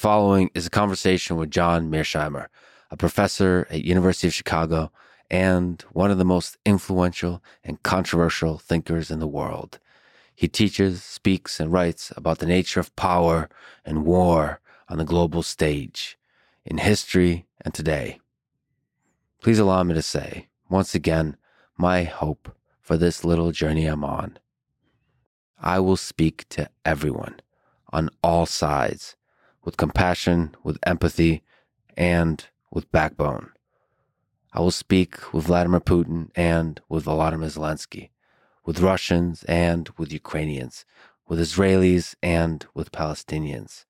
following is a conversation with John Mearsheimer, a professor at University of Chicago and one of the most influential and controversial thinkers in the world. He teaches, speaks, and writes about the nature of power and war on the global stage, in history and today. Please allow me to say, once again, my hope for this little journey I'm on. I will speak to everyone on all sides with compassion, with empathy, and with backbone. I will speak with Vladimir Putin and with Volodymyr Zelensky, with Russians and with Ukrainians, with Israelis and with Palestinians,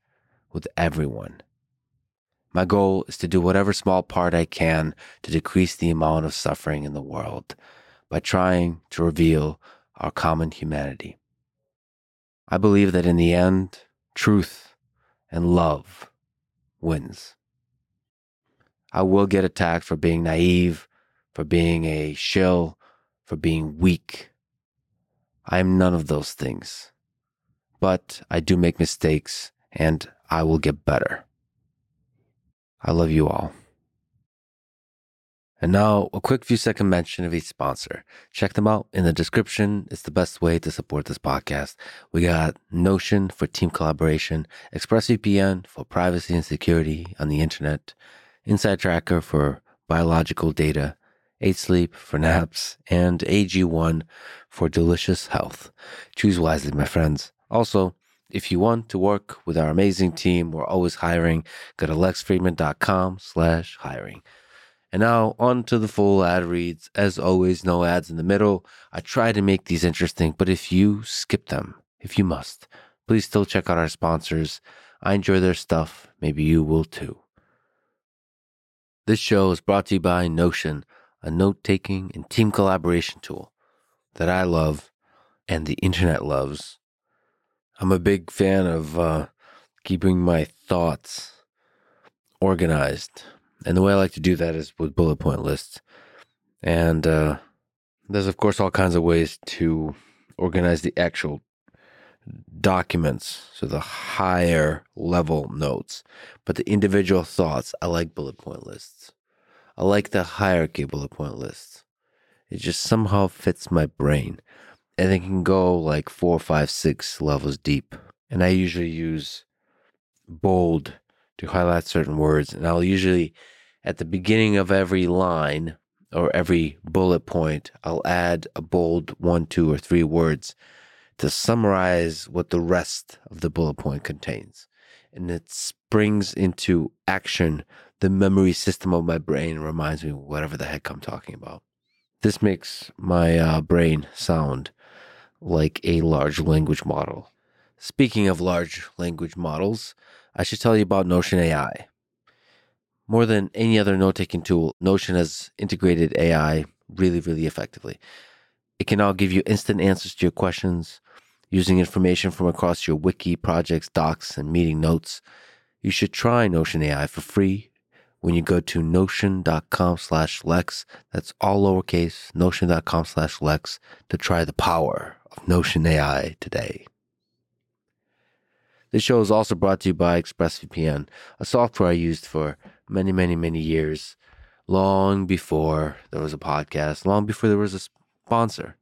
with everyone. My goal is to do whatever small part I can to decrease the amount of suffering in the world by trying to reveal our common humanity. I believe that in the end, truth and love wins. I will get attacked for being naive, for being a shill, for being weak. I am none of those things. But I do make mistakes and I will get better. I love you all. And now, a quick few second mention of each sponsor. Check them out in the description. It's the best way to support this podcast. We got Notion for team collaboration, ExpressVPN for privacy and security on the internet, Inside Tracker for biological data, 8 Sleep for naps, and AG1 for delicious health. Choose wisely, my friends. Also, if you want to work with our amazing team, we're always hiring. Go to lexfridman.com slash hiring. And now on to the full ad reads. As always, no ads in the middle. I try to make these interesting, but if you skip them, if you must, please still check out our sponsors. I enjoy their stuff. Maybe you will too. This show is brought to you by Notion, a note taking and team collaboration tool that I love and the internet loves. I'm a big fan of uh, keeping my thoughts organized and the way I like to do that is with bullet point lists. And uh, there's, of course, all kinds of ways to organize the actual documents, so the higher level notes. But the individual thoughts, I like bullet point lists. I like the hierarchy bullet point lists. It just somehow fits my brain. And it can go like four, five, six levels deep. And I usually use bold to highlight certain words. And I'll usually, at the beginning of every line or every bullet point, I'll add a bold one, two, or three words to summarize what the rest of the bullet point contains. And it springs into action the memory system of my brain and reminds me whatever the heck I'm talking about. This makes my uh, brain sound like a large language model. Speaking of large language models, I should tell you about Notion AI. More than any other note taking tool, Notion has integrated AI really, really effectively. It can now give you instant answers to your questions using information from across your wiki, projects, docs, and meeting notes. You should try Notion AI for free when you go to notion.com slash lex. That's all lowercase, notion.com slash lex to try the power of Notion AI today. This show is also brought to you by ExpressVPN, a software I used for many, many, many years, long before there was a podcast, long before there was a sponsor.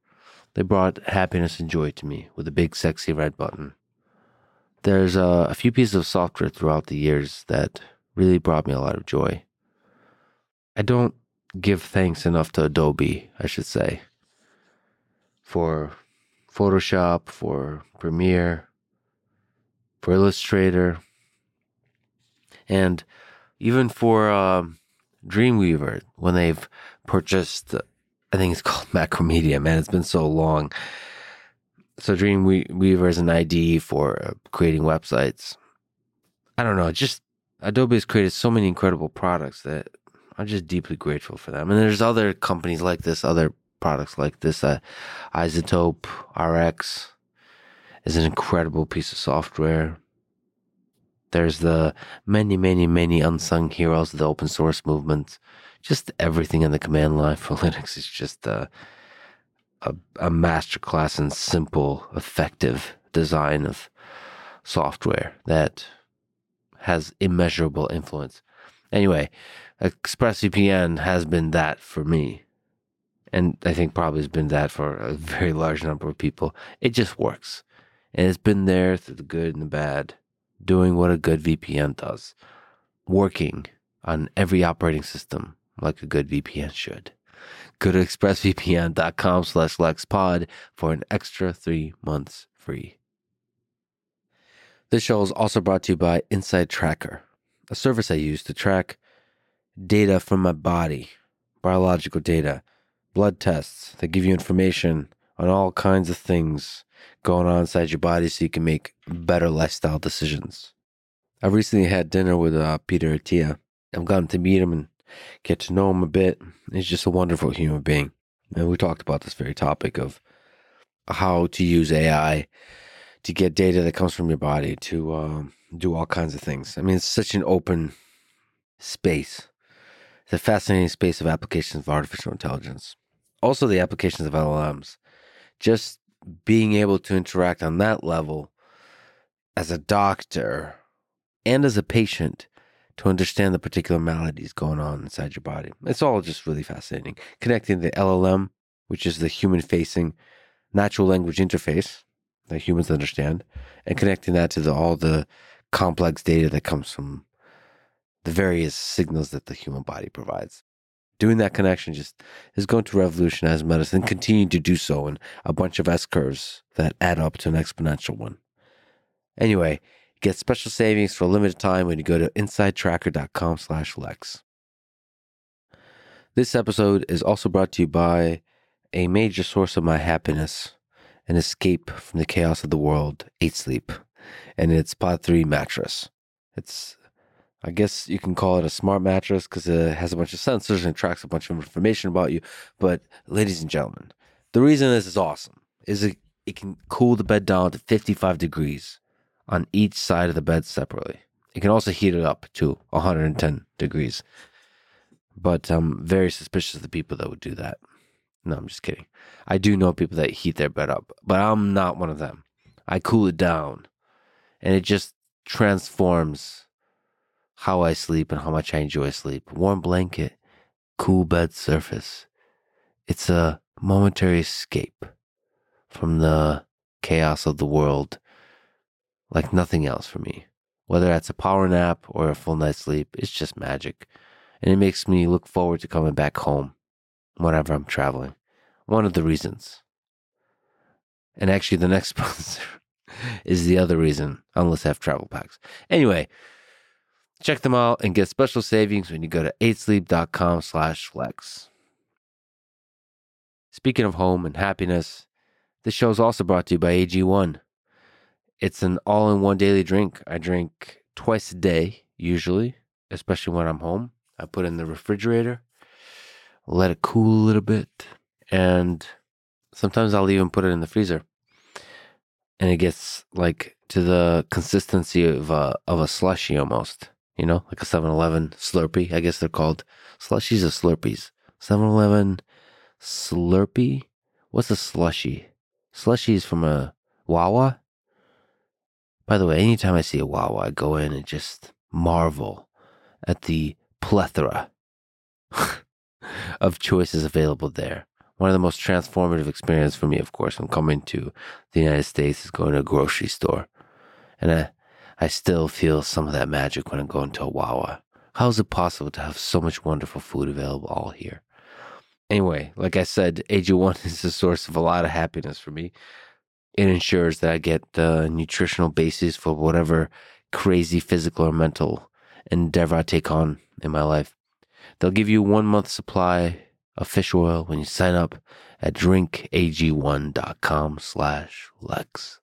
They brought happiness and joy to me with a big, sexy red button. There's a, a few pieces of software throughout the years that really brought me a lot of joy. I don't give thanks enough to Adobe, I should say, for Photoshop, for Premiere, for Illustrator, and even for um, Dreamweaver when they've purchased. I think it's called Macromedia. Man, it's been so long. So Dreamweaver is an ID for uh, creating websites. I don't know. Just Adobe has created so many incredible products that I'm just deeply grateful for them. And there's other companies like this, other products like this. Uh, iZotope RX is an incredible piece of software. There's the many, many, many unsung heroes of the open source movement. Just everything in the command line for Linux is just a, a, a masterclass in simple, effective design of software that has immeasurable influence. Anyway, ExpressVPN has been that for me. And I think probably has been that for a very large number of people. It just works. And it's been there through the good and the bad, doing what a good VPN does, working on every operating system like a good VPN should. Go to expressvpn.com slash lexpod for an extra three months free. This show is also brought to you by Inside Tracker, a service I use to track data from my body, biological data, blood tests that give you information on all kinds of things going on inside your body so you can make better lifestyle decisions. I recently had dinner with uh, Peter Attia. I've gotten to meet him and get to know him a bit. He's just a wonderful human being. And we talked about this very topic of how to use AI to get data that comes from your body to um, do all kinds of things. I mean, it's such an open space. It's a fascinating space of applications of artificial intelligence. Also, the applications of LLMs. Just being able to interact on that level as a doctor and as a patient to understand the particular maladies going on inside your body. It's all just really fascinating. Connecting the LLM, which is the human facing natural language interface that humans understand, and connecting that to the, all the complex data that comes from the various signals that the human body provides. Doing that connection just is going to revolutionize medicine, continue to do so in a bunch of S curves that add up to an exponential one. Anyway, Get special savings for a limited time when you go to insidetracker.com slash Lex. This episode is also brought to you by a major source of my happiness, an escape from the chaos of the world, 8 Sleep, and its Pod 3 mattress. It's, I guess you can call it a smart mattress because it has a bunch of sensors and tracks a bunch of information about you. But, ladies and gentlemen, the reason this is awesome is it, it can cool the bed down to 55 degrees on each side of the bed separately. It can also heat it up to 110 degrees. But I'm very suspicious of the people that would do that. No, I'm just kidding. I do know people that heat their bed up, but I'm not one of them. I cool it down and it just transforms how I sleep and how much I enjoy sleep. Warm blanket, cool bed surface. It's a momentary escape from the chaos of the world like nothing else for me. Whether that's a power nap or a full night's sleep, it's just magic. And it makes me look forward to coming back home whenever I'm traveling. One of the reasons. And actually, the next sponsor is the other reason, unless I have travel packs. Anyway, check them out and get special savings when you go to 8sleep.com slash flex. Speaking of home and happiness, this show is also brought to you by AG1. It's an all in one daily drink. I drink twice a day, usually, especially when I'm home. I put it in the refrigerator, let it cool a little bit, and sometimes I'll even put it in the freezer. And it gets like to the consistency of a, of a slushy almost, you know, like a 7 Eleven Slurpee. I guess they're called slushies or Slurpees. 7 Eleven Slurpee? What's a? Slushy is from a Wawa? By the way, anytime I see a Wawa, I go in and just marvel at the plethora of choices available there. One of the most transformative experiences for me, of course, when coming to the United States is going to a grocery store. And I, I still feel some of that magic when I'm going to a Wawa. How is it possible to have so much wonderful food available all here? Anyway, like I said, AG1 is a source of a lot of happiness for me it ensures that I get the nutritional basis for whatever crazy physical or mental endeavor I take on in my life. They'll give you one month supply of fish oil when you sign up at drinkag1.com slash Lex.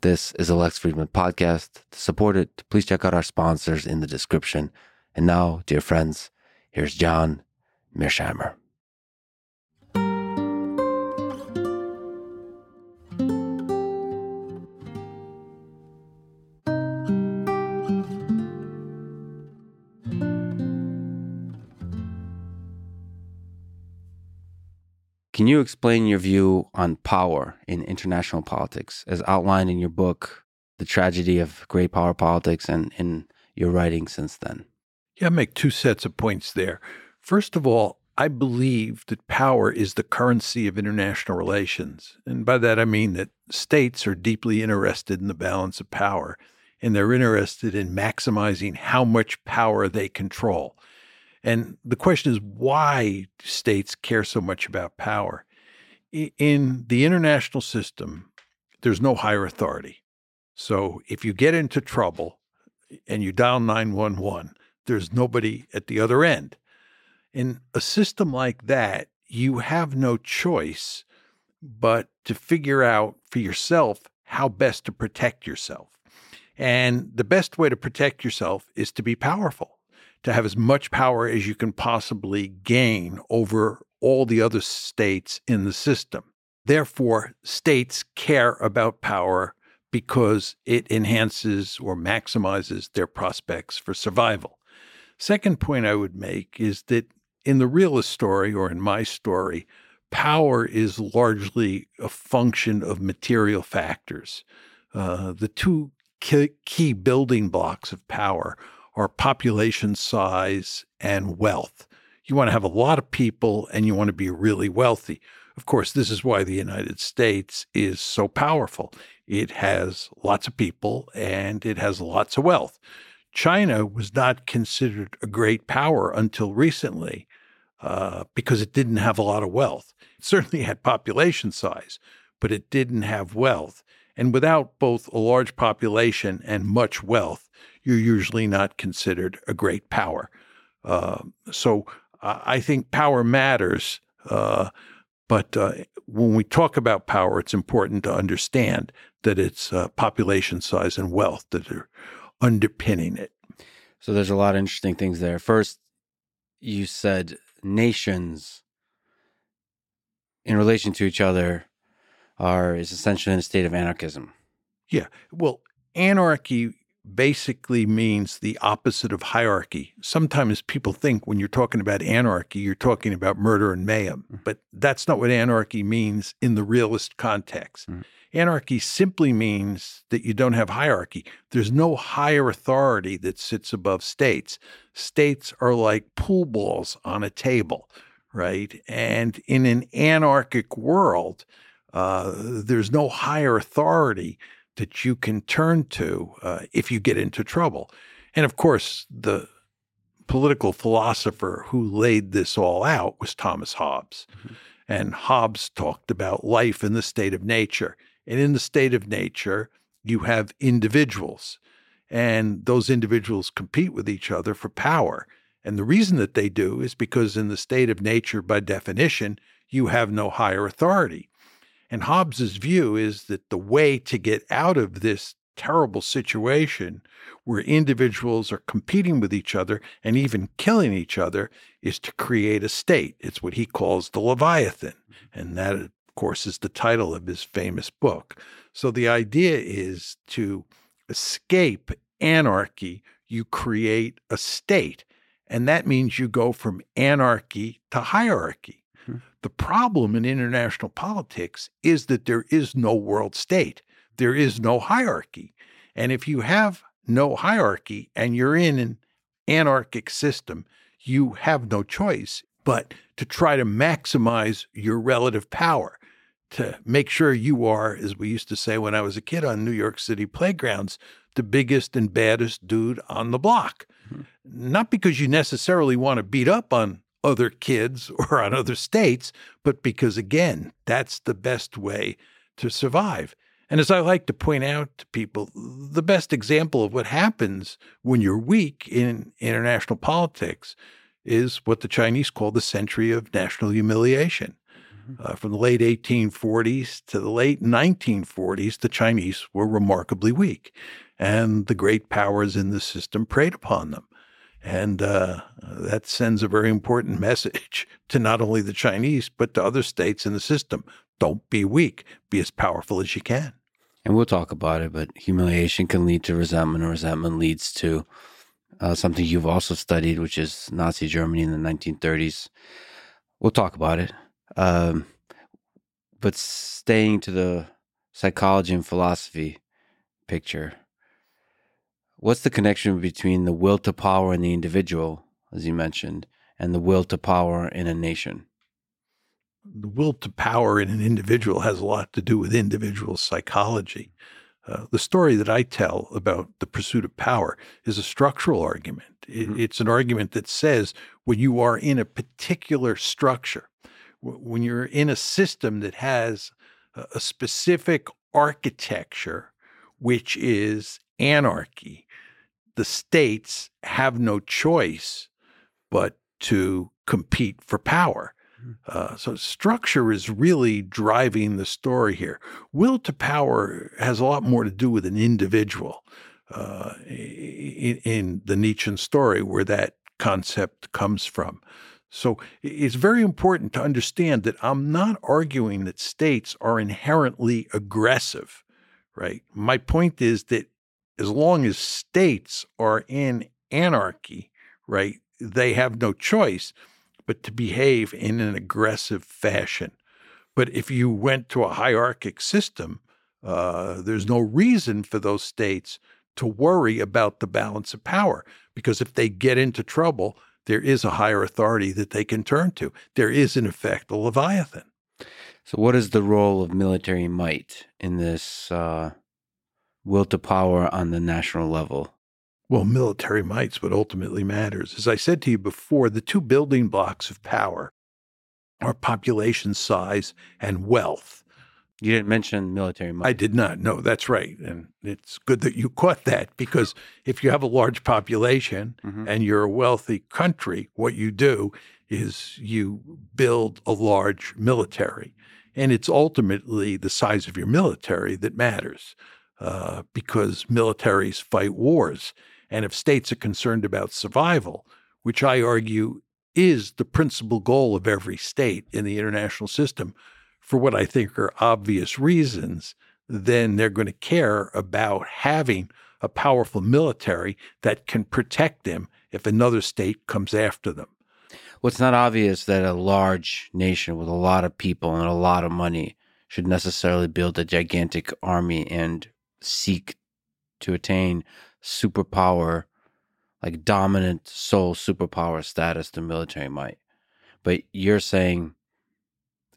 This is a Lex Fridman podcast. To support it, please check out our sponsors in the description. And now, dear friends, here's John Mearsheimer. Can you explain your view on power in international politics as outlined in your book, the tragedy of great power politics and in your writing since then? Yeah, I make two sets of points there. First of all, I believe that power is the currency of international relations. And by that, I mean that states are deeply interested in the balance of power, and they're interested in maximizing how much power they control. And the question is why states care so much about power? In the international system, there's no higher authority. So if you get into trouble and you dial 911, there's nobody at the other end. In a system like that, you have no choice but to figure out for yourself how best to protect yourself. And the best way to protect yourself is to be powerful, to have as much power as you can possibly gain over all the other states in the system. Therefore, states care about power because it enhances or maximizes their prospects for survival. Second point I would make is that in the realist story, or in my story, power is largely a function of material factors. Uh, the two key building blocks of power are population size and wealth. You want to have a lot of people and you want to be really wealthy. Of course, this is why the United States is so powerful. It has lots of people and it has lots of wealth. China was not considered a great power until recently uh, because it didn't have a lot of wealth. It certainly had population size, but it didn't have wealth. And without both a large population and much wealth, you're usually not considered a great power. Uh, so I think power matters. Uh, but uh, when we talk about power, it's important to understand that it's uh, population size and wealth that are underpinning it. So there's a lot of interesting things there. First, you said nations in relation to each other are is essentially in a state of anarchism. Yeah. Well, anarchy basically means the opposite of hierarchy. Sometimes people think when you're talking about anarchy, you're talking about murder and mayhem, mm. but that's not what anarchy means in the realist context. Mm. Anarchy simply means that you don't have hierarchy. There's no higher authority that sits above states. States are like pool balls on a table, right? And in an anarchic world, uh, there's no higher authority that you can turn to uh, if you get into trouble. And of course, the political philosopher who laid this all out was Thomas Hobbes. Mm-hmm. And Hobbes talked about life in the state of nature. And in the state of nature, you have individuals, and those individuals compete with each other for power. And the reason that they do is because in the state of nature, by definition, you have no higher authority. And Hobbes's view is that the way to get out of this terrible situation where individuals are competing with each other and even killing each other is to create a state. It's what he calls the Leviathan. Mm-hmm. And that, of course, is the title of his famous book. So the idea is to escape anarchy, you create a state. And that means you go from anarchy to hierarchy. The problem in international politics is that there is no world state, there is no hierarchy. And if you have no hierarchy and you're in an anarchic system, you have no choice but to try to maximize your relative power, to make sure you are, as we used to say when I was a kid on New York City playgrounds, the biggest and baddest dude on the block. Mm-hmm. Not because you necessarily want to beat up on other kids or on other states, but because, again, that's the best way to survive. And as I like to point out to people, the best example of what happens when you're weak in international politics is what the Chinese call the century of national humiliation. Mm-hmm. Uh, from the late 1840s to the late 1940s, the Chinese were remarkably weak, and the great powers in the system preyed upon them. And uh, that sends a very important message to not only the Chinese, but to other states in the system. Don't be weak, be as powerful as you can. And we'll talk about it, but humiliation can lead to resentment, and resentment leads to uh, something you've also studied, which is Nazi Germany in the 1930s. We'll talk about it. Um, but staying to the psychology and philosophy picture, what's the connection between the will to power in the individual, as you mentioned, and the will to power in a nation? The will to power in an individual has a lot to do with individual psychology. Uh, the story that I tell about the pursuit of power is a structural argument. It, mm-hmm. It's an argument that says when you are in a particular structure, when you're in a system that has a, a specific architecture, which is anarchy, the states have no choice but to compete for power. Mm-hmm. Uh, so structure is really driving the story here. Will to power has a lot more to do with an individual uh, in, in, the Nietzschean story, where that concept comes from. So it's very important to understand that I'm not arguing that states are inherently aggressive, right? My point is that as long as states are in anarchy, right, they have no choice but to behave in an aggressive fashion. But if you went to a hierarchic system, uh, there's no reason for those states to worry about the balance of power because if they get into trouble, there is a higher authority that they can turn to. There is, in effect, a Leviathan. So, what is the role of military might in this uh, will to power on the national level? Well, military might's what ultimately matters. As I said to you before, the two building blocks of power are population size and wealth. You didn't mention military might. I did not. No, that's right. And it's good that you caught that because if you have a large population mm-hmm. and you're a wealthy country, what you do is you build a large military. And it's ultimately the size of your military that matters uh, because militaries fight wars. And if states are concerned about survival, which I argue is the principal goal of every state in the international system, for what I think are obvious reasons, then they're going to care about having a powerful military that can protect them if another state comes after them. Well, it's not obvious that a large nation with a lot of people and a lot of money should necessarily build a gigantic army and seek to attain superpower, like dominant sole superpower status to military might. But you're saying,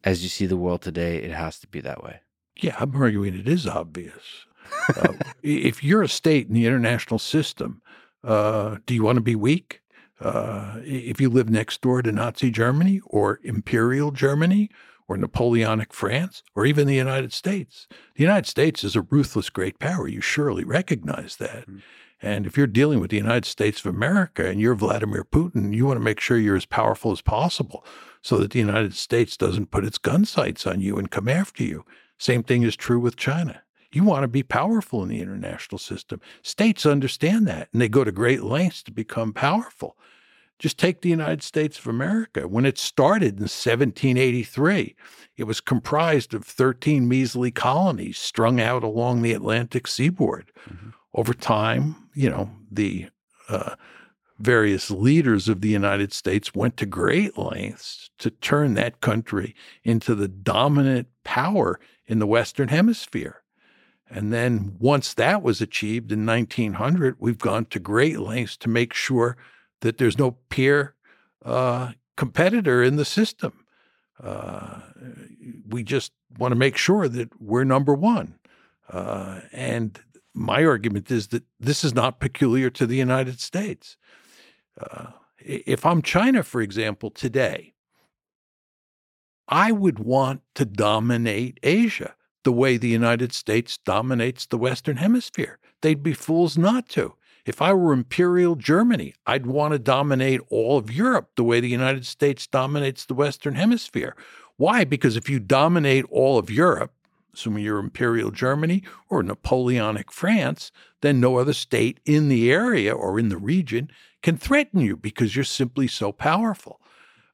as you see the world today, it has to be that way. Yeah, I'm arguing it is obvious. uh, if you're a state in the international system, uh, do you want to be weak? Uh, if you live next door to Nazi Germany or Imperial Germany or Napoleonic France or even the United States. The United States is a ruthless great power. You surely recognize that. Mm-hmm. And if you're dealing with the United States of America and you're Vladimir Putin, you want to make sure you're as powerful as possible so that the United States doesn't put its gun sights on you and come after you. Same thing is true with China. You want to be powerful in the international system. States understand that and they go to great lengths to become powerful. Just take the United States of America. When it started in 1783, it was comprised of 13 measly colonies strung out along the Atlantic seaboard. Mm-hmm. Over time, you know, the uh, various leaders of the United States went to great lengths to turn that country into the dominant power in the Western Hemisphere. And then once that was achieved in 1900, we've gone to great lengths to make sure that there's no peer uh, competitor in the system. Uh, we just want to make sure that we're number one. Uh, and my argument is that this is not peculiar to the United States. Uh, if I'm China, for example, today, I would want to dominate Asia the way the United States dominates the Western Hemisphere. They'd be fools not to. If I were Imperial Germany, I'd want to dominate all of Europe the way the United States dominates the Western Hemisphere. Why? Because if you dominate all of Europe, assuming you're Imperial Germany or Napoleonic France, then no other state in the area or in the region can threaten you because you're simply so powerful.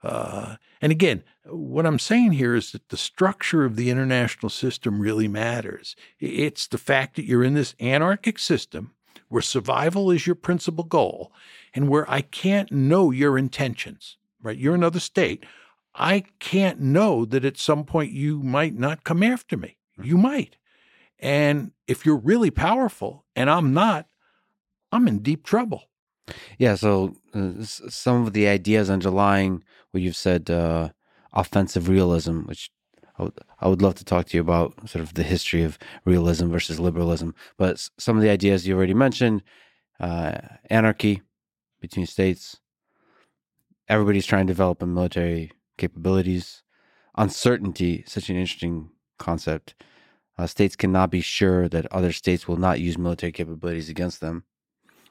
Uh, and again, what I'm saying here is that the structure of the international system really matters. It's the fact that you're in this anarchic system where survival is your principal goal and where I can't know your intentions, right? You're another state. I can't know that at some point you might not come after me. You might. And if you're really powerful and I'm not, I'm in deep trouble. Yeah. So uh, some of the ideas underlying what you've said, uh, offensive realism, which I would, I would love to talk to you about sort of the history of realism versus liberalism. But some of the ideas you already mentioned uh, anarchy between states, everybody's trying to develop a military capabilities, uncertainty, such an interesting concept. Uh, states cannot be sure that other states will not use military capabilities against them,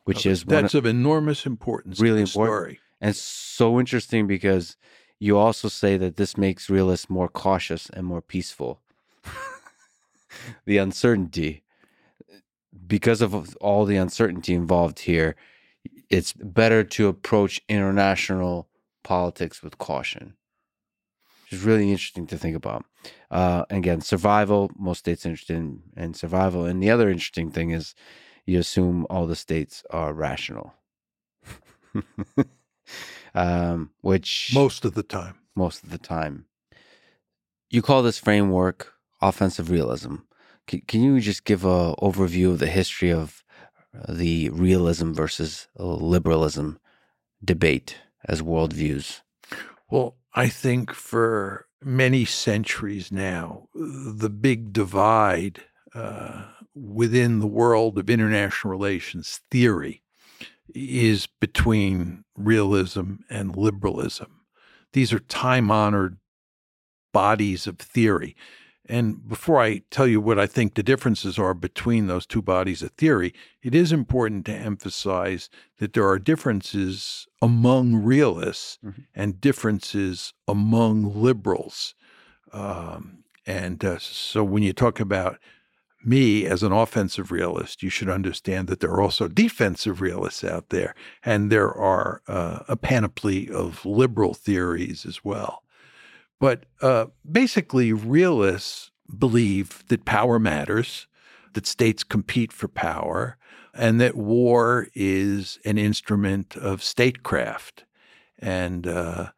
which okay. is that's of, of, enormous importance. Really important, story. and so interesting because you also say that this makes realists more cautious and more peaceful. the uncertainty, because of all the uncertainty involved here, it's better to approach international politics with caution. Which is really interesting to think about. Uh, again, survival, most states interested in, in survival. And the other interesting thing is you assume all the states are rational. um, which most of the time. Most of the time. You call this framework offensive realism. C- can you just give a overview of the history of uh, the realism versus liberalism debate as worldviews? Well, I think for many centuries now, the big divide uh, within the world of international relations theory is between realism and liberalism. These are time honored bodies of theory. And before I tell you what I think the differences are between those two bodies of theory, it is important to emphasize that there are differences among realists mm-hmm. and differences among liberals. Um, and uh, so when you talk about me as an offensive realist, you should understand that there are also defensive realists out there, and there are uh, a panoply of liberal theories as well. But uh, basically, realists believe that power matters, that states compete for power, and that war is an instrument of statecraft. And uh,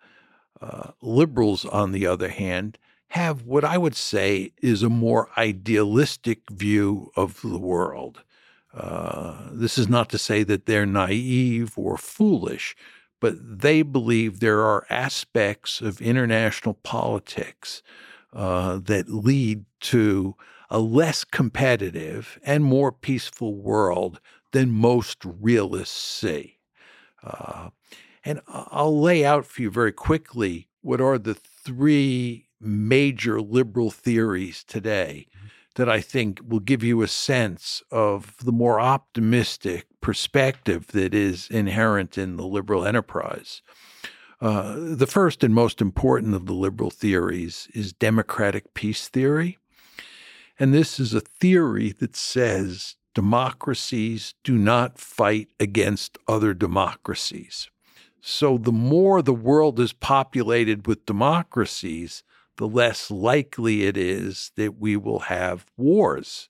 uh, liberals, on the other hand, have what I would say is a more idealistic view of the world. Uh, this is not to say that they're naive or foolish, but they believe there are aspects of international politics uh, that lead to a less competitive and more peaceful world than most realists see. Uh, and I'll lay out for you very quickly what are the three major liberal theories today mm-hmm. that I think will give you a sense of the more optimistic perspective that is inherent in the liberal enterprise. Uh, the first and most important of the liberal theories is democratic peace theory. And this is a theory that says democracies do not fight against other democracies. So the more the world is populated with democracies, the less likely it is that we will have wars.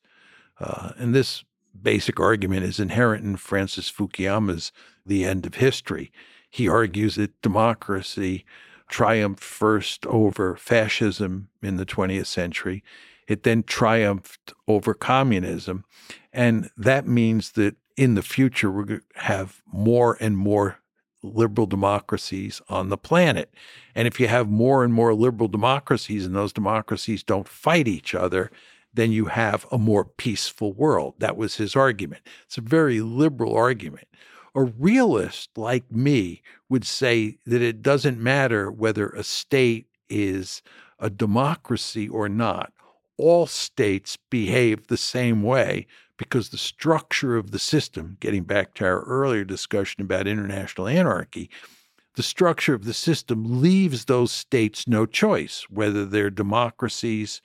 Uh, and this basic argument is inherent in Francis Fukuyama's The End of History. He argues that democracy triumphed first over fascism in the 20th century. It then triumphed over communism. And that means that in the future, we're going to have more and more liberal democracies on the planet. And if you have more and more liberal democracies and those democracies don't fight each other, then you have a more peaceful world. That was his argument. It's a very liberal argument. A realist like me would say that it doesn't matter whether a state is a democracy or not. All states behave the same way because the structure of the system, getting back to our earlier discussion about international anarchy, the structure of the system leaves those states no choice, whether they're democracies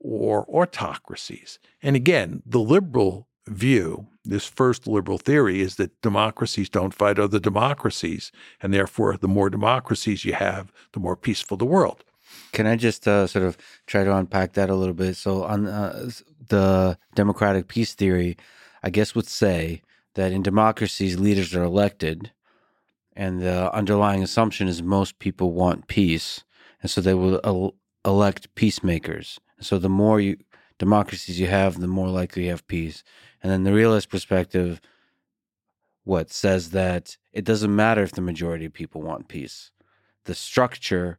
or autocracies. And again, the liberal view, this first liberal theory, is that democracies don't fight other democracies. And therefore, the more democracies you have, the more peaceful the world. Can I just uh, sort of try to unpack that a little bit? So, on uh, the democratic peace theory, I guess would say that in democracies, leaders are elected, and the underlying assumption is most people want peace, and so they will el- elect peacemakers. So, the more you democracies you have, the more likely you have peace. And then the realist perspective, what says that it doesn't matter if the majority of people want peace. The structure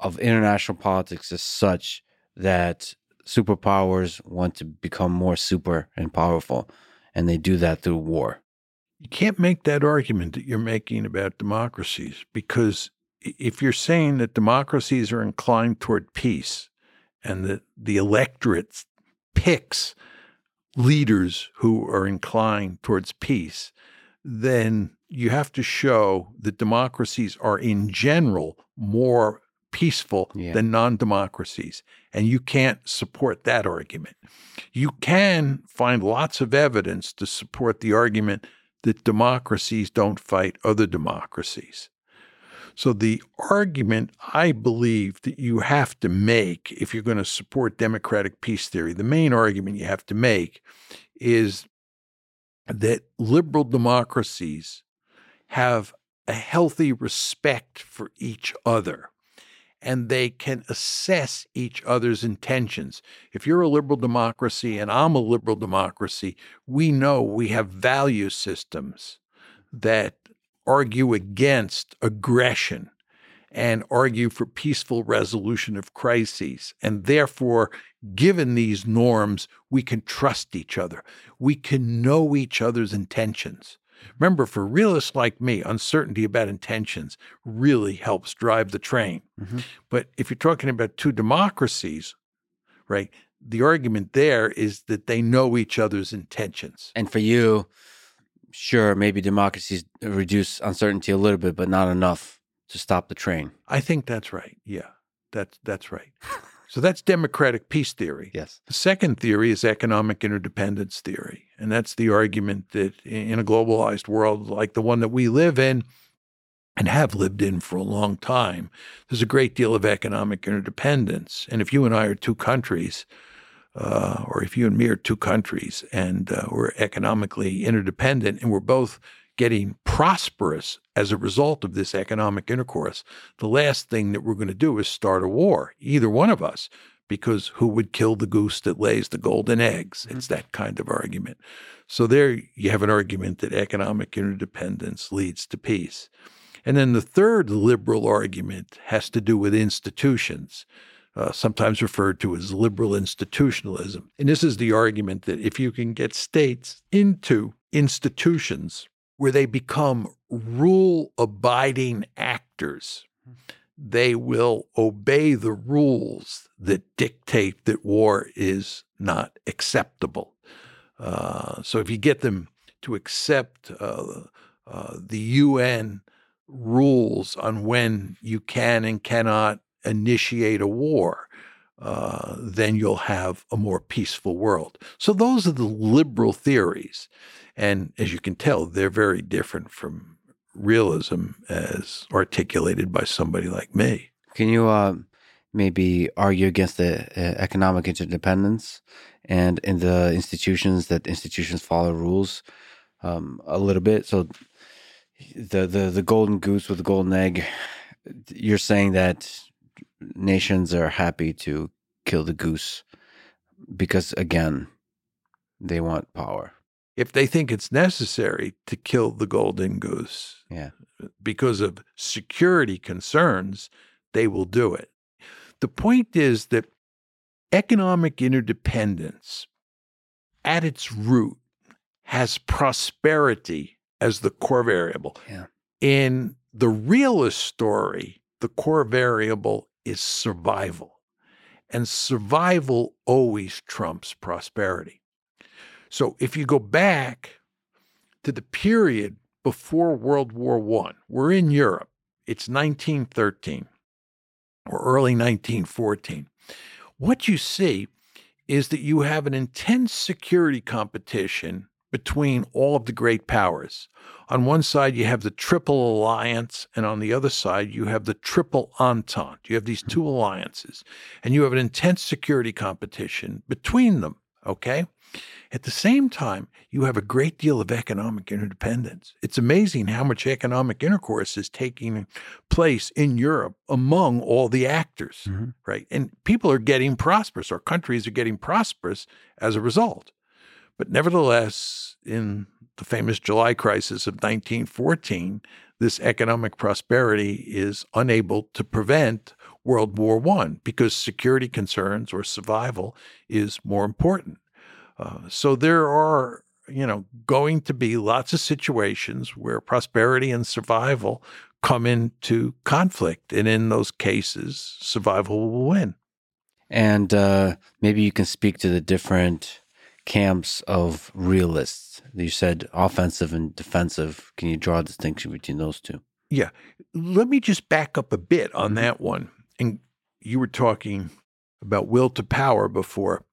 of international politics is such that superpowers want to become more super and powerful, and they do that through war. You can't make that argument that you're making about democracies because if you're saying that democracies are inclined toward peace and that the electorate picks leaders who are inclined towards peace, then you have to show that democracies are in general more peaceful yeah. than non democracies. And you can't support that argument. You can find lots of evidence to support the argument that democracies don't fight other democracies. So, the argument I believe that you have to make if you're going to support democratic peace theory, the main argument you have to make is that liberal democracies have a healthy respect for each other and they can assess each other's intentions. If you're a liberal democracy and I'm a liberal democracy, we know we have value systems that argue against aggression and argue for peaceful resolution of crises. And therefore, given these norms, we can trust each other. We can know each other's intentions. Remember, for realists like me, uncertainty about intentions really helps drive the train. Mm-hmm. But if you're talking about two democracies, right, the argument there is that they know each other's intentions. And for you, sure, maybe democracies reduce uncertainty a little bit, but not enough to stop the train. I think that's right. Yeah, that's that's right. so that's democratic peace theory. Yes. The second theory is economic interdependence theory, and that's the argument that in a globalized world like the one that we live in and have lived in for a long time, there's a great deal of economic interdependence. And if you and I are two countries, uh, or if you and me are two countries and uh, we're economically interdependent and we're both getting prosperous as a result of this economic intercourse, the last thing that we're going to do is start a war, either one of us, because who would kill the goose that lays the golden eggs? It's mm-hmm. that kind of argument. So there you have an argument that economic interdependence leads to peace. And then the third liberal argument has to do with institutions uh, sometimes referred to as liberal institutionalism. And this is the argument that if you can get states into institutions where they become rule abiding actors, they will obey the rules that dictate that war is not acceptable. Uh, so if you get them to accept uh, uh, the UN rules on when you can and cannot initiate a war, uh, then you'll have a more peaceful world. So those are the liberal theories. And as you can tell, they're very different from realism as articulated by somebody like me. Can you uh, maybe argue against the uh, economic interdependence and in the institutions that institutions follow rules um, a little bit? So the, the the golden goose with the golden egg, you're saying that nations are happy to kill the goose because, again, they want power. If they think it's necessary to kill the golden goose, yeah. because of security concerns, they will do it. The point is that economic interdependence at its root has prosperity as the core variable. Yeah. In the realist story, the core variable is survival. And survival always trumps prosperity. So if you go back to the period before World War I, we're in Europe, it's 1913 or early 1914. What you see is that you have an intense security competition between all of the great powers. On one side, you have the Triple Alliance, and on the other side, you have the Triple Entente. You have these two alliances, and you have an intense security competition between them Okay. At the same time, you have a great deal of economic interdependence. It's amazing how much economic intercourse is taking place in Europe among all the actors, Mhm. right? And people are getting prosperous, or countries are getting prosperous as a result. But nevertheless, in the famous July crisis of 1914, this economic prosperity is unable to prevent World War I because security concerns or survival is more important. Uh, so there are, you know, going to be lots of situations where prosperity and survival come into conflict. And in those cases, survival will win. And uh, maybe you can speak to the different camps of realists. You said offensive and defensive. Can you draw a distinction between those two? Yeah. Let me just back up a bit on that one. And you were talking about will to power before.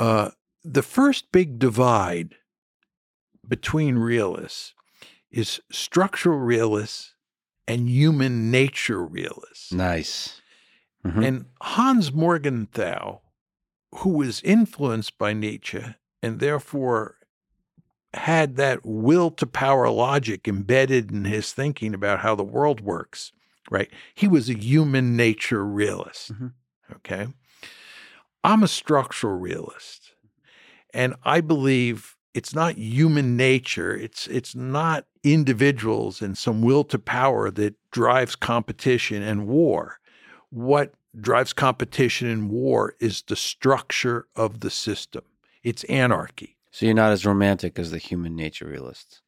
Uh, the first big divide between realists is structural realists and human nature realists. Nice. Mhm. And Hans Morgenthau, who was influenced by Nietzsche and therefore had that will to power logic embedded in his thinking about how the world works, right? He was a human nature realist. Mhm. Okay. I'm a structural realist. And I believe it's not human nature, it's it's not individuals and some will to power that drives competition and war. What drives competition and war is the structure of the system. It's anarchy. so you're not as romantic as the human nature realists.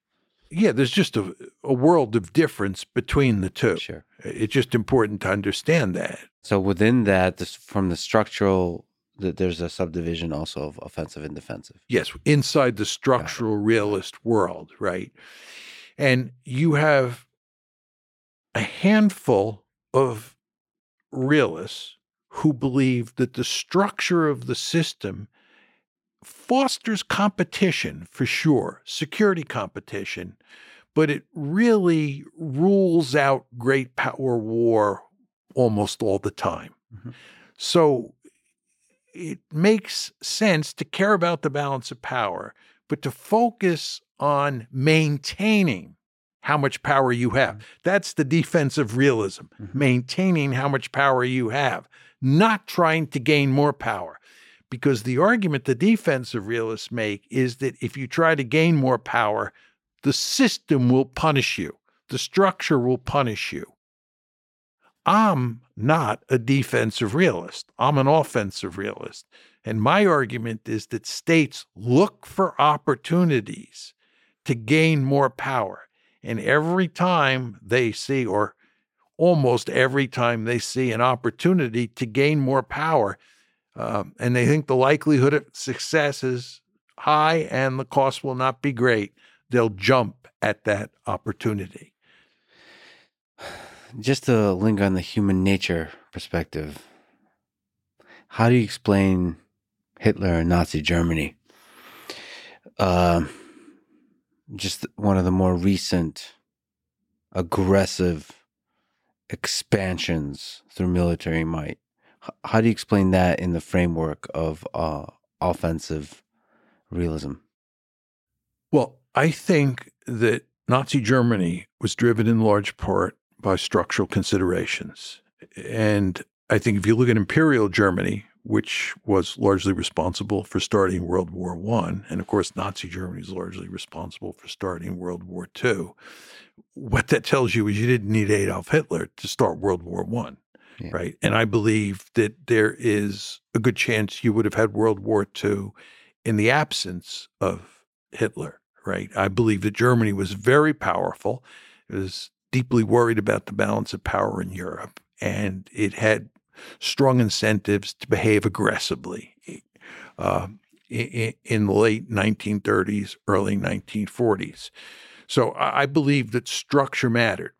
Yeah, there's just a, a world of difference between the two. Sure. It's just important to understand that. So within that, this, from the structural, that there's a subdivision also of offensive and defensive. Yes, inside the structural realist world, right? And you have a handful of realists who believe that the structure of the system fosters competition for sure, security competition, but it really rules out great power war almost all the time. Mhm. So it makes sense to care about the balance of power, but to focus on maintaining how much power you have. That's the defensive realism, Mhm. maintaining how much power you have, not trying to gain more power. Because the argument the defensive realists make is that if you try to gain more power, the system will punish you, the structure will punish you. I'm not a defensive realist. I'm an offensive realist. And my argument is that states look for opportunities to gain more power. And every time they see, or almost every time they see an opportunity to gain more power, um, and they think the likelihood of success is high and the cost will not be great, they'll jump at that opportunity. Just to linger on the human nature perspective, how do you explain Hitler and Nazi Germany? Um, just one of the more recent aggressive expansions through military might. How do you explain that in the framework of uh, offensive realism? Well, I think that Nazi Germany was driven in large part by structural considerations. And I think if you look at Imperial Germany, which was largely responsible for starting World War I, and of course, Nazi Germany is largely responsible for starting World War II, what that tells you is you didn't need Adolf Hitler to start World War I. Yeah. Right. And I believe that there is a good chance you would have had World War II in the absence of Hitler right? I believe that Germany was very powerful. It was deeply worried about the balance of power in Europe, and it had strong incentives to behave aggressively uh, in, the late 1930s, early 1940s. So I believe that structure mattered.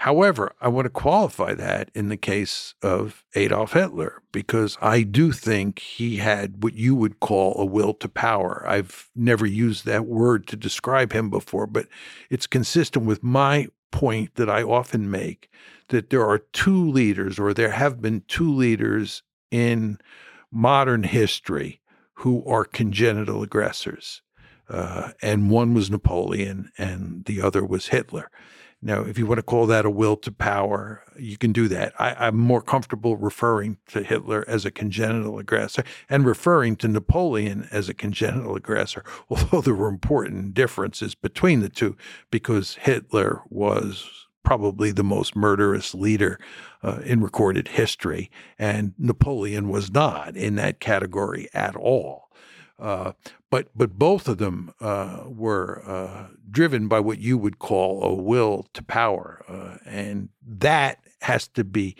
However, I want to qualify that in the case of Adolf Hitler because I do think he had what you would call a will to power. I've never used that word to describe him before, but it's consistent with my point that I often make that there are two leaders, or there have been two leaders in modern history who are congenital aggressors. Uh, and one was Napoleon and the other was Hitler. Now, if you want to call that a will to power, you can do that. I, am more comfortable referring to Hitler as a congenital aggressor and referring to Napoleon as a congenital aggressor, although there were important differences between the two because Hitler was probably the most murderous leader uh, in recorded history, and Napoleon was not in that category at all. Uh, but but both of them uh, were uh, driven by what you would call a will to power, uh, and that has to be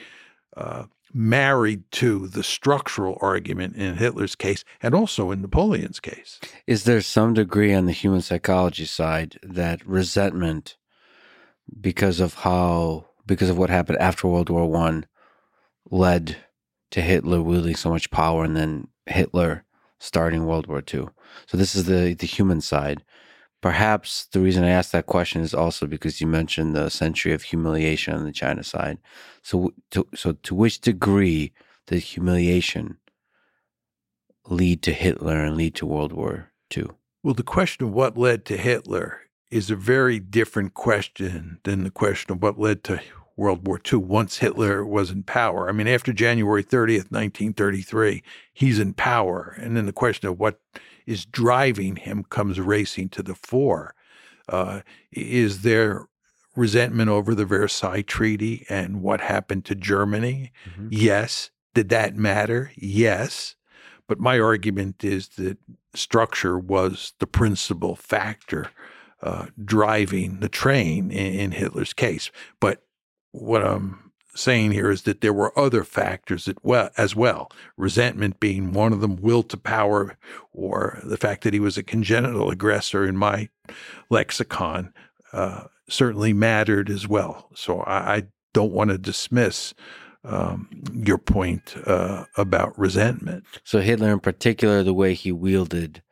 uh, married to the structural argument in Hitler's case and also in Napoleon's case. Is there some degree on the human psychology side that resentment, because of how because of what happened after World War One, led to Hitler wielding so much power, and then Hitler starting World War II. So this is the the human side. Perhaps the reason I asked that question is also because you mentioned the century of humiliation on the China side. So to, so to which degree did humiliation lead to Hitler and lead to World War II? Well, the question of what led to Hitler is a very different question than the question of what led to World War II once Hitler was in power. I mean, after January 30th, 1933, he's in power. And then the question of what is driving him comes racing to the fore. Uh, is there resentment over the Versailles Treaty and what happened to Germany? Mm-hmm. Yes. Did that matter? Yes. But my argument is that structure was the principal factor uh, driving the train in, in Hitler's case. But what I'm saying here is that there were other factors as well, resentment being one of them, will to power, or the fact that he was a congenital aggressor in my lexicon uh, certainly mattered as well. So I, I don't want to dismiss um, your point uh, about resentment. So Hitler, in particular, the way he wielded,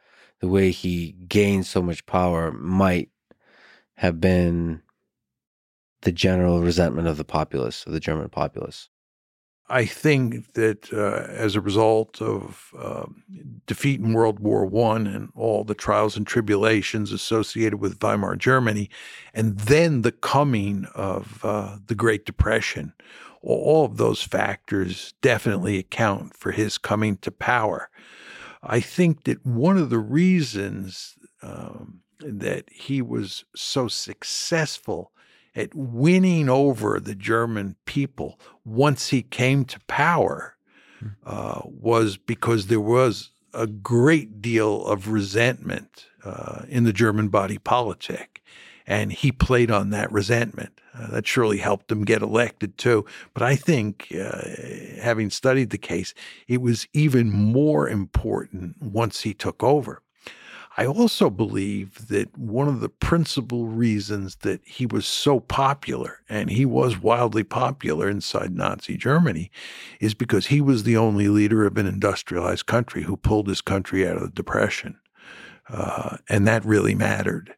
the way he gained so much power, might have been the general resentment of the populace, of the German populace? I think that uh, as a result of uh, defeat in World War One and all the trials and tribulations associated with Weimar Germany, and then the coming of uh, the Great Depression, all of those factors definitely account for his coming to power. I think that one of the reasons um, that he was so successful at winning over the German people once he came to power hmm. uh, was because there was a great deal of resentment uh, in the German body politic. And he played on that resentment. Uh, that surely helped him get elected too. But I think, uh, having studied the case, it was even more important once he took over I also believe that one of the principal reasons that he was so popular, and he was wildly popular inside Nazi Germany, is because he was the only leader of an industrialized country who pulled his country out of the Depression. Uh, and that really mattered.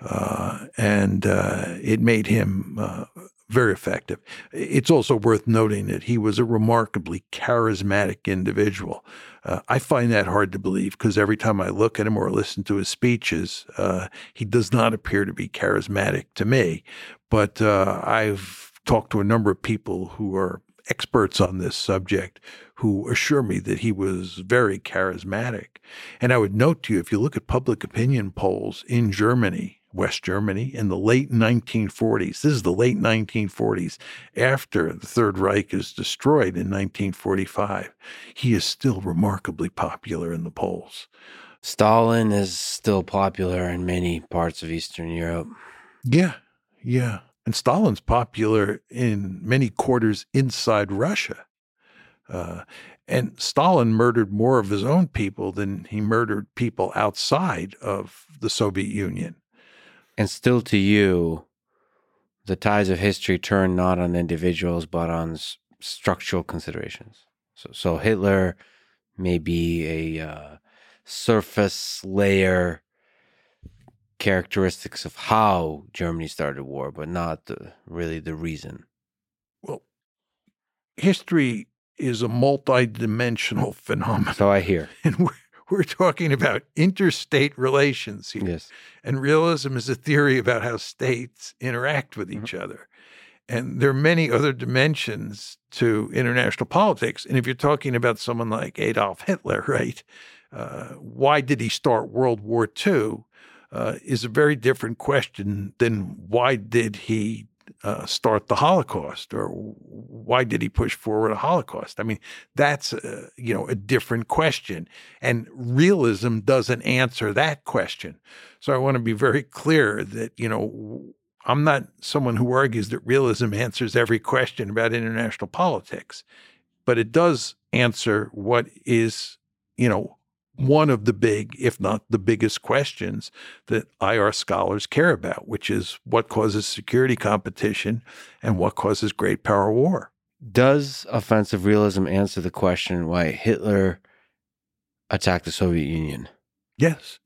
Uh, and uh, it made him uh, very effective. It's also worth noting that he was a remarkably charismatic individual. Uh, I find that hard to believe because every time I look at him or listen to his speeches, uh, he does not appear to be charismatic to me. But uh, I've talked to a number of people who are experts on this subject who assure me that he was very charismatic. And I would note to you, if you look at public opinion polls in Germany, West Germany in the late 1940s. This is the late 1940s, after the Third Reich is destroyed in 1945. He is still remarkably popular in the polls. Stalin is still popular in many parts of Eastern Europe. Yeah, yeah. And Stalin's popular in many quarters inside Russia. Uh, and Stalin murdered more of his own people than he murdered people outside of the Soviet Union. And still to you, the ties of history turn not on individuals, but on s- structural considerations. So, so Hitler may be a uh, surface layer characteristics of how Germany started war, but not the, really the reason. Well, history is a multi-dimensional phenomenon. So I hear. And we're, we're talking about interstate relations here. Yes. And realism is a theory about how states interact with each Mm-hmm. other. And there are many other dimensions to international politics. And if you're talking about someone like Adolf Hitler, right, uh, why did he start World War II uh, is a very different question than why did he uh, start the Holocaust or why did he push forward a Holocaust? I mean, that's uh, you know a different question, and realism doesn't answer that question. So I want to be very clear that you know I'm not someone who argues that realism answers every question about international politics, but it does answer what is you know one of the big, if not the biggest questions that IR scholars care about, which is what causes security competition and what causes great power war. Does offensive realism answer the question why Hitler attacked the Soviet Union? Yes.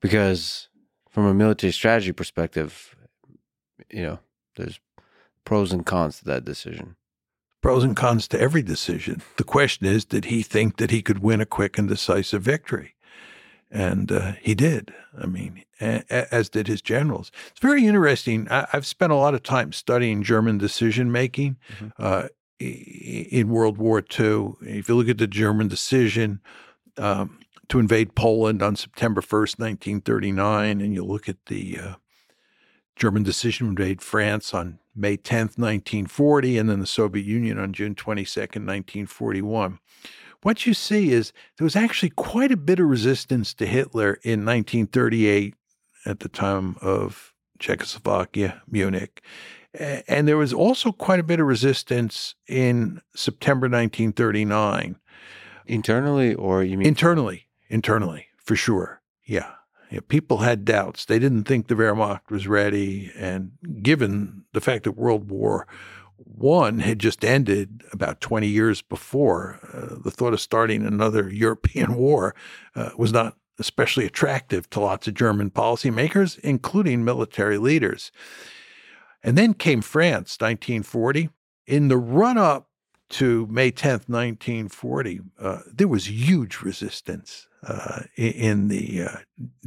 Because from a military strategy perspective, you know, there's pros and cons to that decision. Pros and cons to every decision. The question is, did he think that he could win a quick and decisive victory? And uh, he did. I mean, a- a- as did his generals. It's very interesting. I- I've spent a lot of time studying German decision making Mhm. uh, in World War II. If you look at the German decision um, to invade Poland on September 1st, 1939, and you look at the uh, German decision to invade France on May 10th, 1940, and then the Soviet Union on June 22nd, 1941. What you see is there was actually quite a bit of resistance to Hitler in 1938 at the time of Czechoslovakia, Munich. And there was also quite a bit of resistance in September 1939 Internally, or you mean internally, internally, for sure. Yeah. Yeah, people had doubts. They didn't think the Wehrmacht was ready. And given the fact that World War One had just ended about 20 years before, uh, the thought of starting another European war uh, was not especially attractive to lots of German policymakers, including military leaders. And then came France, 1940. In the run up to May 10th, 1940, uh, there was huge resistance uh, in the uh,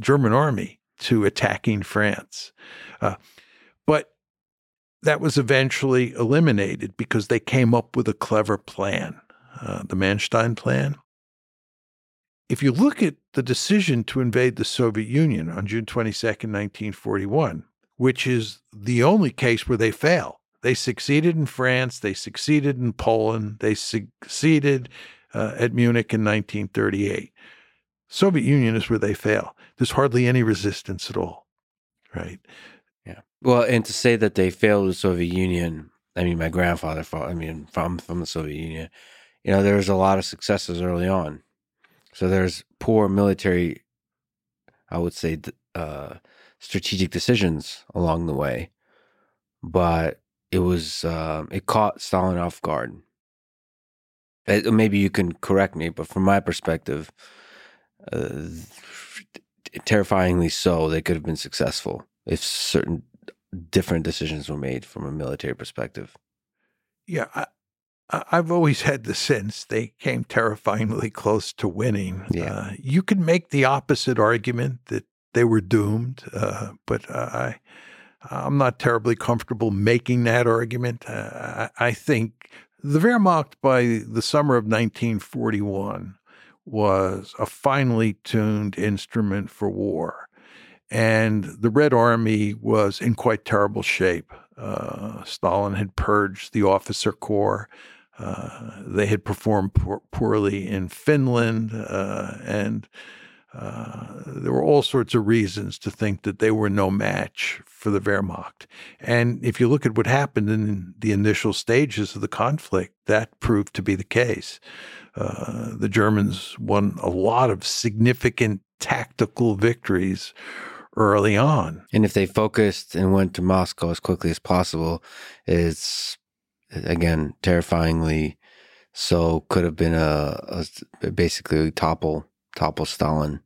German army to attacking France. Uh, but that was eventually eliminated because they came up with a clever plan, uh, the Manstein Plan. If you look at the decision to invade the Soviet Union on June 22nd, 1941, which is the only case where they fail, they succeeded in France, they succeeded in Poland, they succeeded uh, at Munich in 1938. Soviet Union is where they fail. There's hardly any resistance at all, right? Yeah. Well, and to say that they failed the Soviet Union, I mean, my grandfather fought, I mean, from from the Soviet Union, you know, there was a lot of successes early on. So there's poor military, I would say, uh, strategic decisions along the way, but it was um, it caught Stalin off guard. Uh, maybe you can correct me, but from my perspective, uh, terrifyingly so, they could have been successful if certain different decisions were made from a military perspective. Yeah, I, I- I've always had the sense they came terrifyingly close to winning. Yeah. Uh, you could make the opposite argument that they were doomed, uh, but I, I'm not terribly comfortable making that argument. Uh, I, I think the Wehrmacht by the summer of 1941 was a finely tuned instrument for war. And the Red Army was in quite terrible shape. Uh, Stalin had purged the officer corps. Uh, they had performed poor, poorly in Finland, uh, and uh, there were all sorts of reasons to think that they were no match for the Wehrmacht. And if you look at what happened in the initial stages of the conflict, that proved to be the case. Uh, the Germans won a lot of significant tactical victories early on. And if they focused and went to Moscow as quickly as possible, it's again terrifyingly so could have been a, a basically topple topple Stalin.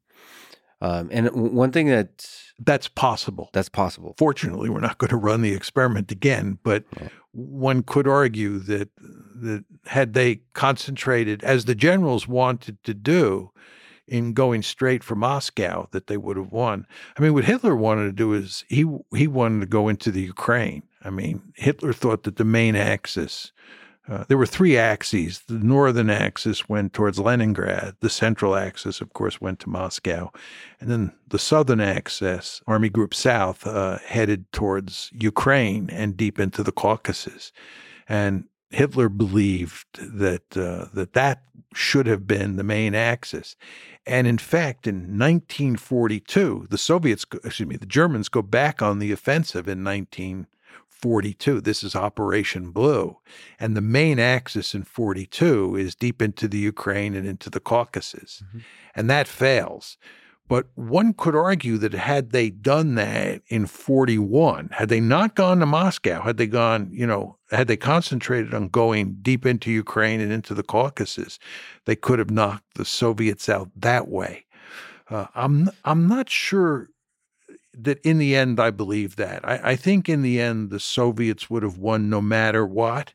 Um, and one thing that That's possible. that's possible. Fortunately, we're not going to run the experiment again, but Yeah. one could argue that that had they concentrated as the generals wanted to do in going straight for Moscow that they would have won. I mean, what Hitler wanted to do is he he wanted to go into the Ukraine. I mean, Hitler thought that the main axis uh, there were three axes. The northern axis went towards Leningrad. The central axis, of course, went to Moscow. And then the southern axis, Army Group South, uh, headed towards Ukraine and deep into the Caucasus. And Hitler believed that uh, that that should have been the main axis. And in fact, in 1942, the Soviets, excuse me, the Germans go back on the offensive in 19. 42. This is Operation Blue. And the main axis in 42 is deep into the Ukraine and into the Caucasus. Mm-hmm. And that fails. But one could argue that had they done that in 41, had they not gone to Moscow, had they gone, you know, had they concentrated on going deep into Ukraine and into the Caucasus, they could have knocked the Soviets out that way. Uh, I'm I'm not sure that in the end, I believe that. I, I, think in the end, the Soviets would have won no matter what,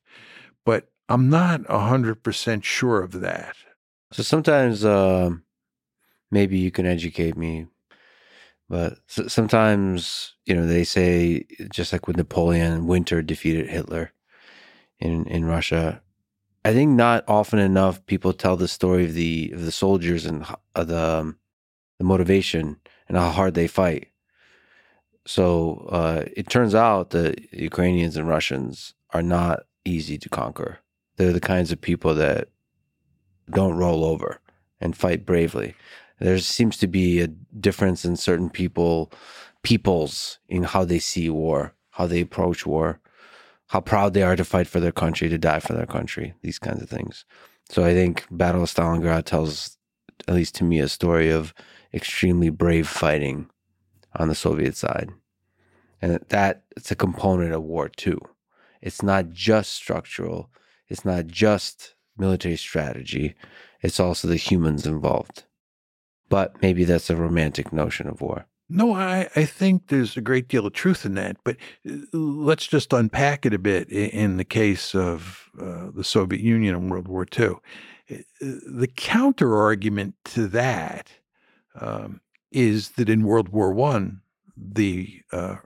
but I'm not 100% sure of that. So sometimes uh, maybe you can educate me, but sometimes, you know, they say, just like with Napoleon, winter defeated Hitler in, in Russia. I think not often enough people tell the story of the of the soldiers and the um, the motivation and how hard they fight so uh, it turns out that Ukrainians and Russians are not easy to conquer. They're the kinds of people that don't roll over and fight bravely. There seems to be a difference in certain people, peoples in how they see war, how they approach war, how proud they are to fight for their country, to die for their country, these kinds of things. So I think Battle of Stalingrad tells, at least to me, a story of extremely brave fighting on the Soviet side. And that it's a component of war too. It's not just structural, it's not just military strategy, it's also the humans involved. But maybe that's a romantic notion of war. No, I, I think there's a great deal of truth in that. But uh, let's just unpack it a bit in the case of uh, the Soviet Union in World War II. Uh, the counter argument to that um, is that in World War One, the uh,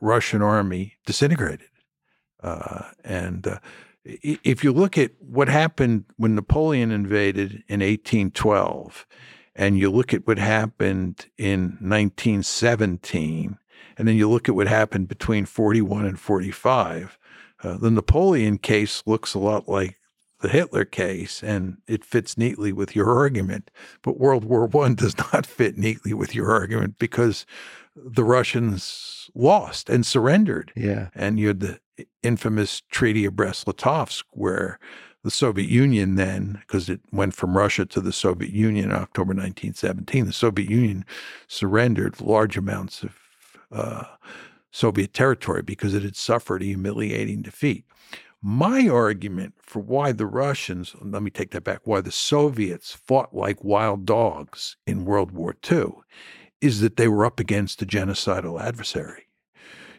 Russian army disintegrated. Uh, and uh, if you look at what happened when Napoleon invaded in 1812, and you look at what happened in 1917, and then you look at what happened between 41 and 45, uh, the Napoleon case looks a lot like the Hitler case, and it fits neatly with your argument. But World War One does not fit neatly with your argument because the Russians lost and surrendered. Yeah. And you had the infamous Treaty of Brest-Litovsk, where the Soviet Union then, because it went from Russia to the Soviet Union in October 1917, the Soviet Union surrendered large amounts of uh, Soviet territory because it had suffered a humiliating defeat. My argument for why the Russians, let me take that back, why the Soviets fought like wild dogs in World War II is that they were up against a genocidal adversary.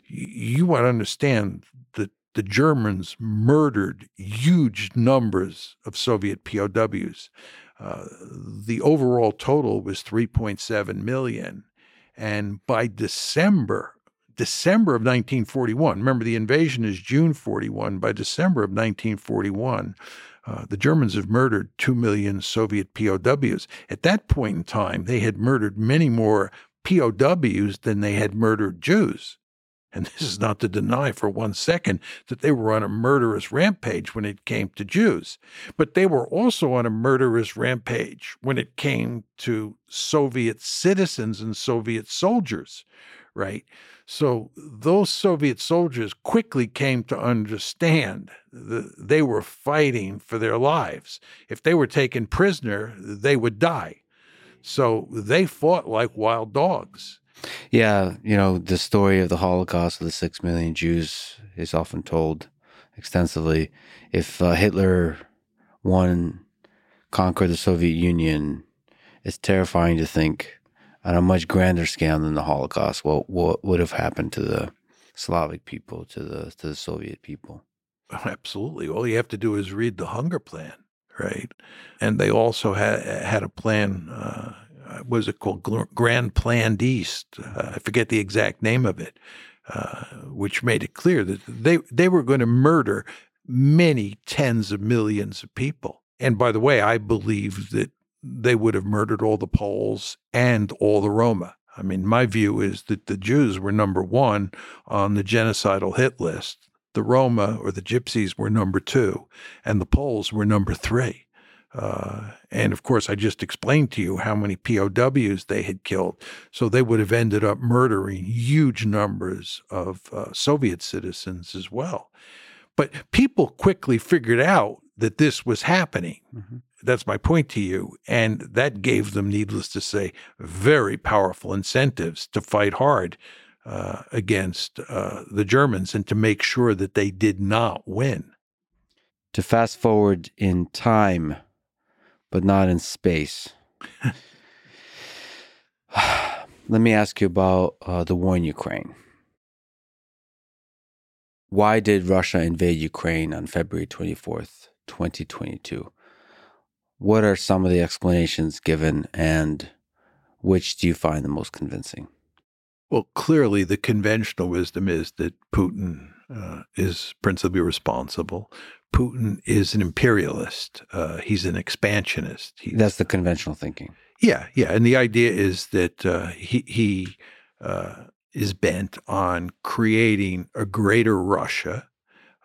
You want to understand that the Germans murdered huge numbers of Soviet POWs. Uh, the overall total was 3.7 million. And by December, December of 1941, remember the invasion is June 41, by December of 1941, uh, the Germans have murdered 2 million Soviet POWs. At that point in time, they had murdered many more POWs than they had murdered Jews. And this is not to deny for one second that they were on a murderous rampage when it came to Jews, but they were also on a murderous rampage when it came to Soviet citizens and Soviet soldiers, right? So those Soviet soldiers quickly came to understand that they were fighting for their lives. If they were taken prisoner, they would die. So they fought like wild dogs. Yeah, you know, the story of the Holocaust of the six million Jews is often told extensively. If uh, Hitler won, conquered the Soviet Union, it's terrifying to think on a much grander scale than the Holocaust, what what would have happened to the Slavic people, to the to the Soviet people? Absolutely. All you have to do is read the Hunger Plan, right? And they also had had a plan uh, uh, was it called Grand Plan East? Uh, I forget the exact name of it, uh, which made it clear that they they were going to murder many tens of millions of people. And by the way, I believe that they would have murdered all the Poles and all the Roma. I mean, my view is that the Jews were number one on the genocidal hit list. The Roma or the Gypsies were number two, and the Poles were number three. Uh, and of course, I just explained to you how many POWs they had killed. So they would have ended up murdering huge numbers of uh, Soviet citizens as well. But people quickly figured out that this was happening. Mm-hmm. That's my point to you. And that gave them, needless to say, very powerful incentives to fight hard uh, against uh, the Germans and to make sure that they did not win. To fast forward in time, but not in space. Let me ask you about uh, the war in Ukraine. Why did Russia invade Ukraine on February 24th, 2022? What are some of the explanations given, and which do you find the most convincing? Well, clearly, the conventional wisdom is that Putin uh, is principally responsible. Putin is an imperialist. Uh, he's an expansionist. He's, That's the conventional thinking. Yeah, yeah, and the idea is that uh, he he uh, is bent on creating a greater Russia,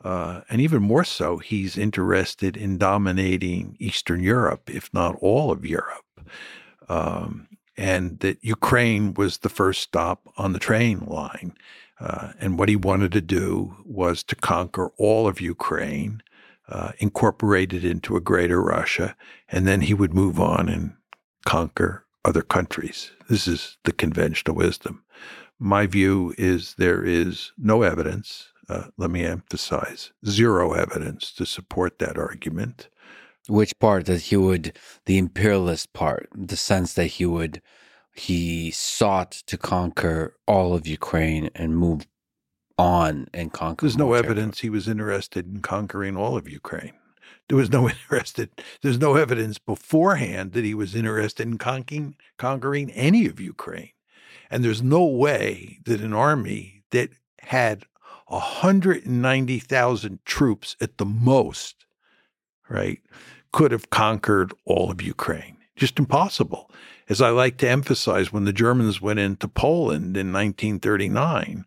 uh, and even more so, he's interested in dominating Eastern Europe, if not all of Europe. Um, and that Ukraine was the first stop on the train line. Uh, and what he wanted to do was to conquer all of Ukraine uh, incorporated into a greater Russia, and then he would move on and conquer other countries. This is the conventional wisdom. My view is there is no evidence, uh, let me emphasize, zero evidence to support that argument. Which part that he would, the imperialist part, the sense that he would, he sought to conquer all of Ukraine and move on and conquer. There's no evidence he was interested in conquering all of Ukraine. There was no interested. There's no evidence beforehand that he was interested in conquering conquering any of Ukraine, and there's no way that an army that had 190,000 troops at the most, right, could have conquered all of Ukraine. Just impossible. As I like to emphasize, when the Germans went into Poland in 1939,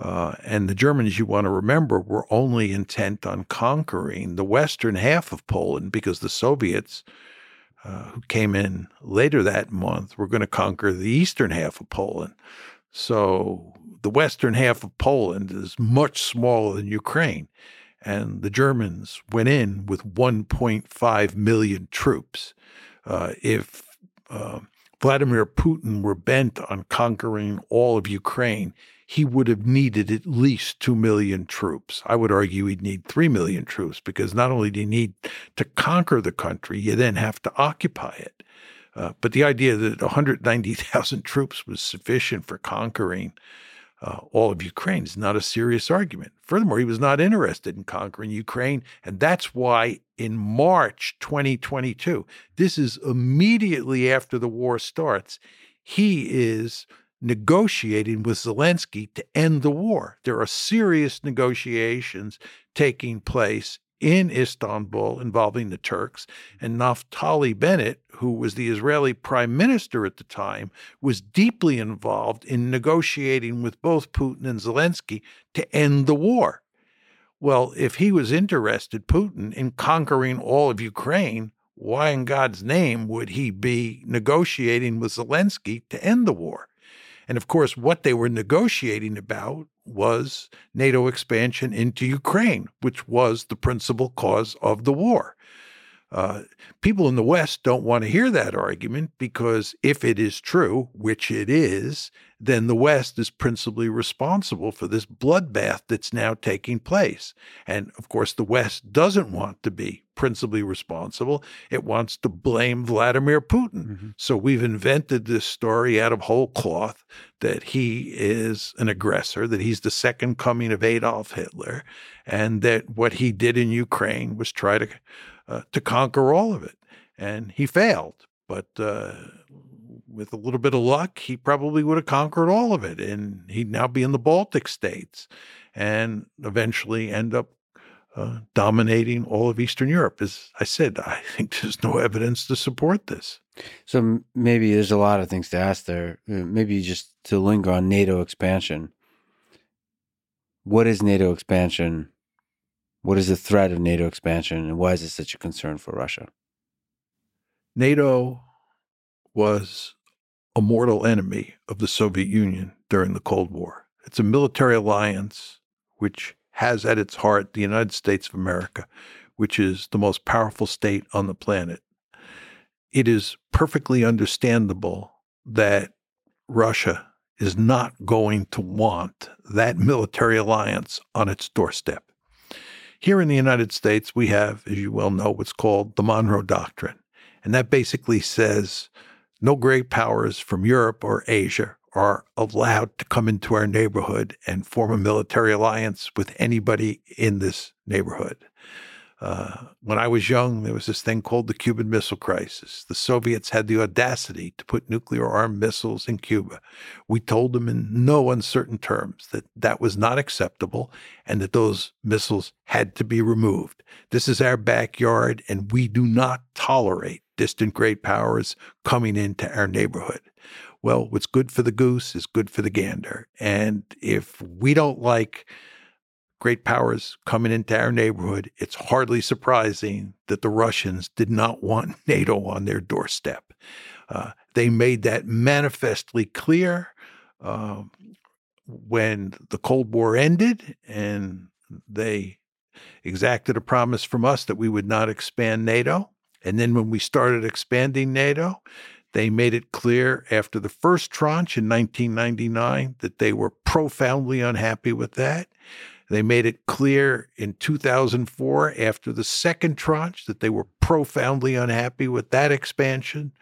uh, and the Germans, you want to remember, were only intent on conquering the western half of Poland because the Soviets, uh, who came in later that month, were going to conquer the eastern half of Poland. So the western half of Poland is much smaller than Ukraine. And the Germans went in with 1.5 million troops. Uh, if uh, Vladimir Putin were bent on conquering all of Ukraine, he would have needed at least 2 million troops. I would argue he'd need 3 million troops because not only do you need to conquer the country, you then have to occupy it. Uh, but the idea that 190,000 troops was sufficient for conquering uh, all of Ukraine is not a serious argument. Furthermore, he was not interested in conquering Ukraine. And that's why in March 2022, this is immediately after the war starts, he is negotiating with Zelensky to end the war. There are serious negotiations taking place in Istanbul involving the Turks. And Naftali Bennett, who was the Israeli prime minister at the time, was deeply involved in negotiating with both Putin and Zelensky to end the war. Well, if he was interested, Putin, in conquering all of Ukraine, why in God's name would he be negotiating with Zelensky to end the war? And of course, what they were negotiating about was NATO expansion into Ukraine, which was the principal cause of the war. Uh, people in the West don't want to hear that argument because if it is true, which it is, then the West is principally responsible for this bloodbath that's now taking place. And of course, the West doesn't want to be principally responsible. It wants to blame Vladimir Putin. Mm-hmm. So we've invented this story out of whole cloth that he is an aggressor, that he's the second coming of Adolf Hitler, and that what he did in Ukraine was try to uh, to conquer all of it. And he failed. But uh, with a little bit of luck, he probably would have conquered all of it and he'd now be in the Baltic states and eventually end up uh, dominating all of Eastern Europe. As I said, I think there's no evidence to support this. So maybe there's a lot of things to ask there. Uh, maybe just to linger on NATO expansion. What is NATO expansion? What is the threat of NATO expansion, and why is it such a concern for Russia? NATO was a mortal enemy of the Soviet Union during the Cold War. It's a military alliance which has at its heart the United States of America, which is the most powerful state on the planet. It is perfectly understandable that Russia is not going to want that military alliance on its doorstep. Here in the United States, we have, as you well know, what's called the Monroe Doctrine. And that basically says no great powers from Europe or Asia are allowed to come into our neighborhood and form a military alliance with anybody in this neighborhood. Uh, when I was young, there was this thing called the Cuban Missile Crisis. The Soviets had the audacity to put nuclear armed missiles in Cuba. We told them in no uncertain terms that that was not acceptable and that those missiles had to be removed. This is our backyard, and we do not tolerate distant great powers coming into our neighborhood well, what's good for the goose is good for the gander. And if we don't like great powers coming into our neighborhood, it's hardly surprising that the Russians did not want NATO on their doorstep. Uh, they made that manifestly clear uh, when the Cold War ended, and they exacted a promise from us that we would not expand NATO. And then when we started expanding NATO, they made it clear after the first tranche in 1999 that they were profoundly unhappy with that. They made it clear in 2004 after the second tranche that they were profoundly unhappy with that expansion.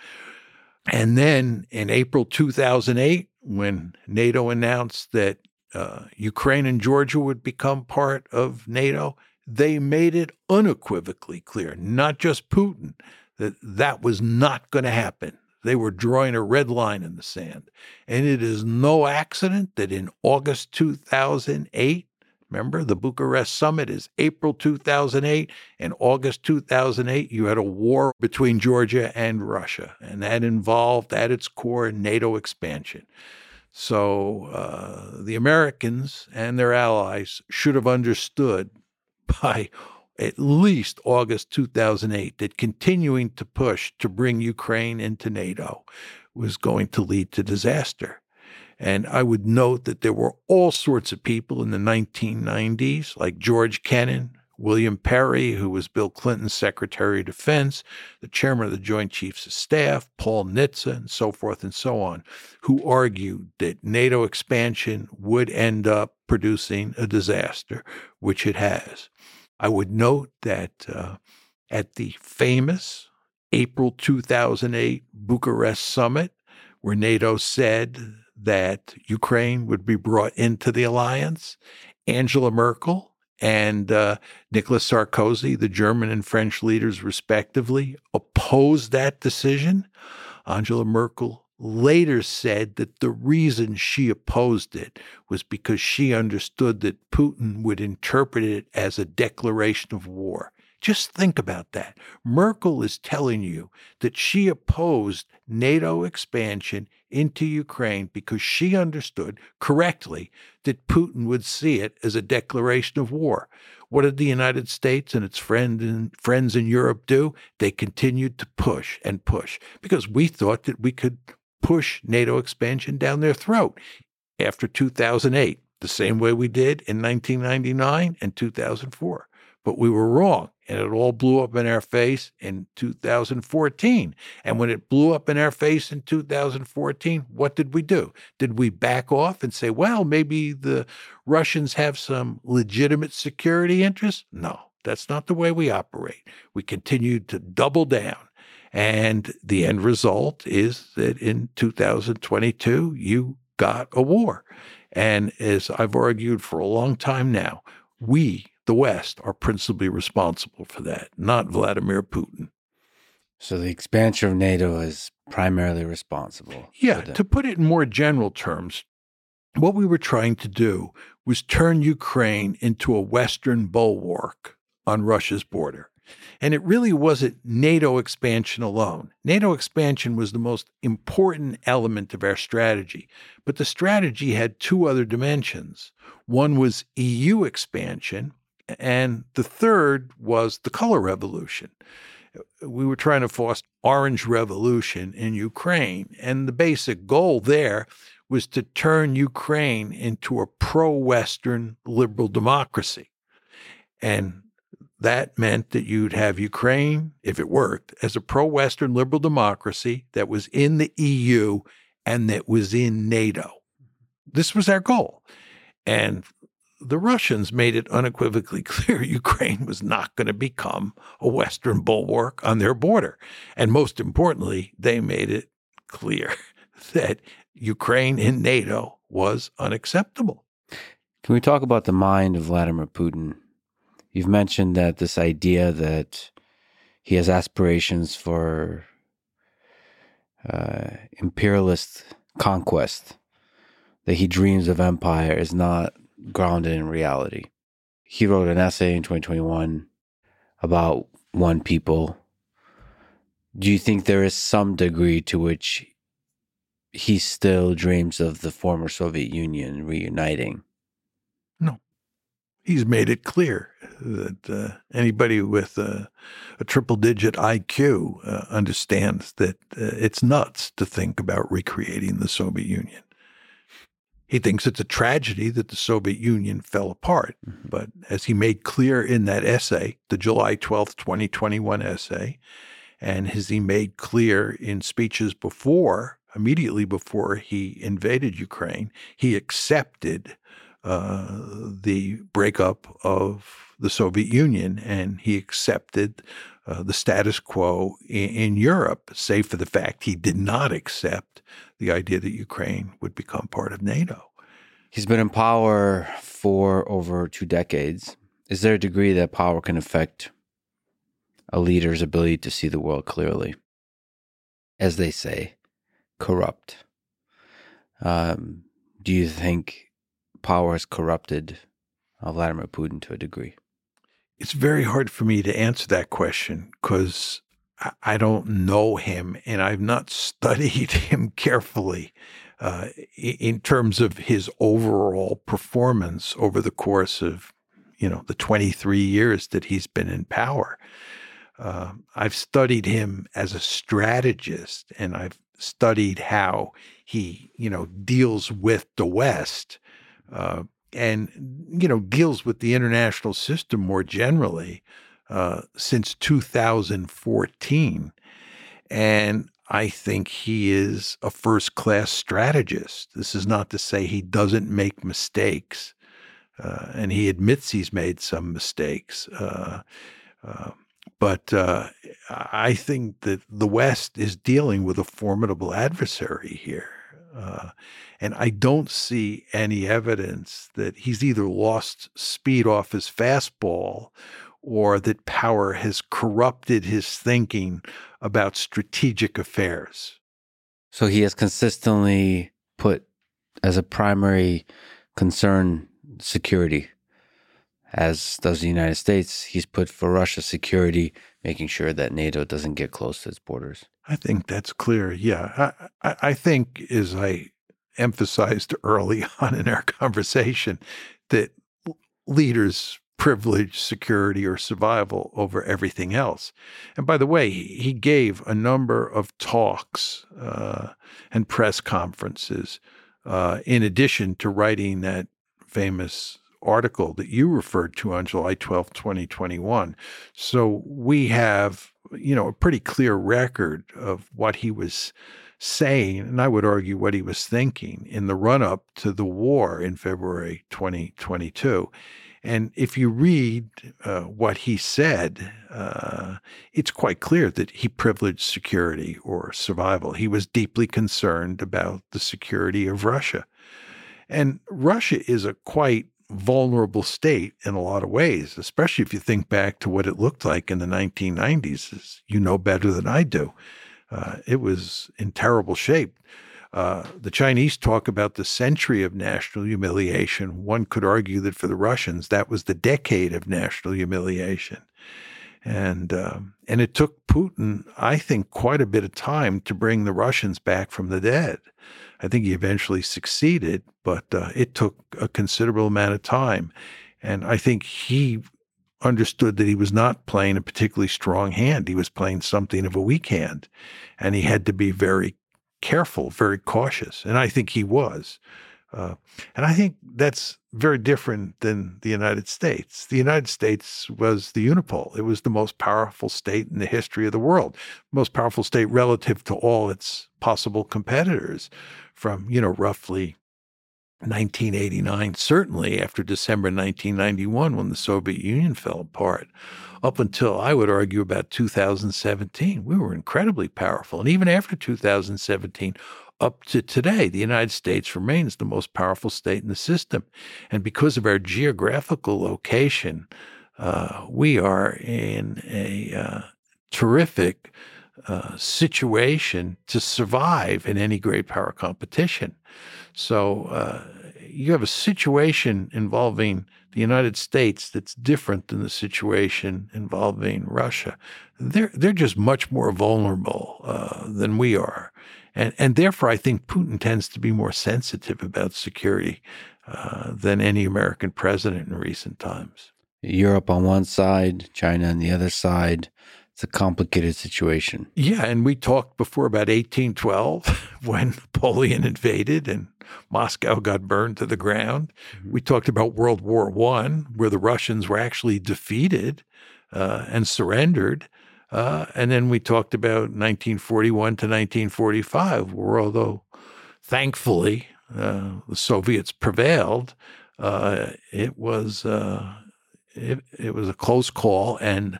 And then in April 2008, when NATO announced that uh, Ukraine and Georgia would become part of NATO, they made it unequivocally clear, not just Putin, that that was not going to happen. They were drawing a red line in the sand. And it is no accident that in August 2008, remember the Bucharest summit is April 2008, and August 2008, you had a war between Georgia and Russia. And that involved at its core NATO expansion. So uh, the Americans and their allies should have understood by at least August 2008 that continuing to push to bring Ukraine into NATO was going to lead to disaster. And I would note that there were all sorts of people in the 1990s, like George Kennan, William Perry, who was Bill Clinton's Secretary of Defense, the chairman of the Joint Chiefs of Staff, Paul Nitze, and so forth and so on, who argued that NATO expansion would end up producing a disaster, which it has. I would note that uh, at the famous April 2008 Bucharest summit, where NATO said that Ukraine would be brought into the alliance, Angela Merkel and uh, Nicolas Sarkozy, the German and French leaders respectively, opposed that decision. Angela Merkel later said that the reason she opposed it was because she understood that Putin would interpret it as a declaration of war. Just think about that. Merkel is telling you that she opposed NATO expansion into Ukraine because she understood correctly that Putin would see it as a declaration of war. What did the United States and its friend and friends in Europe do? They continued to push and push because we thought that we could push NATO expansion down their throat after 2008, the same way we did in 1999 and 2004. But we were wrong, and it all blew up in our face in 2014. And when it blew up in our face in 2014, what did we do? Did we back off and say, well, maybe the Russians have some legitimate security interests? No, that's not the way we operate. We continued to double down and the end result is that in 2022, you got a war. And as I've argued for a long time now, we, the West, are principally responsible for that, not Vladimir Putin. So the expansion of NATO is primarily responsible. Yeah, to put it in more general terms, what we were trying to do was turn Ukraine into a Western bulwark on Russia's border. And it really wasn't NATO expansion alone. NATO expansion was the most important element of our strategy. But the strategy had two other dimensions one was EU expansion, and the third was the color revolution. We were trying to foster orange revolution in Ukraine. And the basic goal there was to turn Ukraine into a pro Western liberal democracy. And that meant that you'd have Ukraine, if it worked, as a pro Western liberal democracy that was in the EU and that was in NATO. Mm-hmm. This was our goal. And the Russians made it unequivocally clear Ukraine was not going to become a Western bulwark on their border. And most importantly, they made it clear that Ukraine in NATO was unacceptable. Can we talk about the mind of Vladimir Putin? You've mentioned that this idea that he has aspirations for uh, imperialist conquest, that he dreams of empire, is not grounded in reality. He wrote an essay in 2021 about one people. Do you think there is some degree to which he still dreams of the former Soviet Union reuniting? No. He's made it clear that uh, anybody with a, triple digit IQ uh, understands that uh, it's nuts to think about recreating the Soviet Union. He thinks it's a tragedy that the Soviet Union fell apart. Mhm. But as he made clear in that essay, the July 12th, 2021 essay, and as he made clear in speeches before, immediately before he invaded Ukraine, he accepted uh, the breakup of the Soviet Union and he accepted uh, the status quo in, in Europe, save for the fact he did not accept the idea that Ukraine would become part of NATO. He's been in power for over two decades. Is there a degree that power can affect a leader's ability to see the world clearly? As they say, corrupt. Um, do you think power has corrupted uh, Vladimir Putin to a degree? It's very hard for me to answer that question because I, don't know him and I've not studied him carefully uh, in terms of his overall performance over the course of, you know, the 23 years that he's been in power. Uh, I've studied him as a strategist and I've studied how he, you know, deals with the West uh, and, you know, deals with the international system more generally uh, since 2014. And I think he is a first class strategist. This is not to say he doesn't make mistakes. Uh, and he admits he's made some mistakes. Uh, uh, but uh, I think that the West is dealing with a formidable adversary here. Uh, and I don't see any evidence that he's either lost speed off his fastball or that power has corrupted his thinking about strategic affairs. So he has consistently put as a primary concern security, as does the United States. He's put for Russia security, making sure that NATO doesn't get close to its borders. I think that's clear. Yeah. I, I, think, as I emphasized early on in our conversation, that leaders privilege security or survival over everything else. And by the way, he gave a number of talks uh, and press conferences uh, in addition to writing that famous article that you referred to on July 12, 2021. So we have, you know, a pretty clear record of what he was saying, and I would argue what he was thinking in the run up to the war in February 2022. And if you read uh, what he said, uh, it's quite clear that he privileged security or survival. He was deeply concerned about the security of Russia. And Russia is a quite vulnerable state in a lot of ways, especially if you think back to what it looked like in the 1990s. As you know better than I do. Uh, it was in terrible shape. Uh, the Chinese talk about the century of national humiliation. One could argue that for the Russians, that was the decade of national humiliation. And um, and it took Putin, I think, quite a bit of time to bring the Russians back from the dead. I think he eventually succeeded, but uh, it took a considerable amount of time. And I think he understood that he was not playing a particularly strong hand. He was playing something of a weak hand. And he had to be very careful, very cautious. And I think he was. Uh, and I think that's very different than the United States. The United States was the unipole. It was the most powerful state in the history of the world, most powerful state relative to all its possible competitors from, you know, roughly 1989, certainly after December 1991 when the Soviet Union fell apart, up until I would argue about 2017. We were incredibly powerful. And even after 2017, up to today, the United States remains the most powerful state in the system. And because of our geographical location, uh, we are in a uh, terrific uh, situation to survive in any great power competition. So uh, you have a situation involving the United States that's different than the situation involving Russia. They're they're just much more vulnerable uh, than we are, and and therefore I think Putin tends to be more sensitive about security uh, than any American president in recent times. Europe on one side, China on the other side. It's a complicated situation. Yeah, and we talked before about 1812 when Napoleon invaded and Moscow got burned to the ground. Mm-hmm. We talked about World War One, where the Russians were actually defeated uh, and surrendered. Uh, and then we talked about 1941 to 1945, where although thankfully uh, the Soviets prevailed, uh, it was uh, it, it was a close call, and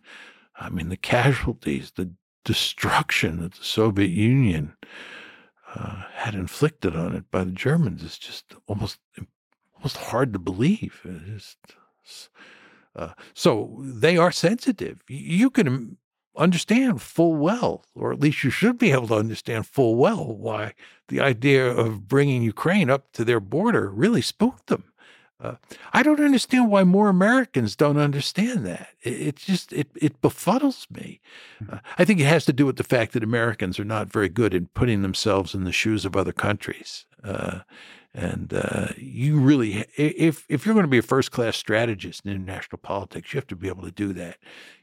I mean the casualties, the destruction that the Soviet Union uh, had inflicted on it by the Germans is just almost almost hard to believe. Just, uh, so they are sensitive. You can understand full well, or at least you should be able to understand full well, why the idea of bringing Ukraine up to their border really spooked them. Uh, I don't understand why more Americans don't understand that. It, it just it it befuddles me. Uh, I think it has to do with the fact that Americans are not very good in putting themselves in the shoes of other countries. Uh, and uh, you really, if if you're going to be a first class strategist in international politics, you have to be able to do that.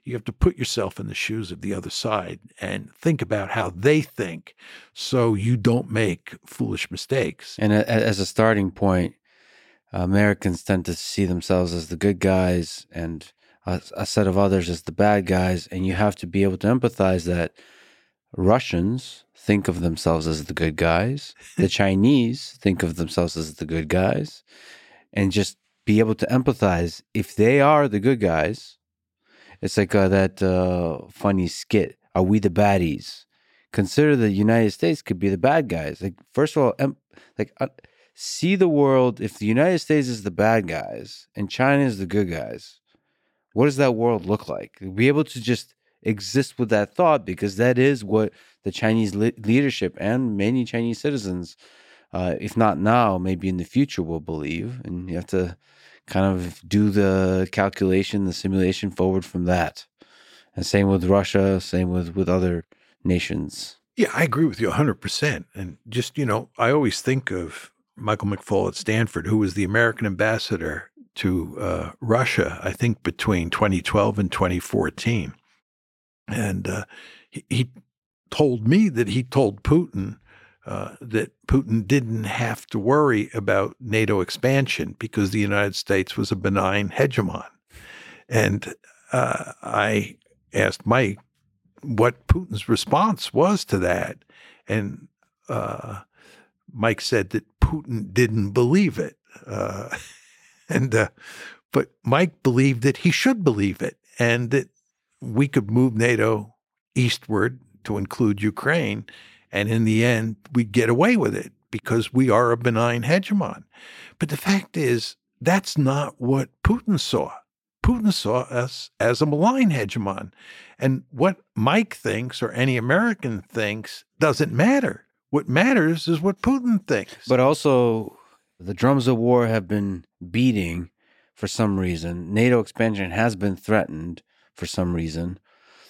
You have to put yourself in the shoes of the other side and think about how they think, so you don't make foolish mistakes. And as a starting point, Americans tend to see themselves as the good guys and a, a, set of others as the bad guys. And you have to be able to empathize that Russians think of themselves as the good guys, the Chinese think of themselves as the good guys, and just be able to empathize. If they are the good guys, it's like uh, that uh, funny skit Are we the baddies? Consider the United States could be the bad guys. Like, first of all, em- like, uh, see the world if the United States is the bad guys and China is the good guys, what does that world look like? Be able to just exist with that thought because that is what the Chinese le- leadership and many Chinese citizens, uh, if not now, maybe in the future, will believe. And you have to kind of do the calculation, the simulation forward from that. And same with Russia, same with, with other nations. Yeah, I agree with you 100%. And just, you know, I always think of Michael McFaul at Stanford, who was the American ambassador to uh, Russia, I think between 2012 and 2014. And uh, he, he, told me that he told Putin uh, that Putin didn't have to worry about NATO expansion because the United States was a benign hegemon. And uh, I asked Mike what Putin's response was to that. And uh, Mike said that Putin didn't believe it. Uh, and, uh, but Mike believed that he should believe it and that we could move NATO eastward to include Ukraine. And in the end, we'd get away with it because we are a benign hegemon. But the fact is, that's not what Putin saw. Putin saw us as a malign hegemon. And what Mike thinks or any American thinks doesn't matter. What matters is what Putin thinks. But also, the drums of war have been beating for some reason. NATO expansion has been threatened for some reason.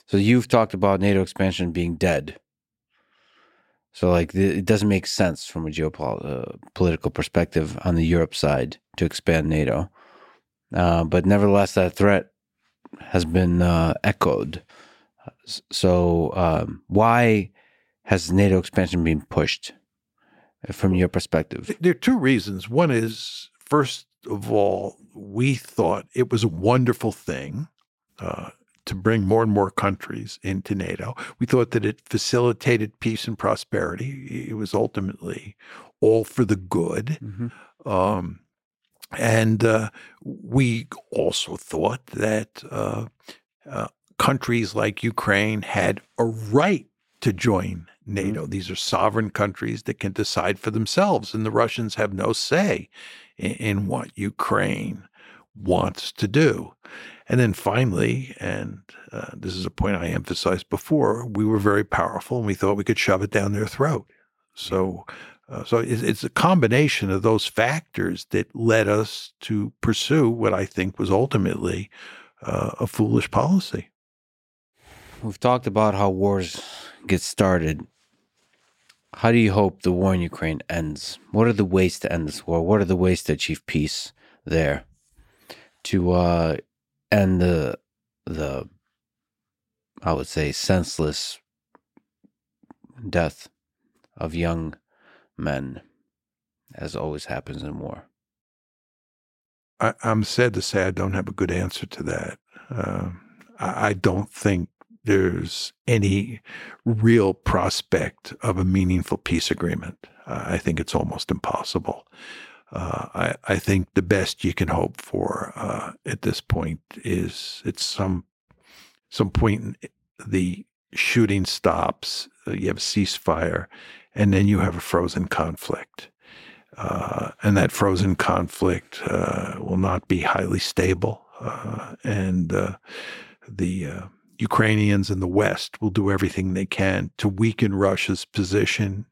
So you've talked about NATO expansion being dead. So like it doesn't make sense from a geopolitical uh, perspective on the Europe side to expand NATO. Uh, but nevertheless, that threat has been uh, echoed. So um, why has NATO expansion been pushed from your perspective? There are two reasons. One is, first of all, we thought it was a wonderful thing uh, to bring more and more countries into NATO. We thought that it facilitated peace and prosperity. It was ultimately all for the good. Mm-hmm. Um, and uh, we also thought that uh, uh, countries like Ukraine had a right to join NATO. Mm-hmm. These are sovereign countries that can decide for themselves, and the Russians have no say in, in what Ukraine wants to do. And then finally, and uh, this is a point I emphasized before, we were very powerful and we thought we could shove it down their throat. So, uh, so it's, it's a combination of those factors that led us to pursue what I think was ultimately uh, a foolish policy. We've talked about how wars get started. How do you hope the war in Ukraine ends? What are the ways to end this war? What are the ways to achieve peace there? To uh, and the the I would say senseless death of young men, as always happens in war. I, am sad to say I don't have a good answer to that. Uh, I, I don't think there's any real prospect of a meaningful peace agreement. Uh, I think it's almost impossible uh, I, I, think the best you can hope for uh, at this point is it's some some point the shooting stops, uh, you have a ceasefire, and then you have a frozen conflict. Uh, and that frozen conflict uh, will not be highly stable. Uh, and the Ukrainians in the West will do everything they can to weaken Russia's position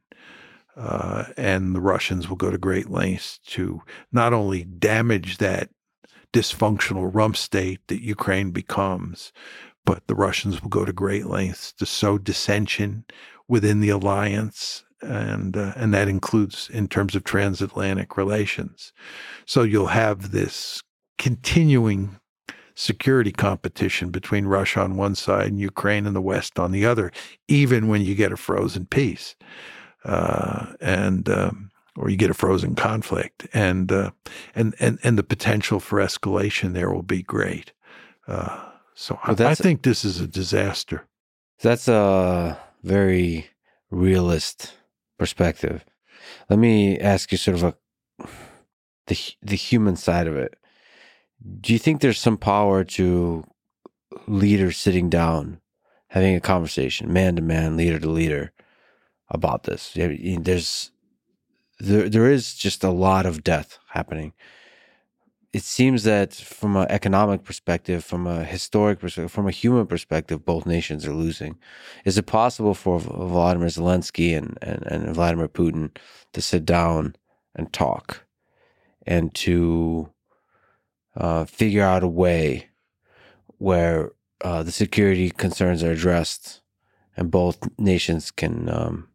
uh, and the Russians will go to great lengths to not only damage that dysfunctional rump state that Ukraine becomes, but the Russians will go to great lengths to sow dissension within the alliance. And, uh, and that includes in terms of transatlantic relations. So you'll have this continuing security competition between Russia on one side and Ukraine and the West on the other, even when you get a frozen peace uh, and um, or you get a frozen conflict, and uh, and and and the potential for escalation there will be great. Uh, so well, I, I, think this is a disaster. That's a very realist perspective. Let me ask you sort of a the the human side of it. Do you think there's some power to leaders sitting down, having a conversation, man to man, leader to leader, about this. There's there there is just a lot of death happening. It seems that from an economic perspective, from a historic perspective, from a human perspective, both nations are losing. Is it possible for Vladimir Zelensky and, and, and Vladimir Putin to sit down and talk and to uh, figure out a way where uh, the security concerns are addressed and both nations can um,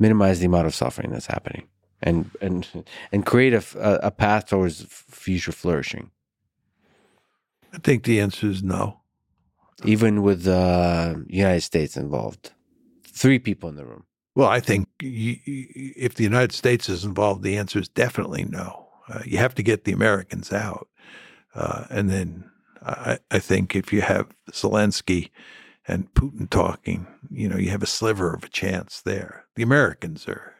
minimize the amount of suffering that's happening and and and create a, a path towards future flourishing. I think the answer is no. Even with the united states involved three people in the room. Well i think if the united states is involved the answer is definitely no. Uh, you have to get the americans out. Uh, and then I, I think if you have zelensky and Putin talking, you know, you have a sliver of a chance there. The Americans are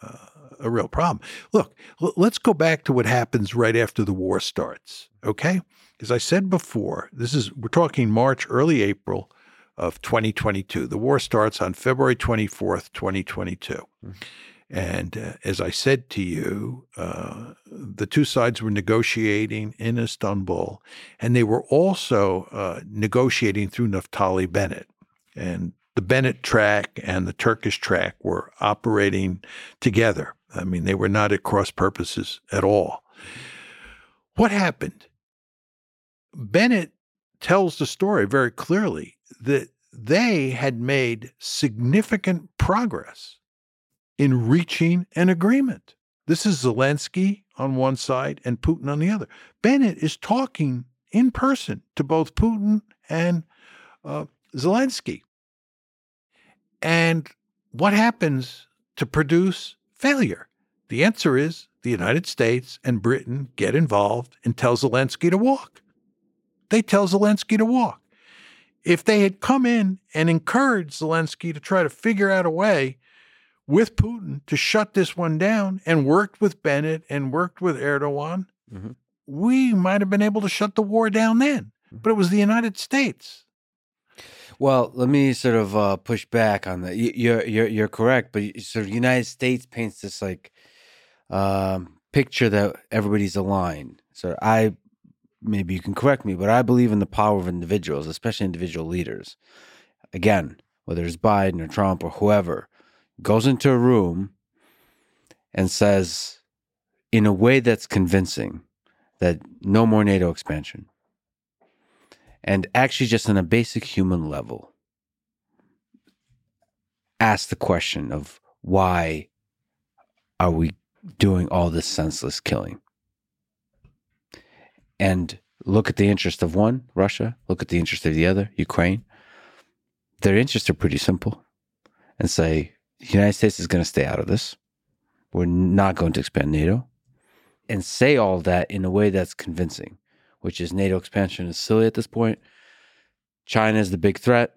uh, a real problem. Look, l- let's go back to what happens right after the war starts, okay? As I said before, this is we're talking March, early April of 2022. The war starts on February 24th, 2022. Mm-hmm. And uh, as I said to you, uh, the two sides were negotiating in Istanbul, and they were also uh, negotiating through Naftali Bennett. And the Bennett track and the Turkish track were operating together. I mean, they were not at cross purposes at all. What happened? Bennett tells the story very clearly that they had made significant progress in reaching an agreement. This is Zelensky on one side and Putin on the other. Bennett is talking in person to both Putin and uh, Zelensky. And what happens to produce failure? The answer is the United States and Britain get involved and tell Zelensky to walk. They tell Zelensky to walk. If they had come in and encouraged Zelensky to try to figure out a way with Putin to shut this one down and worked with Bennett and worked with Erdogan, mm-hmm. we might have been able to shut the war down then. But it was the United States. Well, let me sort of uh, push back on that. You're you're you're correct, but sort of United States paints this like um, picture that everybody's aligned. So I maybe you can correct me, but I believe in the power of individuals, especially individual leaders. Again, whether it's Biden or Trump or whoever, goes into a room and says, in a way that's convincing, that no more NATO expansion. And actually, just on a basic human level, ask the question of why are we doing all this senseless killing? And look at the interest of one, Russia, look at the interest of the other, Ukraine. Their interests are pretty simple and say, the United States is going to stay out of this. We're not going to expand NATO. And say all that in a way that's convincing, which is NATO expansion is silly at this point. China is the big threat.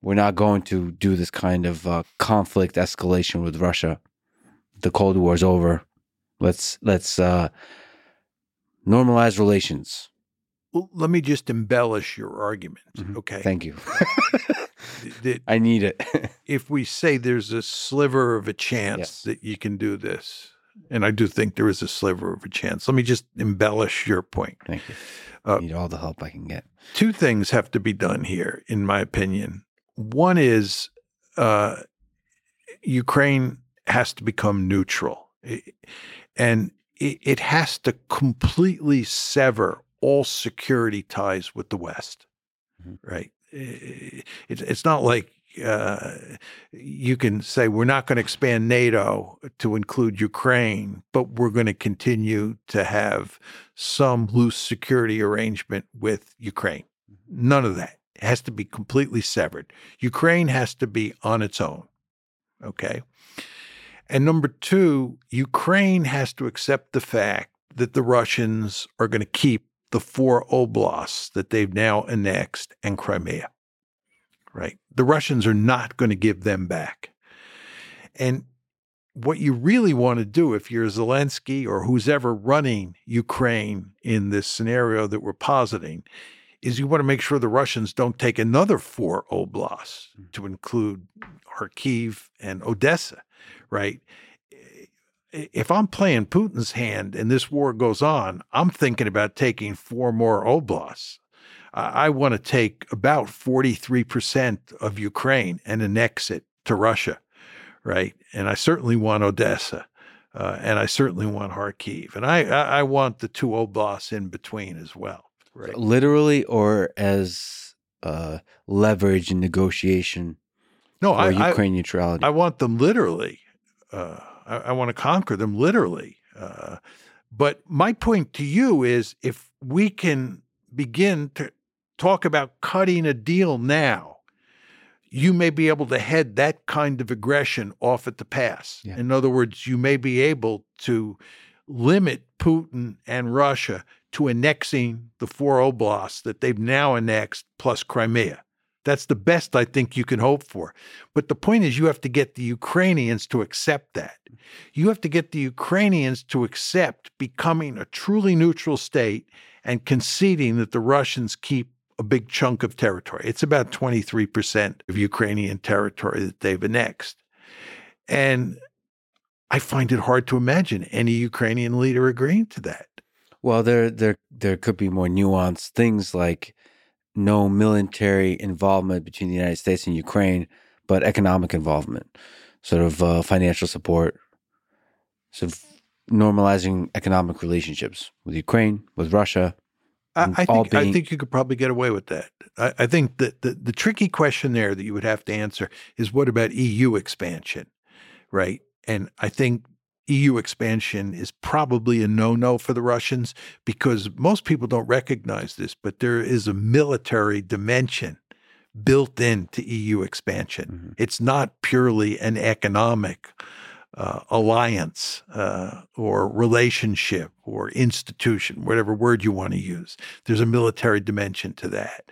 We're not going to do this kind of uh, conflict escalation with Russia. The Cold War is over. Let's let's uh, normalize relations. Well, let me just embellish your argument. Mm-hmm. Okay. Thank you. that I need it. if we say there's a sliver of a chance yes. that you can do this, and I do think there is a sliver of a chance, let me just embellish your point. Thank you. Uh, need all the help I can get. Two things have to be done here, in my opinion. One is uh, Ukraine has to become neutral, and it has to completely sever all security ties with the West, mm-hmm. right? It, it's not like uh, you can say we're not going to expand NATO to include Ukraine, but we're going to continue to have some loose security arrangement with Ukraine. Mm-hmm. None of that. It has to be completely severed. Ukraine has to be on its own. Okay. And number two, Ukraine has to accept the fact that the Russians are going to keep the four oblasts that they've now annexed and Crimea. Right? The Russians are not going to give them back. And what you really want to do if you're Zelensky or who's ever running Ukraine in this scenario that we're positing is you want to make sure the Russians don't take another four oblasts mm. to include Kharkiv and Odessa, right? If I'm playing Putin's hand and this war goes on, I'm thinking about taking four more oblasts. I want to take about 43% of Ukraine and annex it to Russia, right? And I certainly want Odessa. Uh, and I certainly want Kharkiv, and I, I, I want the two oblasts in between as well. Right? Literally, or as uh, leverage in negotiation. No, I, Ukraine I, neutrality. I want them literally. Uh, I, I want to conquer them literally. Uh, but my point to you is if we can begin to talk about cutting a deal now, you may be able to head that kind of aggression off at the pass. Yeah. In other words, you may be able to limit Putin and Russia to annexing the four oblasts that they've now annexed plus Crimea. That's the best I think you can hope for. But the point is, you have to get the Ukrainians to accept that. You have to get the Ukrainians to accept becoming a truly neutral state and conceding that the Russians keep a big chunk of territory. It's about 23% of Ukrainian territory that they've annexed. And I find it hard to imagine any Ukrainian leader agreeing to that. Well, there there there could be more nuanced things like no military involvement between the United States and Ukraine, but economic involvement, sort of uh, financial support, sort of normalizing economic relationships with Ukraine, with Russia. I, I think I think you could probably get away with that. I, I think that the, the tricky question there that you would have to answer is what about EU expansion, right? And I think EU expansion is probably a no-no for the Russians because most people don't recognize this, but there is a military dimension built into EU expansion. Mm-hmm. It's not purely an economic uh, alliance uh, or relationship or institution, whatever word you want to use. There's a military dimension to that.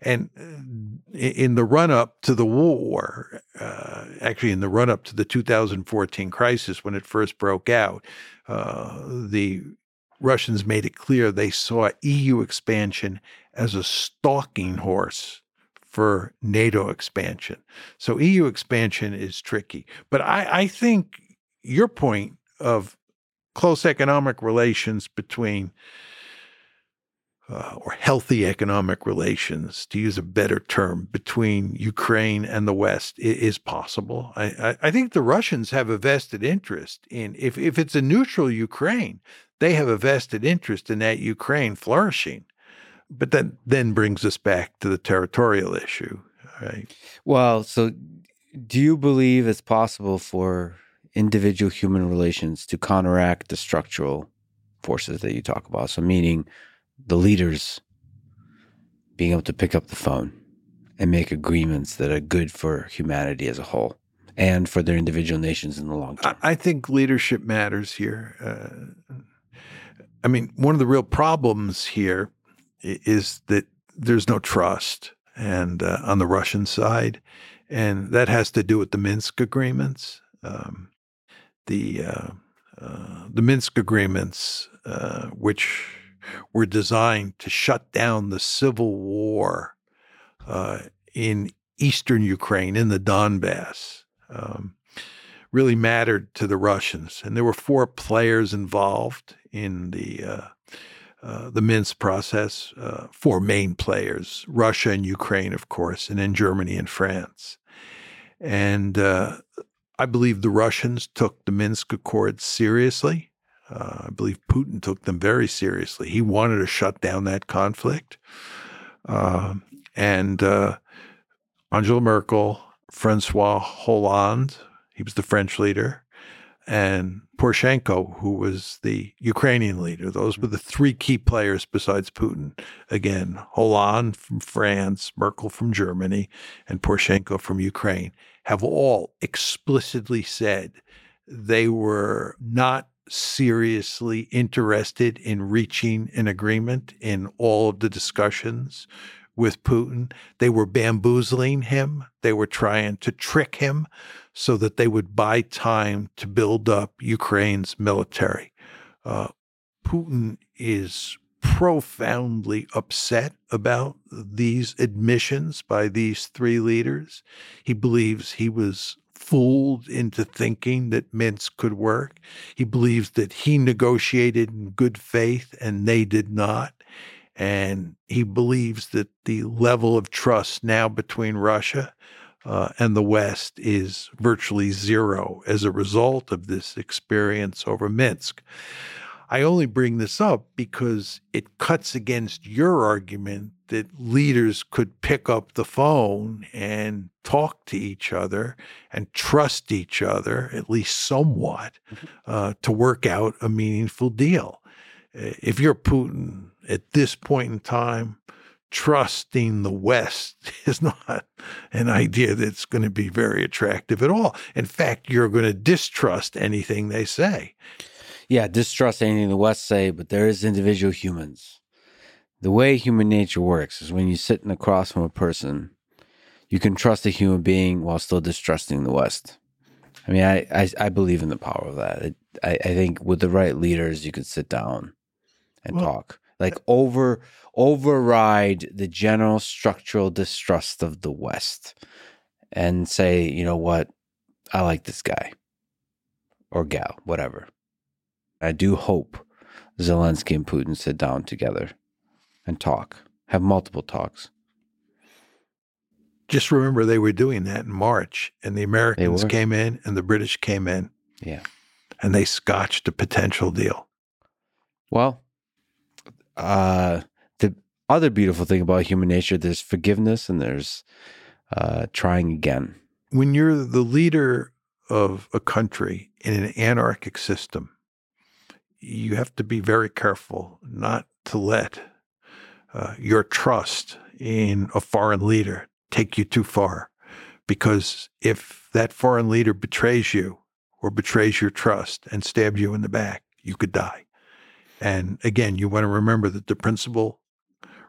And uh, in the run up to the war, uh, actually, in the run up to the 2014 crisis when it first broke out, uh, the Russians made it clear they saw EU expansion as a stalking horse for NATO expansion. So EU expansion is tricky. But I, I think your point of close economic relations between uh, or healthy economic relations, to use a better term, between Ukraine and the West i- is possible. I, I, I think the Russians have a vested interest in, if, if it's a neutral Ukraine, they have a vested interest in that Ukraine flourishing. But that then brings us back to the territorial issue, right? Well, so do you believe it's possible for individual human relations to counteract the structural forces that you talk about? So, meaning the leaders being able to pick up the phone and make agreements that are good for humanity as a whole and for their individual nations in the long term. I, think leadership matters here. Uh, I mean, one of the real problems here is that there's no trust, and uh, on the Russian side, and that has to do with the Minsk agreements. Um, the uh, uh, the Minsk agreements, uh, which were designed to shut down the civil war uh, in eastern Ukraine, in the Donbass. Um, really mattered to the Russians, and there were four players involved in the uh, uh, the Minsk process. Four main players: Russia and Ukraine, of course, and then Germany and France. And I believe the Russians took the Minsk Accords seriously. Uh, I believe Putin took them very seriously. He wanted to shut down that conflict, Um and uh, Angela Merkel, Francois Hollande, he was the French leader, and Poroshenko, who was the Ukrainian leader. Those were the three key players besides Putin. Again, Hollande from France, Merkel from Germany, and Poroshenko from Ukraine have all explicitly said they were not seriously interested in reaching an agreement in all of the discussions with Putin. They were bamboozling him. They were trying to trick him so that they would buy time to build up Ukraine's military. Uh, Putin is profoundly upset about these admissions by these three leaders. He believes he was fooled into thinking that Minsk could work. He believes that he negotiated in good faith and they did not. And he believes that the level of trust now between Russia uh, and the West is virtually zero as a result of this experience over Minsk. I only bring this up because it cuts against your argument that leaders could pick up the phone and talk to each other and trust each other, at least somewhat, uh, to work out a meaningful deal. If you're Putin at this point in time, trusting the West is not an idea that's going to be very attractive at all. In fact, you're going to distrust anything they say. Yeah, distrust anything the West say, but there is individual humans. The way human nature works is when you're sitting across from a person, you can trust a human being while still distrusting the West. I mean, I I, I believe in the power of that. It, I I think with the right leaders, you can sit down and Well, talk, like over override the general structural distrust of the West, and say, you know what, I like this guy, or gal, whatever. I do hope Zelensky and Putin sit down together and talk, have multiple talks. Just remember they were doing that in March, and the Americans came in and the British came in, Yeah. and they scotched a potential deal. Well, uh, the other beautiful thing about human nature, there's forgiveness and there's uh, trying again. When you're the leader of a country in an anarchic system, you have to be very careful not to let uh, your trust in a foreign leader take you too far. Because if that foreign leader betrays you or betrays your trust and stabs you in the back, you could die. And again, you want to remember that the principal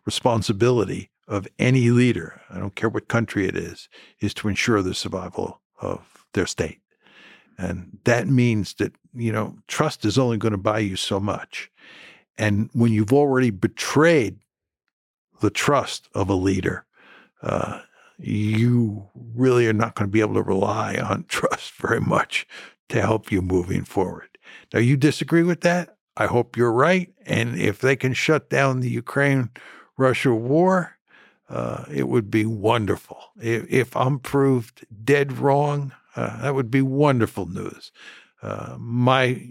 responsibility of any leader, I don't care what country it is, is to ensure the survival of their state. And that means that, you know, trust is only going to buy you so much. And when you've already betrayed the trust of a leader, uh, you really are not going to be able to rely on trust very much to help you moving forward. Now, you disagree with that? I hope you're right. And if they can shut down the Ukraine Russia war, uh, it would be wonderful. If, if, I'm proved dead wrong, uh, that would be wonderful news. Uh, my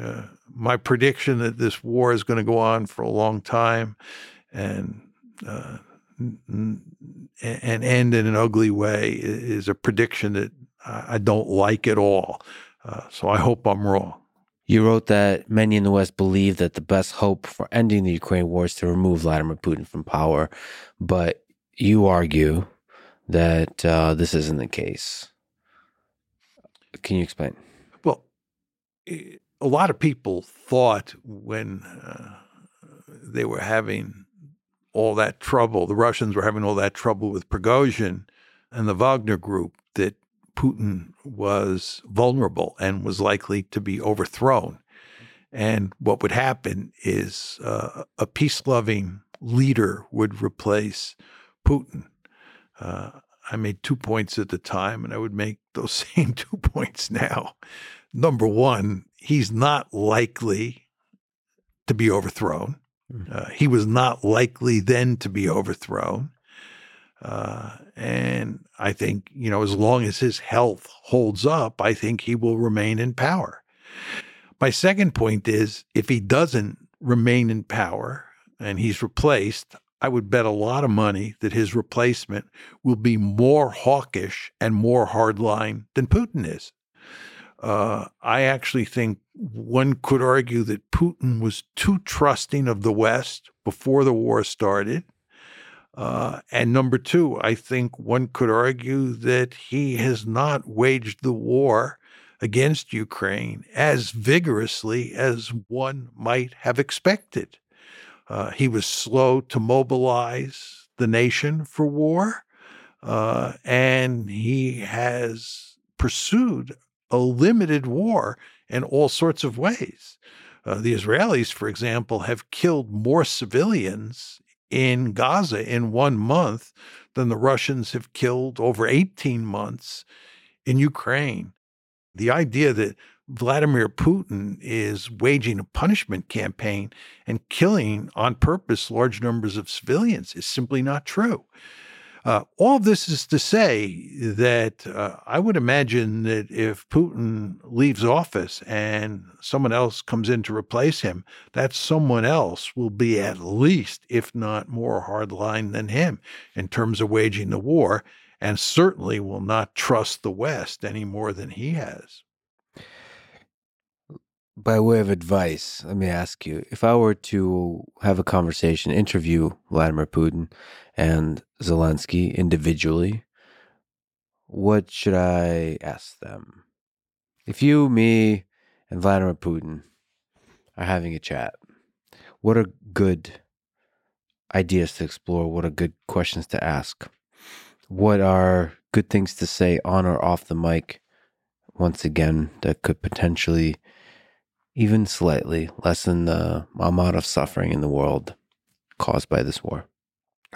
uh, my prediction that this war is going to go on for a long time and uh, and end in an ugly way is a prediction that I don't like at all. Uh, so I hope I'm wrong. You wrote that many in the West believe that the best hope for ending the Ukraine war is to remove Vladimir Putin from power, but you argue that this isn't the case. Can you explain? Well, a lot of people thought when uh, they were having all that trouble, the Russians were having all that trouble with Prigozhin and the Wagner group, that Putin was vulnerable and was likely to be overthrown. And what would happen is uh, a peace loving leader would replace Putin. Uh, I made two points at the time, and I would make those same two points now. Number one, he's not likely to be overthrown. Uh, he was not likely then to be overthrown. Uh, and I think, you know, as long as his health holds up, I think he will remain in power. My second point is if he doesn't remain in power and he's replaced, I would bet a lot of money that his replacement will be more hawkish and more hardline than Putin is. Uh, I actually think one could argue that Putin was too trusting of the West before the war started. Uh, and number two, I think one could argue that he has not waged the war against Ukraine as vigorously as one might have expected. Uh, he was slow to mobilize the nation for war, uh, and he has pursued a limited war in all sorts of ways. Uh, the Israelis, for example, have killed more civilians in Gaza in one month than the Russians have killed over 18 months in Ukraine. The idea that Vladimir Putin is waging a punishment campaign and killing on purpose large numbers of civilians is simply not true. Uh, all of this is to say that uh, I would imagine that if Putin leaves office and someone else comes in to replace him, that someone else will be at least, if not more hardline than him in terms of waging the war, and certainly will not trust the West any more than he has. By way of advice, let me ask you if I were to have a conversation, interview Vladimir Putin and Zelensky individually, what should I ask them? If you, me, and Vladimir Putin are having a chat, what are good ideas to explore? What are good questions to ask? What are good things to say on or off the mic? Once again, that could potentially even slightly lessen the amount of suffering in the world caused by this war.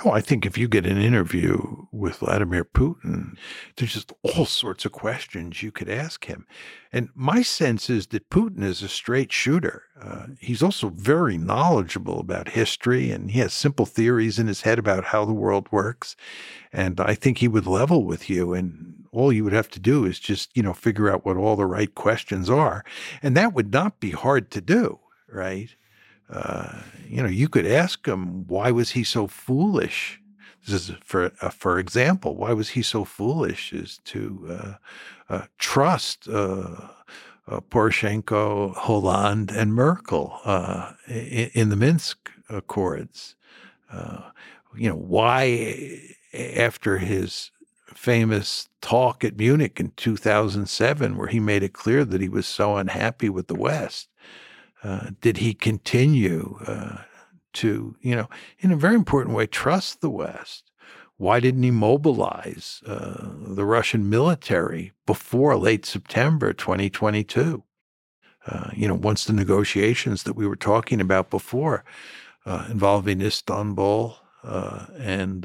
Oh, I think if you get an interview with Vladimir Putin, there's just all sorts of questions you could ask him. And my sense is that Putin is a straight shooter. Uh, he's also very knowledgeable about history and he has simple theories in his head about how the world works. And I think he would level with you and all you would have to do is just, you know, figure out what all the right questions are. And that would not be hard to do, right? Uh, you know, you could ask him, why was he so foolish? This is for uh, for example, why was he so foolish as to uh, uh trust uh, Poroshenko, Hollande, and Merkel in, in, the Minsk Accords? you know, why after his famous talk at Munich in 2007, where he made it clear that he was so unhappy with the West, uh, did he continue uh, to, you know, in a very important way, trust the West? Why didn't he mobilize uh, the Russian military before late September 2022? Uh, you know, once the negotiations that we were talking about before uh, involving Istanbul and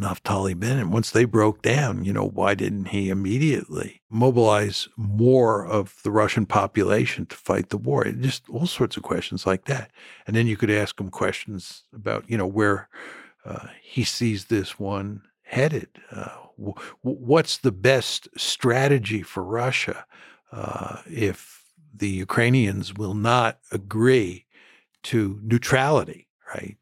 Naftali Bennett, once they broke down, you know, why didn't he immediately mobilize more of the Russian population to fight the war? Just all sorts of questions like that. And then you could ask him questions about, you know, where uh, he sees this one headed. Uh, w- what's the best strategy for Russia uh, if the Ukrainians will not agree to neutrality, right?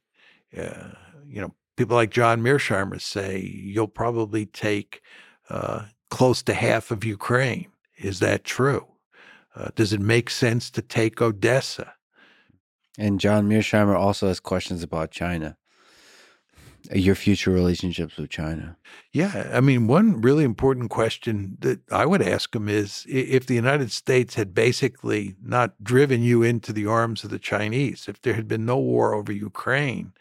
Uh, you know, people like John Mearsheimer say you'll probably take uh, close to half of Ukraine. Is that true? Uh, does it make sense to take Odessa? And John Mearsheimer also has questions about China, your future relationships with China. Yeah. I mean, one really important question that I would ask him is if the United States had basically not driven you into the arms of the Chinese, if there had been no war over Ukraine,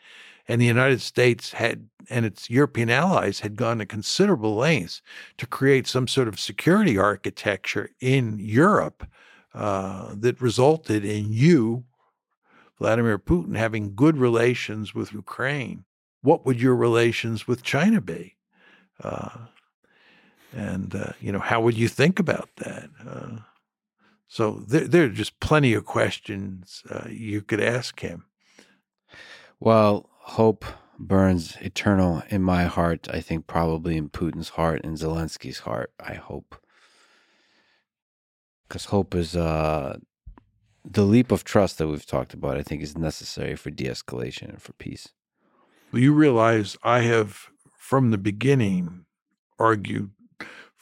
and the United States had and its European allies had gone to considerable lengths to create some sort of security architecture in Europe uh, that resulted in you, Vladimir Putin, having good relations with Ukraine. What would your relations with China be? Uh, and uh, you know, how would you think about that? Uh, so there, there, are just plenty of questions uh, you could ask him. Well, hope burns eternal in my heart. I think probably in Putin's heart and Zelensky's heart. I hope. Because hope is uh, the leap of trust that we've talked about, I think is necessary for de escalation and for peace. Well, you realize I have, from the beginning, argued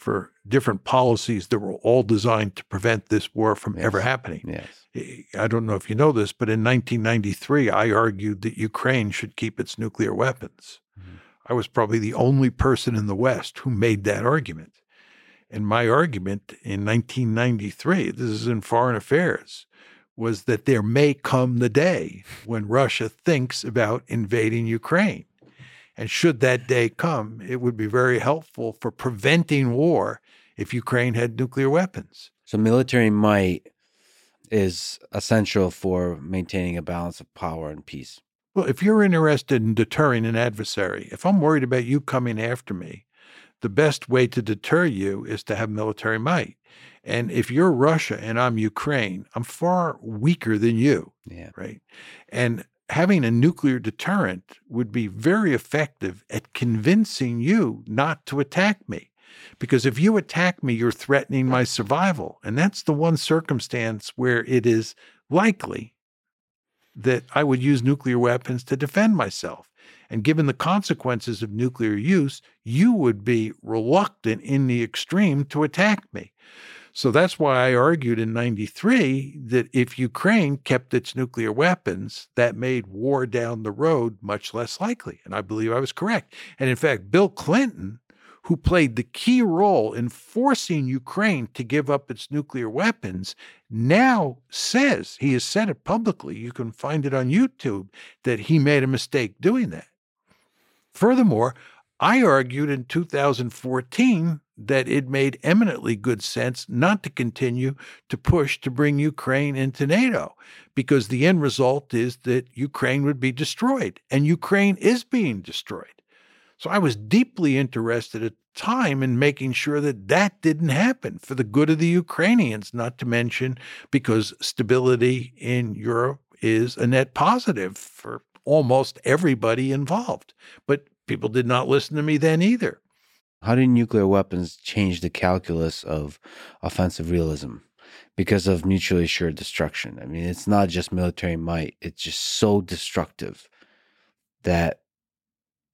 for different policies that were all designed to prevent this war from yes. ever happening. Yes. I don't know if you know this, but in 1993, I argued that Ukraine should keep its nuclear weapons. Mm-hmm. I was probably the only person in the West who made that argument. And my argument in 1993, this is in foreign affairs, was that there may come the day when Russia thinks about invading Ukraine. And should that day come, it would be very helpful for preventing war if Ukraine had nuclear weapons. So, military might is essential for maintaining a balance of power and peace. Well, if you're interested in deterring an adversary, if I'm worried about you coming after me, the best way to deter you is to have military might. And if you're Russia and I'm Ukraine, I'm far weaker than you. Yeah. Right. And having a nuclear deterrent would be very effective at convincing you not to attack me. Because if you attack me, you're threatening my survival. And that's the one circumstance where it is likely that I would use nuclear weapons to defend myself. And given the consequences of nuclear use, you would be reluctant in the extreme to attack me. So that's why I argued in 93 that if Ukraine kept its nuclear weapons, that made war down the road much less likely. And I believe I was correct. And in fact, Bill Clinton, who played the key role in forcing Ukraine to give up its nuclear weapons, now says, he has said it publicly, you can find it on YouTube, that he made a mistake doing that. Furthermore, I argued in 2014 that it made eminently good sense not to continue to push to bring Ukraine into NATO because the end result is that Ukraine would be destroyed, and Ukraine is being destroyed. So I was deeply interested at the time in making sure that that didn't happen for the good of the Ukrainians, not to mention because stability in Europe is a net positive for almost everybody involved. But people did not listen to me then either. How did nuclear weapons change the calculus of offensive realism? Because of mutually assured destruction. I mean, it's not just military might, it's just so destructive that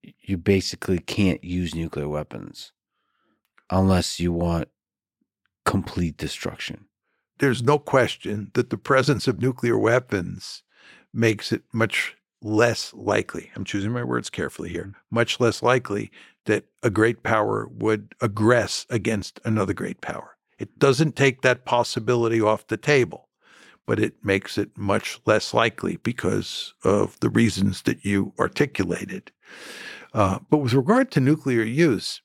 you basically can't use nuclear weapons unless you want complete destruction. There's no question that the presence of nuclear weapons makes it much less likely, I'm choosing my words carefully here, much less likely that a great power would aggress against another great power. It doesn't take that possibility off the table, but it makes it much less likely because of the reasons that you articulated. Uh, but with regard to nuclear use,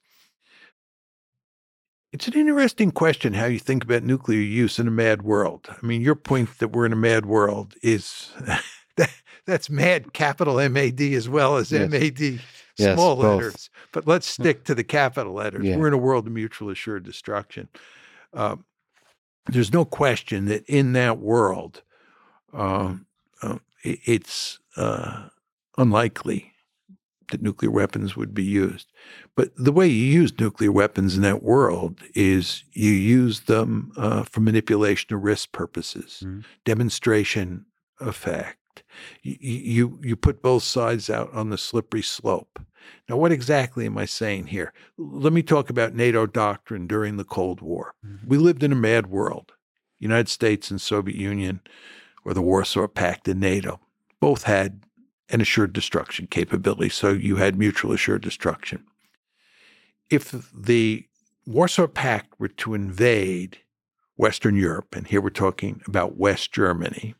it's an interesting question how you think about nuclear use in a mad world. I mean, your point that we're in a mad world is that, that's mad, capital M A D, as well as Yes. M A D, Yes, small both. letters. But let's stick to the capital letters. Yeah. We're in a world of mutual assured destruction. Um, there's no question that in that world, um, uh, i- it's uh, unlikely that nuclear weapons would be used. But the way you use nuclear weapons in that world is you use them uh, for manipulation of risk purposes, Mhm. demonstration effect. You, you you put both sides out on the slippery slope. Now, what exactly am I saying here? Let me talk about NATO doctrine during the Cold War. Mhm. We lived in a mad world. United States and Soviet Union, or the Warsaw Pact and NATO, both had an assured destruction capability. So you had mutual assured destruction. If the Warsaw Pact were to invade Western Europe, and here we're talking about West Germany,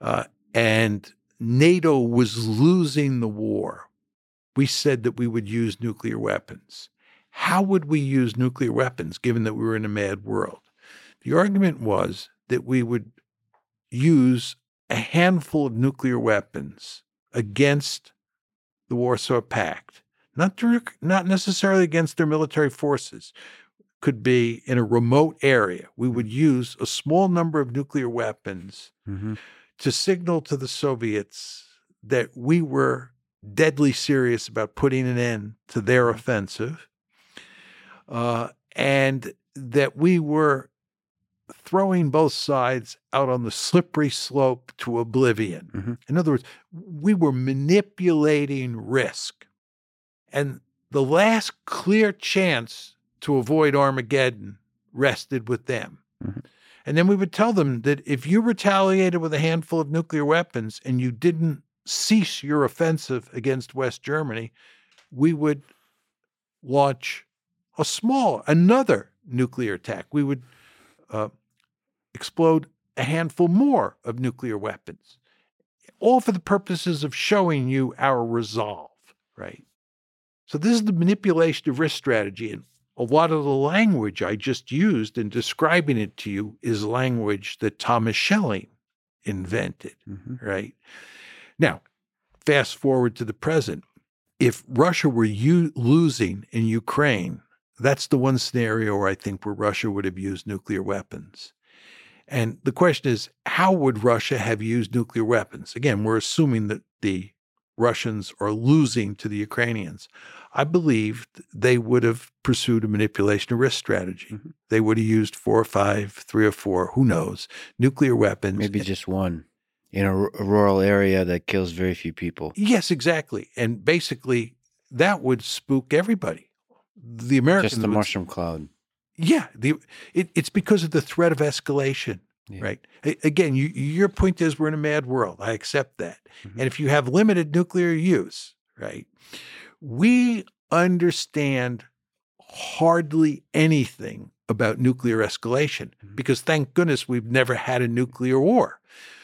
uh, and NATO was losing the war, we said that we would use nuclear weapons. How would we use nuclear weapons given that we were in a mad world? The argument was that we would use a handful of nuclear weapons against the Warsaw Pact, not, not necessarily against their military forces. Could be in a remote area. We would use a small number of nuclear weapons Mm-hmm. To signal to the Soviets that we were deadly serious about putting an end to their offensive, uh, and that we were throwing both sides out on the slippery slope to oblivion. Mhm. In other words, we were manipulating risk. And the last clear chance to avoid Armageddon rested with them. Mhm. And then we would tell them that if you retaliated with a handful of nuclear weapons and you didn't cease your offensive against West Germany, we would launch a small, another nuclear attack. We would uh, explode a handful more of nuclear weapons, all for the purposes of showing you our resolve, right? So, this is the manipulation of risk strategy. A lot of the language I just used in describing it to you is language that Thomas Schelling invented Mm-hmm. right? Now, fast forward to the present. If Russia were u- losing in Ukraine, that's the one scenario where I think where Russia would have used nuclear weapons. And the question is, how would Russia have used nuclear weapons? Again, we're assuming that the Russians are losing to the Ukrainians. I believe they would have pursued a manipulation of risk strategy. Mhm. They would have used four or five, three or four, who knows, nuclear weapons. Maybe just one in a, r- a rural area that kills very few people. Yes, exactly. And basically, that would spook everybody. The Americans, Just the would- mushroom cloud. yeah. The it, it's because of the threat of escalation, Yeah. right? Again, you, your point is we're in a mad world. I accept that. Mhm. And if you have limited nuclear use, right, we understand hardly anything about nuclear escalation Mhm. because thank goodness we've never had a nuclear war.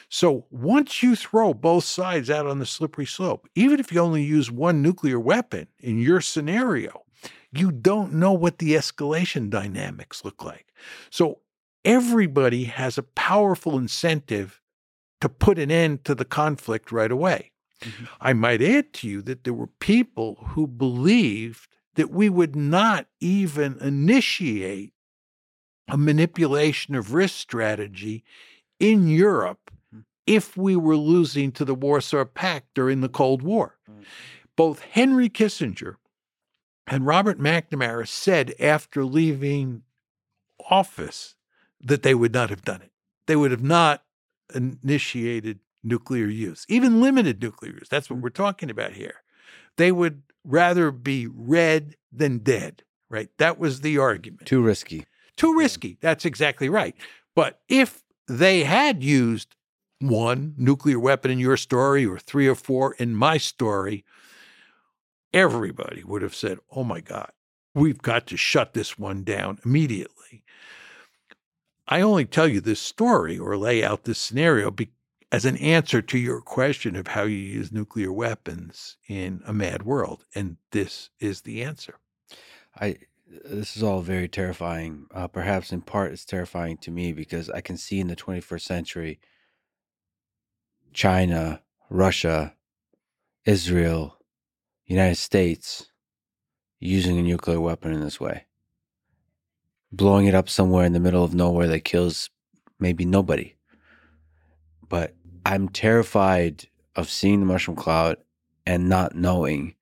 So once you throw both sides out on the slippery slope, even if you only use one nuclear weapon in your scenario, you don't know what the escalation dynamics look like. So everybody has a powerful incentive to put an end to the conflict right away. Mm-hmm. I might add to you that there were people who believed that we would not even initiate a manipulation of risk strategy in Europe mm. if we were losing to the Warsaw Pact during the Cold War. Mm. Both Henry Kissinger and Robert McNamara said after leaving office that they would not have done it. They would have not initiated nuclear use, even limited nuclear use. That's what mm. we're talking about here. They would rather be red than dead, right? That was the argument. Too risky. Too risky. That's exactly right. But if they had used one nuclear weapon in your story or three or four in my story, everybody would have said, oh my God, we've got to shut this one down immediately. I only tell you this story or lay out this scenario be- as an answer to your question of how you use nuclear weapons in a mad world. And this is the answer. I this is all very terrifying. Uh, perhaps in part it's terrifying to me because I can see in the 21st century China, Russia, Israel, United States using a nuclear weapon in this way. Blowing it up somewhere in the middle of nowhere that kills maybe nobody. But I'm terrified of seeing the mushroom cloud and not knowing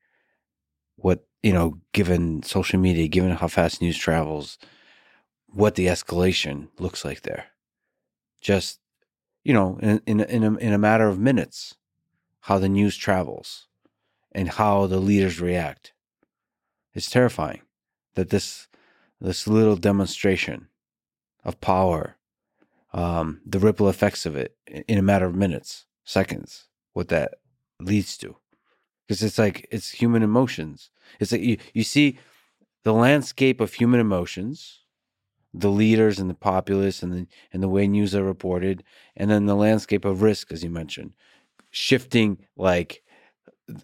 what, you know, given social media, given how fast news travels, what the escalation looks like there. Just, you know, in, in, in, a, in a matter of minutes, how the news travels and how the leaders react. It's terrifying that this this little demonstration of power, um, the ripple effects of it in a matter of minutes, seconds, what that leads to. Because it's like it's human emotions. It's like you, you see the landscape of human emotions, the leaders and the populace and the and the way news are reported, and then the landscape of risk, as you mentioned, shifting like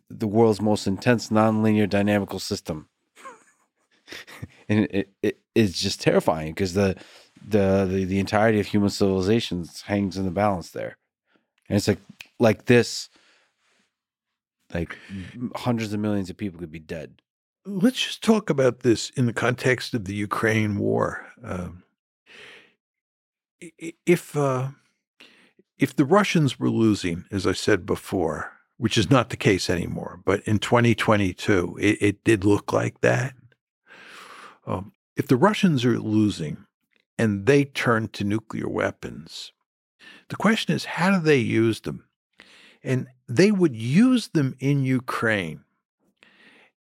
the world's most intense nonlinear dynamical system. and it, it it's just terrifying because the, the the the entirety of human civilization hangs in the balance there. And it's like like this like hundreds of millions of people could be dead. Let's just talk about this in the context of the Ukraine war. Um, if uh, if the Russians were losing, as I said before, which is not the case anymore. But in 2022, it, it did look like that. Um, if the Russians are losing and they turn to nuclear weapons, the question is how do they use them? And they would use them in Ukraine.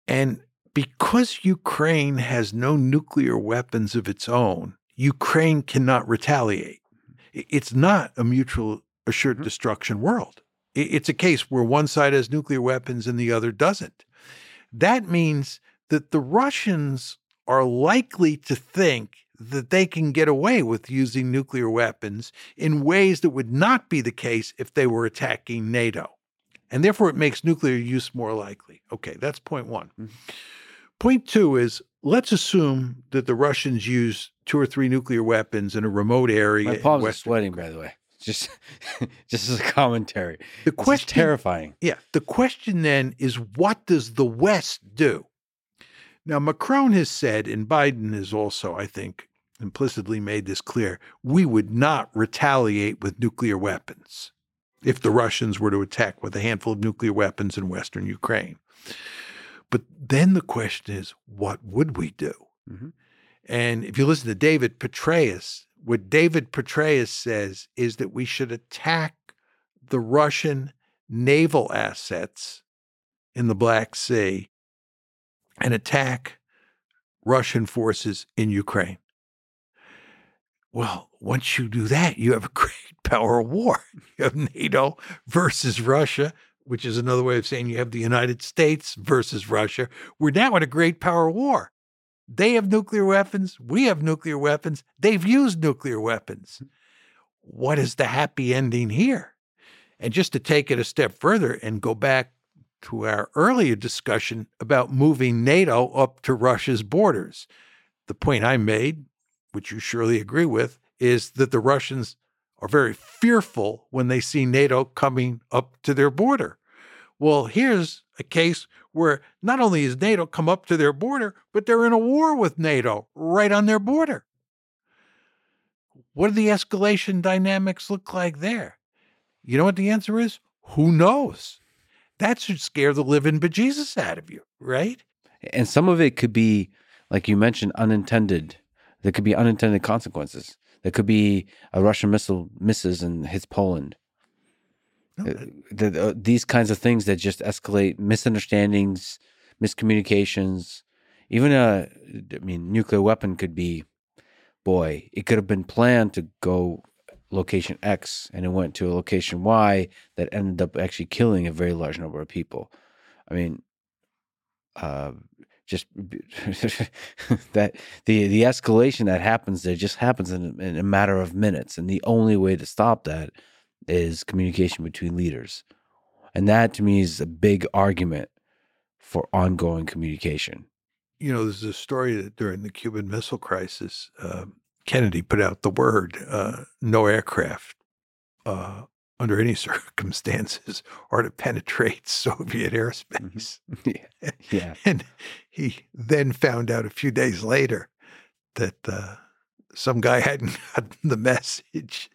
And because Ukraine has no nuclear weapons of its own, Ukraine cannot retaliate. It's not a mutual assured mm-hmm. destruction world. It's a case where one side has nuclear weapons and the other doesn't. That means that the Russians are likely to think that they can get away with using nuclear weapons in ways that would not be the case if they were attacking NATO. And therefore, it makes nuclear use more likely. Okay, that's point one. Mm-hmm. Point two is let's assume that the Russians use two or three nuclear weapons in a remote area. My palms are sweating, by the way just just as a commentary. The question terrifying. Yeah. The question then is what does the West do? Now Macron has said, and Biden has also, I think, implicitly made this clear, we would not retaliate with nuclear weapons if the Russians were to attack with a handful of nuclear weapons in Western Ukraine. But then the question is, what would we do? Mm-hmm. And if you listen to David Petraeus, what David Petraeus says is that we should attack the Russian naval assets in the Black Sea and attack Russian forces in Ukraine. Well, once you do that, you have a great power war. You have NATO versus Russia, which is another way of saying you have the United States versus Russia. We're now in a great power war. They have nuclear weapons. We have nuclear weapons. They've used nuclear weapons. Hmm. What is the happy ending here? And just to take it a step further and go back to our earlier discussion about moving NATO up to Russia's borders, the point I made, which you surely agree with, is that the Russians are very fearful when they see NATO coming up to their border. Well, here's a case where not only has NATO come up to their border, but they're in a war with NATO right on their border. What do the escalation dynamics look like there? You know what the answer is? Who knows? That should scare the living bejesus out of you, right? And some of it could be, like you mentioned, unintended. There could be unintended consequences. There could be a Russian missile misses and hits Poland. No, Uh, the, uh, these kinds of things that just escalate misunderstandings, miscommunications. Even a, I mean, nuclear weapon could be, boy, it could have been planned to go location X and it went to a location Y that ended up actually killing a very large number of people. I mean, uh, just that the the escalation that happens there just happens in, in a matter of minutes, and the only way to stop that is communication between leaders, and that to me is a big argument for ongoing communication. You know, there's a story that during the Cuban Missile Crisis, um, Kennedy put out the word uh, no aircraft uh, under any circumstances are to penetrate Soviet airspace. yeah, yeah, And he then found out a few days later that uh, some guy hadn't gotten the message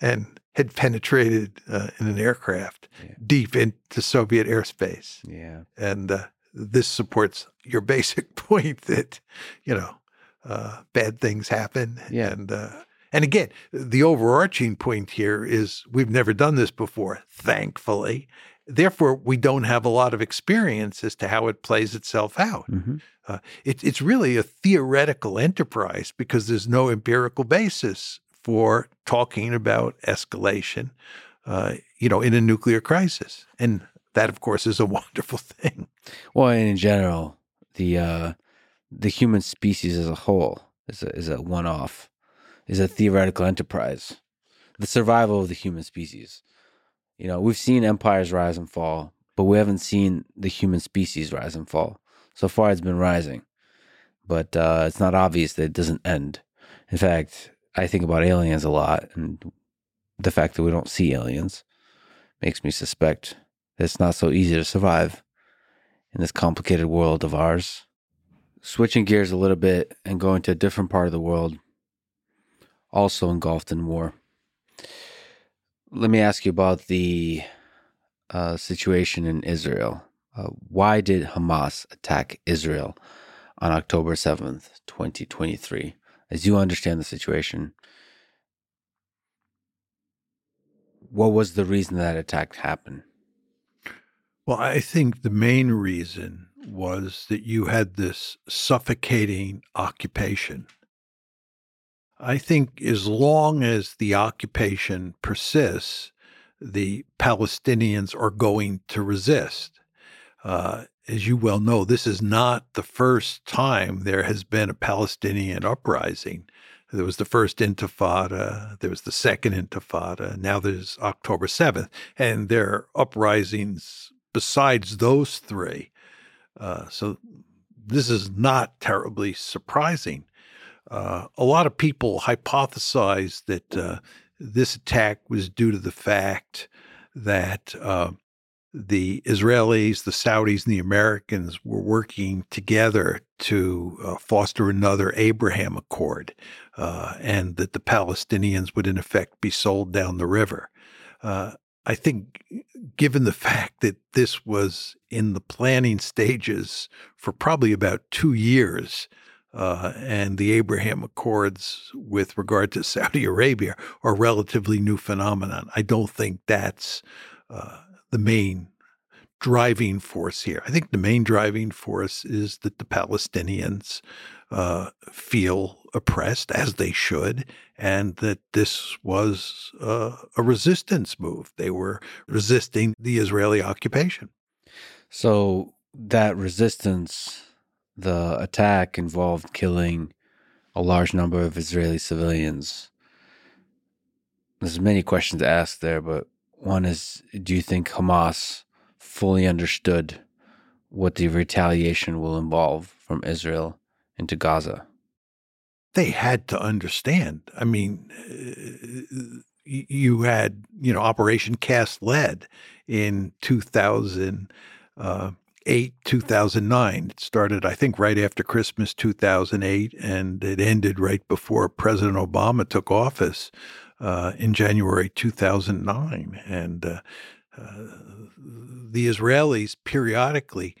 and had penetrated uh, in an aircraft Yeah. deep into Soviet airspace. yeah. And uh, this supports your basic point that, you know, uh, bad things happen. Yeah. And, uh, and again, the overarching point here is we've never done this before, thankfully. Therefore, we don't have a lot of experience as to how it plays itself out. hmm Uh, it, it's really a theoretical enterprise because there's no empirical basis for talking about escalation, uh, you know, in a nuclear crisis. And that, of course, is a wonderful thing. Well, and in general, the uh, the human species as a whole is a, is a one off, is a theoretical enterprise. The survival of the human species. You know, we've seen empires rise and fall, but we haven't seen the human species rise and fall. So far, it's been rising, but uh, it's not obvious that it doesn't end. In fact, I think about aliens a lot, and the fact that we don't see aliens makes me suspect that it's not so easy to survive in this complicated world of ours. Switching gears a little bit and going to a different part of the world, also engulfed in war. Let me ask you about the uh, situation in Israel. Uh, why did Hamas attack Israel on October 7th, 2023? As you understand the situation, what was the reason that attack happened? Well, I think the main reason was that you had this suffocating occupation. I think as long as the occupation persists, the Palestinians are going to resist. Uh, as you well know, this is not the first time there has been a Palestinian uprising. There was the first Intifada, there was the second Intifada, now there's October 7th, and there are uprisings besides those three. Uh, so this is not terribly surprising. Uh, a lot of people hypothesized that uh, this attack was due to the fact that uh, the Israelis, the Saudis, and the Americans were working together to uh, foster another Abraham Accord, uh, and that the Palestinians would, in effect, be sold down the river. I think, given the fact that this was in the planning stages for probably about two years, uh, and the Abraham Accords with regard to Saudi Arabia are a relatively new phenomenon. I don't think that's uh, the main driving force here. I think the main driving force is that the Palestinians uh, feel oppressed, as they should, and that this was uh, a resistance move. They were resisting the Israeli occupation. So that resistance, the attack involved killing a large number of Israeli civilians. There's many questions to ask there, but One is Do you think Hamas fully understood what the retaliation will involve from Israel into Gaza? They had to understand. I mean, you had, you know, Operation Cast Lead in 2000. uh, 2009. It started, I think, right after Christmas 2008, and it ended right before President Obama took office uh, in January 2009. And uh, uh, the Israelis periodically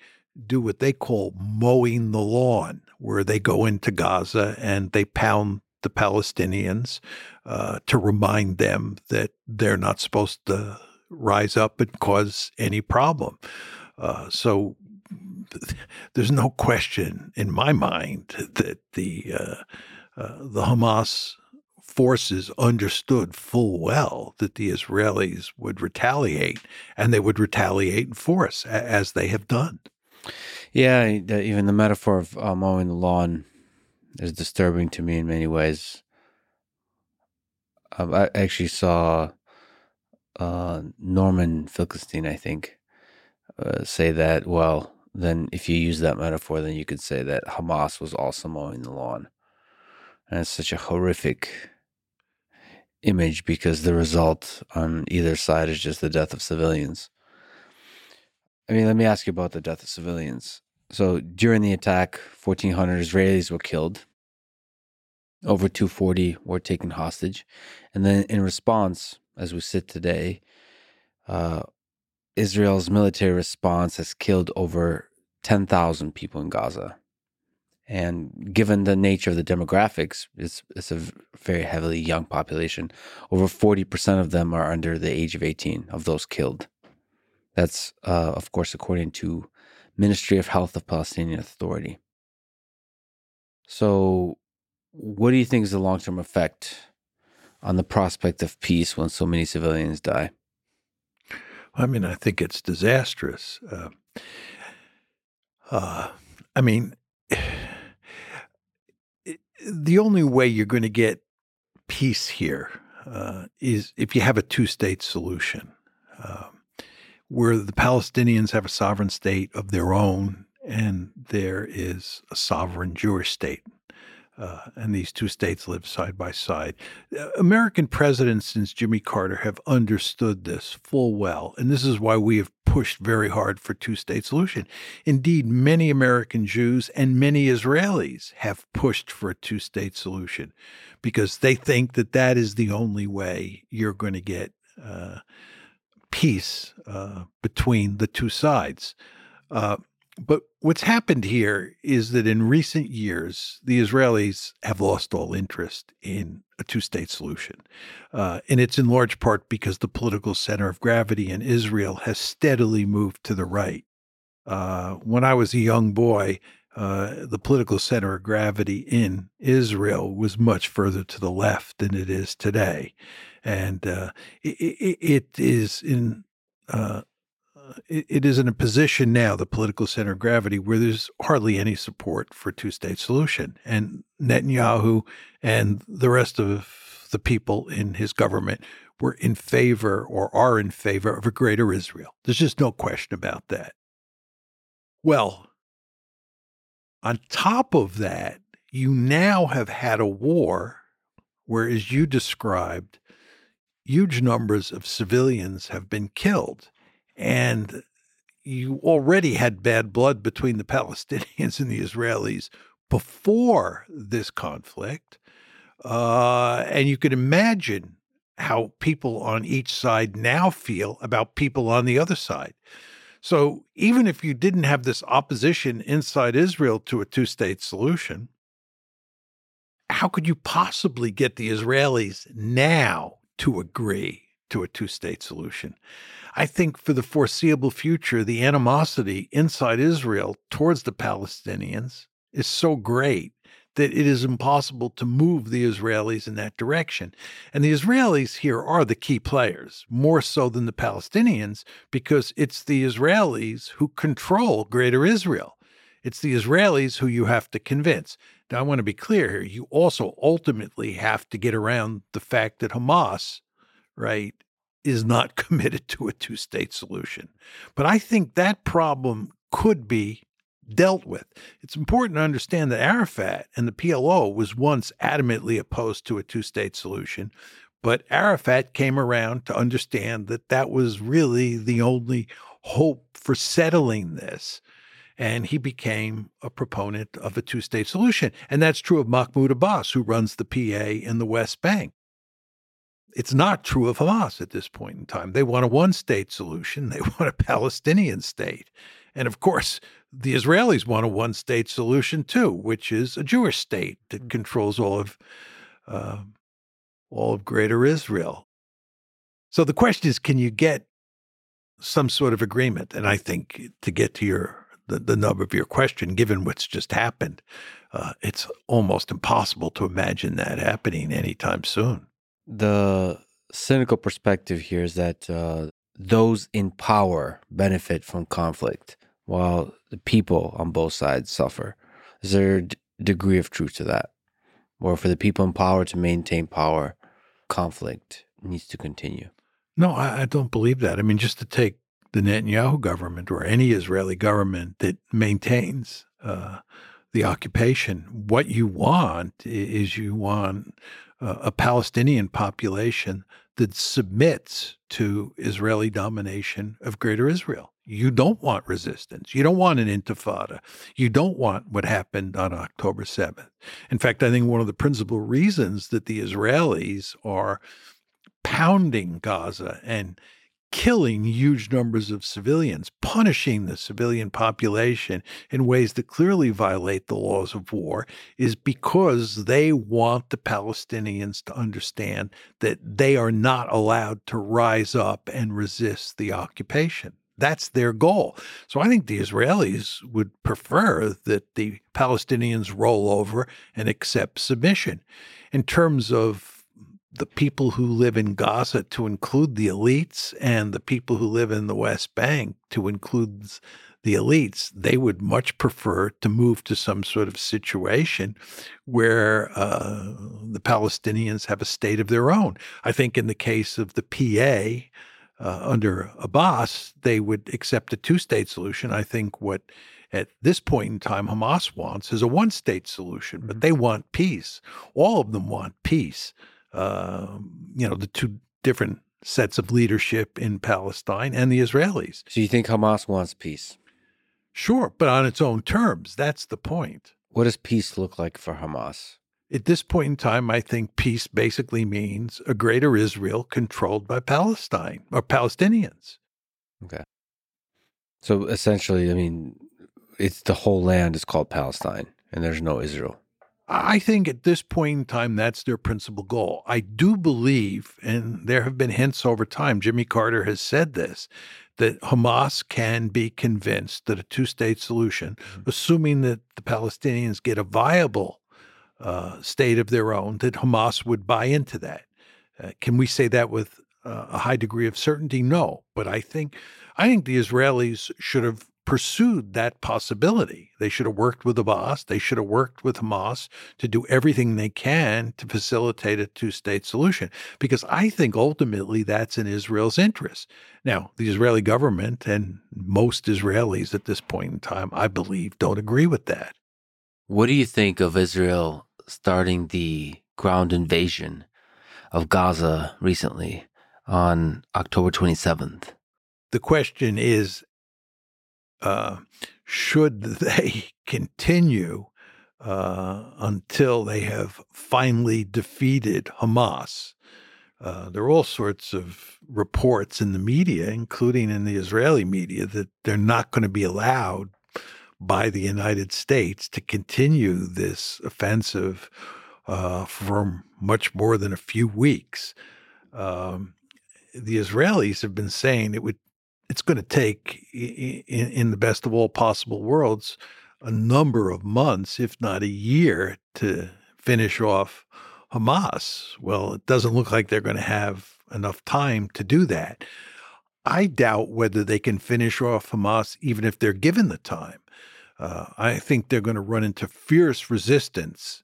do what they call mowing the lawn, where they go into Gaza and they pound the Palestinians uh, to remind them that they're not supposed to rise up and cause any problem. Uh, so there's no question in my mind that the uh, uh, the Hamas forces understood full well that the Israelis would retaliate, and they would retaliate in force as they have done. Yeah, even the metaphor of uh, mowing the lawn is disturbing to me in many ways. Um, I actually saw uh, Norman Finkelstein, I think, uh, say that. Well, then if you use that metaphor, then you could say that Hamas was also mowing the lawn, and it's such a horrific image because the result on either side is just the death of civilians. I mean, let me ask you about the death of civilians. So during the attack, 1,400 Israelis were killed. Over 240 were taken hostage. And then in response, as we sit today, uh, Israel's military response has killed over 10,000 people in Gaza. And given the nature of the demographics, it's, it's a very heavily young population. Over 40% of them are under the age of 18 of those killed. That's, uh, of course, according to Ministry of Health of Palestinian Authority. So, what do you think is the long term effect on the prospect of peace when so many civilians die? I mean, I think it's disastrous. Uh, uh, I mean, the only way you're going to get peace here uh, is if you have a two state solution um, where the Palestinians have a sovereign state of their own and there is a sovereign Jewish state. Uh, and these two states live side by side. Uh, American presidents since Jimmy Carter have understood this full well, and this is why we have pushed very hard for two-state solution. Indeed, many American Jews and many Israelis have pushed for a two-state solution because they think that that is the only way you're going to get uh, peace uh, between the two sides. But what's happened here is that in recent years, the Israelis have lost all interest in a two state solution. Uh, and it's in large part because the political center of gravity in Israel has steadily moved to the right. Uh, when I was a young boy, uh, the political center of gravity in Israel was much further to the left than it is today. And uh, it, it, it is in uh, it, it is in a position now, the political center of gravity, where there's hardly any support for two state solution. And Netanyahu and the rest of the people in his government were in favor or are in favor of a greater Israel. There's just no question about that. Well, on top of that, you now have had a war where, as you described, huge numbers of civilians have been killed. And you already had bad blood between the Palestinians and the Israelis before this conflict. Uh, and you can imagine how people on each side now feel about people on the other side. So even if you didn't have this opposition inside Israel to a two state solution, how could you possibly get the Israelis now to agree to a two state solution? I think for the foreseeable future, the animosity inside Israel towards the Palestinians is so great that it is impossible to move the Israelis in that direction. And the Israelis here are the key players, more so than the Palestinians, because it's the Israelis who control Greater Israel. It's the Israelis who you have to convince. Now, I want to be clear here. You also ultimately have to get around the fact that Hamas, right, is not committed to a two state solution. But I think that problem could be dealt with. It's important to understand that Arafat and the PLO was once adamantly opposed to a two state solution, but Arafat came around to understand that that was really the only hope for settling this. And he became a proponent of a two state solution. And that's true of Mahmoud Abbas, who runs the PA in the West Bank. It's not true of Hamas at this point in time. They want a one state solution, they want a Palestinian state. And of course, the Israelis want a one state solution too, which is a Jewish state that controls all of uh, all of greater Israel. So the question is can you get some sort of agreement? And I think to get to your the, the nub of your question, given what's just happened, uh, it's almost impossible to imagine that happening anytime soon. The cynical perspective here is that uh, those in power benefit from conflict while the people on both sides suffer. Is there a d- degree of truth to that? Or for the people in power to maintain power, conflict needs to continue? No, I, I don't believe that. I mean, just to take the Netanyahu government or any Israeli government that maintains uh, the occupation, what you want is you want a Palestinian population that submits to Israeli domination of greater Israel. You don't want resistance. You don't want an intifada. You don't want what happened on October 7th. In fact, I think one of the principal reasons that the Israelis are pounding Gaza and killing huge numbers of civilians, punishing the civilian population in ways that clearly violate the laws of war, is because they want the Palestinians to understand that they are not allowed to rise up and resist the occupation. That's their goal. So I think the Israelis would prefer that the Palestinians roll over and accept submission. In terms of the people who live in Gaza to include the elites and the people who live in the West Bank to include the elites, they would much prefer to move to some sort of situation where uh, the Palestinians have a state of their own. I think in the case of the PA, uh, under Abbas, they would accept a two state solution. I think what at this point in time Hamas wants is a one state solution, but mm-hmm. they want peace. All of them want peace. Uh, you know, the two different sets of leadership in Palestine and the Israelis. So you think Hamas wants peace? Sure, but on its own terms. That's the point. What does peace look like for Hamas? At this point in time, I think peace basically means a greater Israel controlled by Palestine or Palestinians. Okay. So essentially, I mean, it's the whole land is called Palestine and there's no Israel. I think at this point in time, that's their principal goal. I do believe, and there have been hints over time, Jimmy Carter has said this, that Hamas can be convinced that a two state solution, mm-hmm. assuming that the Palestinians get a viable uh, state of their own, that Hamas would buy into that. Uh, can we say that with uh, a high degree of certainty? No, but I think I think the Israelis should have pursued that possibility. They should have worked with Abbas. They should have worked with Hamas to do everything they can to facilitate a two state solution, because I think ultimately that's in Israel's interest. Now, the Israeli government and most Israelis at this point in time, I believe, don't agree with that. What do you think of Israel starting the ground invasion of Gaza recently on October 27th? The question is uh, should they continue uh, until they have finally defeated Hamas? Uh, there are all sorts of reports in the media, including in the Israeli media, that they're not going to be allowed by the United States to continue this offensive uh, for much more than a few weeks. Um, the Israelis have been saying it would it's going to take, in, in the best of all possible worlds, a number of months, if not a year, to finish off Hamas. Well, it doesn't look like they're going to have enough time to do that. I doubt whether they can finish off Hamas even if they're given the time. Uh, I think they're going to run into fierce resistance.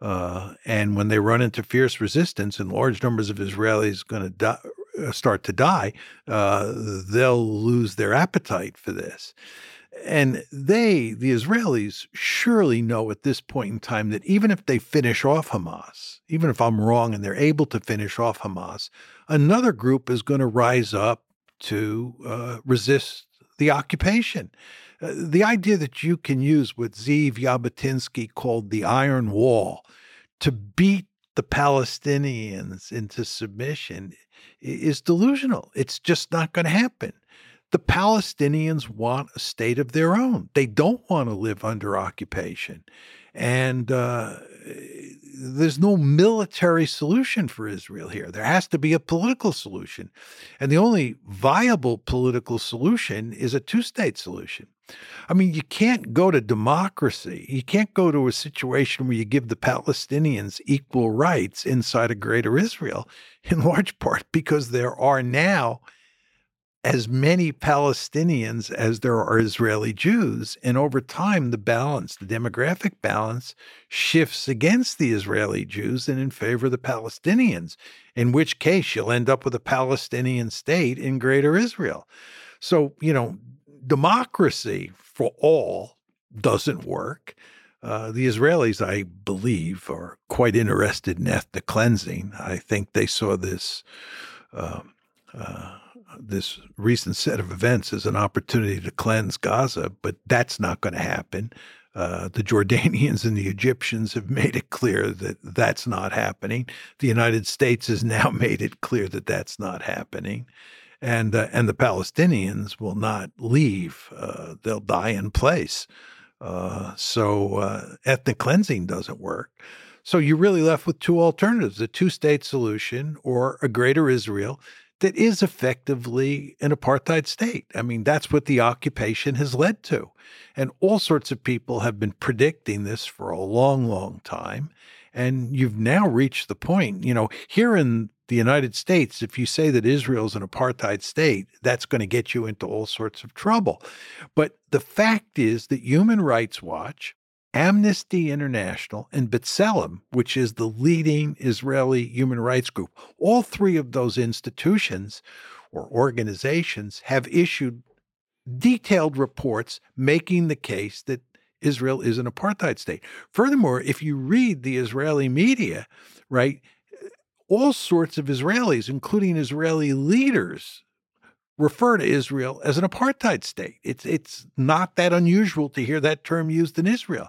Uh, and when they run into fierce resistance and large numbers of Israelis going to die, start to die, uh, they'll lose their appetite for this. And they, the Israelis, surely know at this point in time that even if they finish off Hamas, even if I'm wrong and they're able to finish off Hamas, another group is going to rise up to uh, resist the occupation. Uh, the idea that you can use what Zeev Jabotinsky called the iron wall to beat the Palestinians into submission is delusional. It's just not going to happen. The Palestinians want a state of their own. They don't want to live under occupation. And uh, there's no military solution for Israel here. There has to be a political solution. And the only viable political solution is a two state solution. I mean, you can't go to democracy. You can't go to a situation where you give the Palestinians equal rights inside of greater Israel, in large part because there are now as many Palestinians as there are Israeli Jews. And over time, the balance, the demographic balance, shifts against the Israeli Jews and in favor of the Palestinians, in which case you'll end up with a Palestinian state in greater Israel. So, you know, democracy for all doesn't work. Uh, the Israelis, I believe, are quite interested in ethnic cleansing. I think they saw this. Um, uh, this recent set of events as an opportunity to cleanse Gaza, but that's not going to happen. Uh, the Jordanians and the Egyptians have made it clear that that's not happening. The United States has now made it clear that that's not happening, and uh, and the Palestinians will not leave. Uh, they'll die in place. Uh, so uh, ethnic cleansing doesn't work. So you're really left with two alternatives: a two-state solution or a greater Israel that is effectively an apartheid state. I mean, that's what the occupation has led to. And all sorts of people have been predicting this for a long, long time. And you've now reached the point, you know, here in the United States, if you say that Israel is an apartheid state, that's going to get you into all sorts of trouble. But the fact is that Human Rights Watch Amnesty International and B'Tselem, which is the leading Israeli human rights group, all three of those institutions or organizations have issued detailed reports making the case that Israel is an apartheid state. Furthermore, if you read the Israeli media, right, all sorts of Israelis, including Israeli leaders, refer to Israel as an apartheid state. It's it's not that unusual to hear that term used in Israel.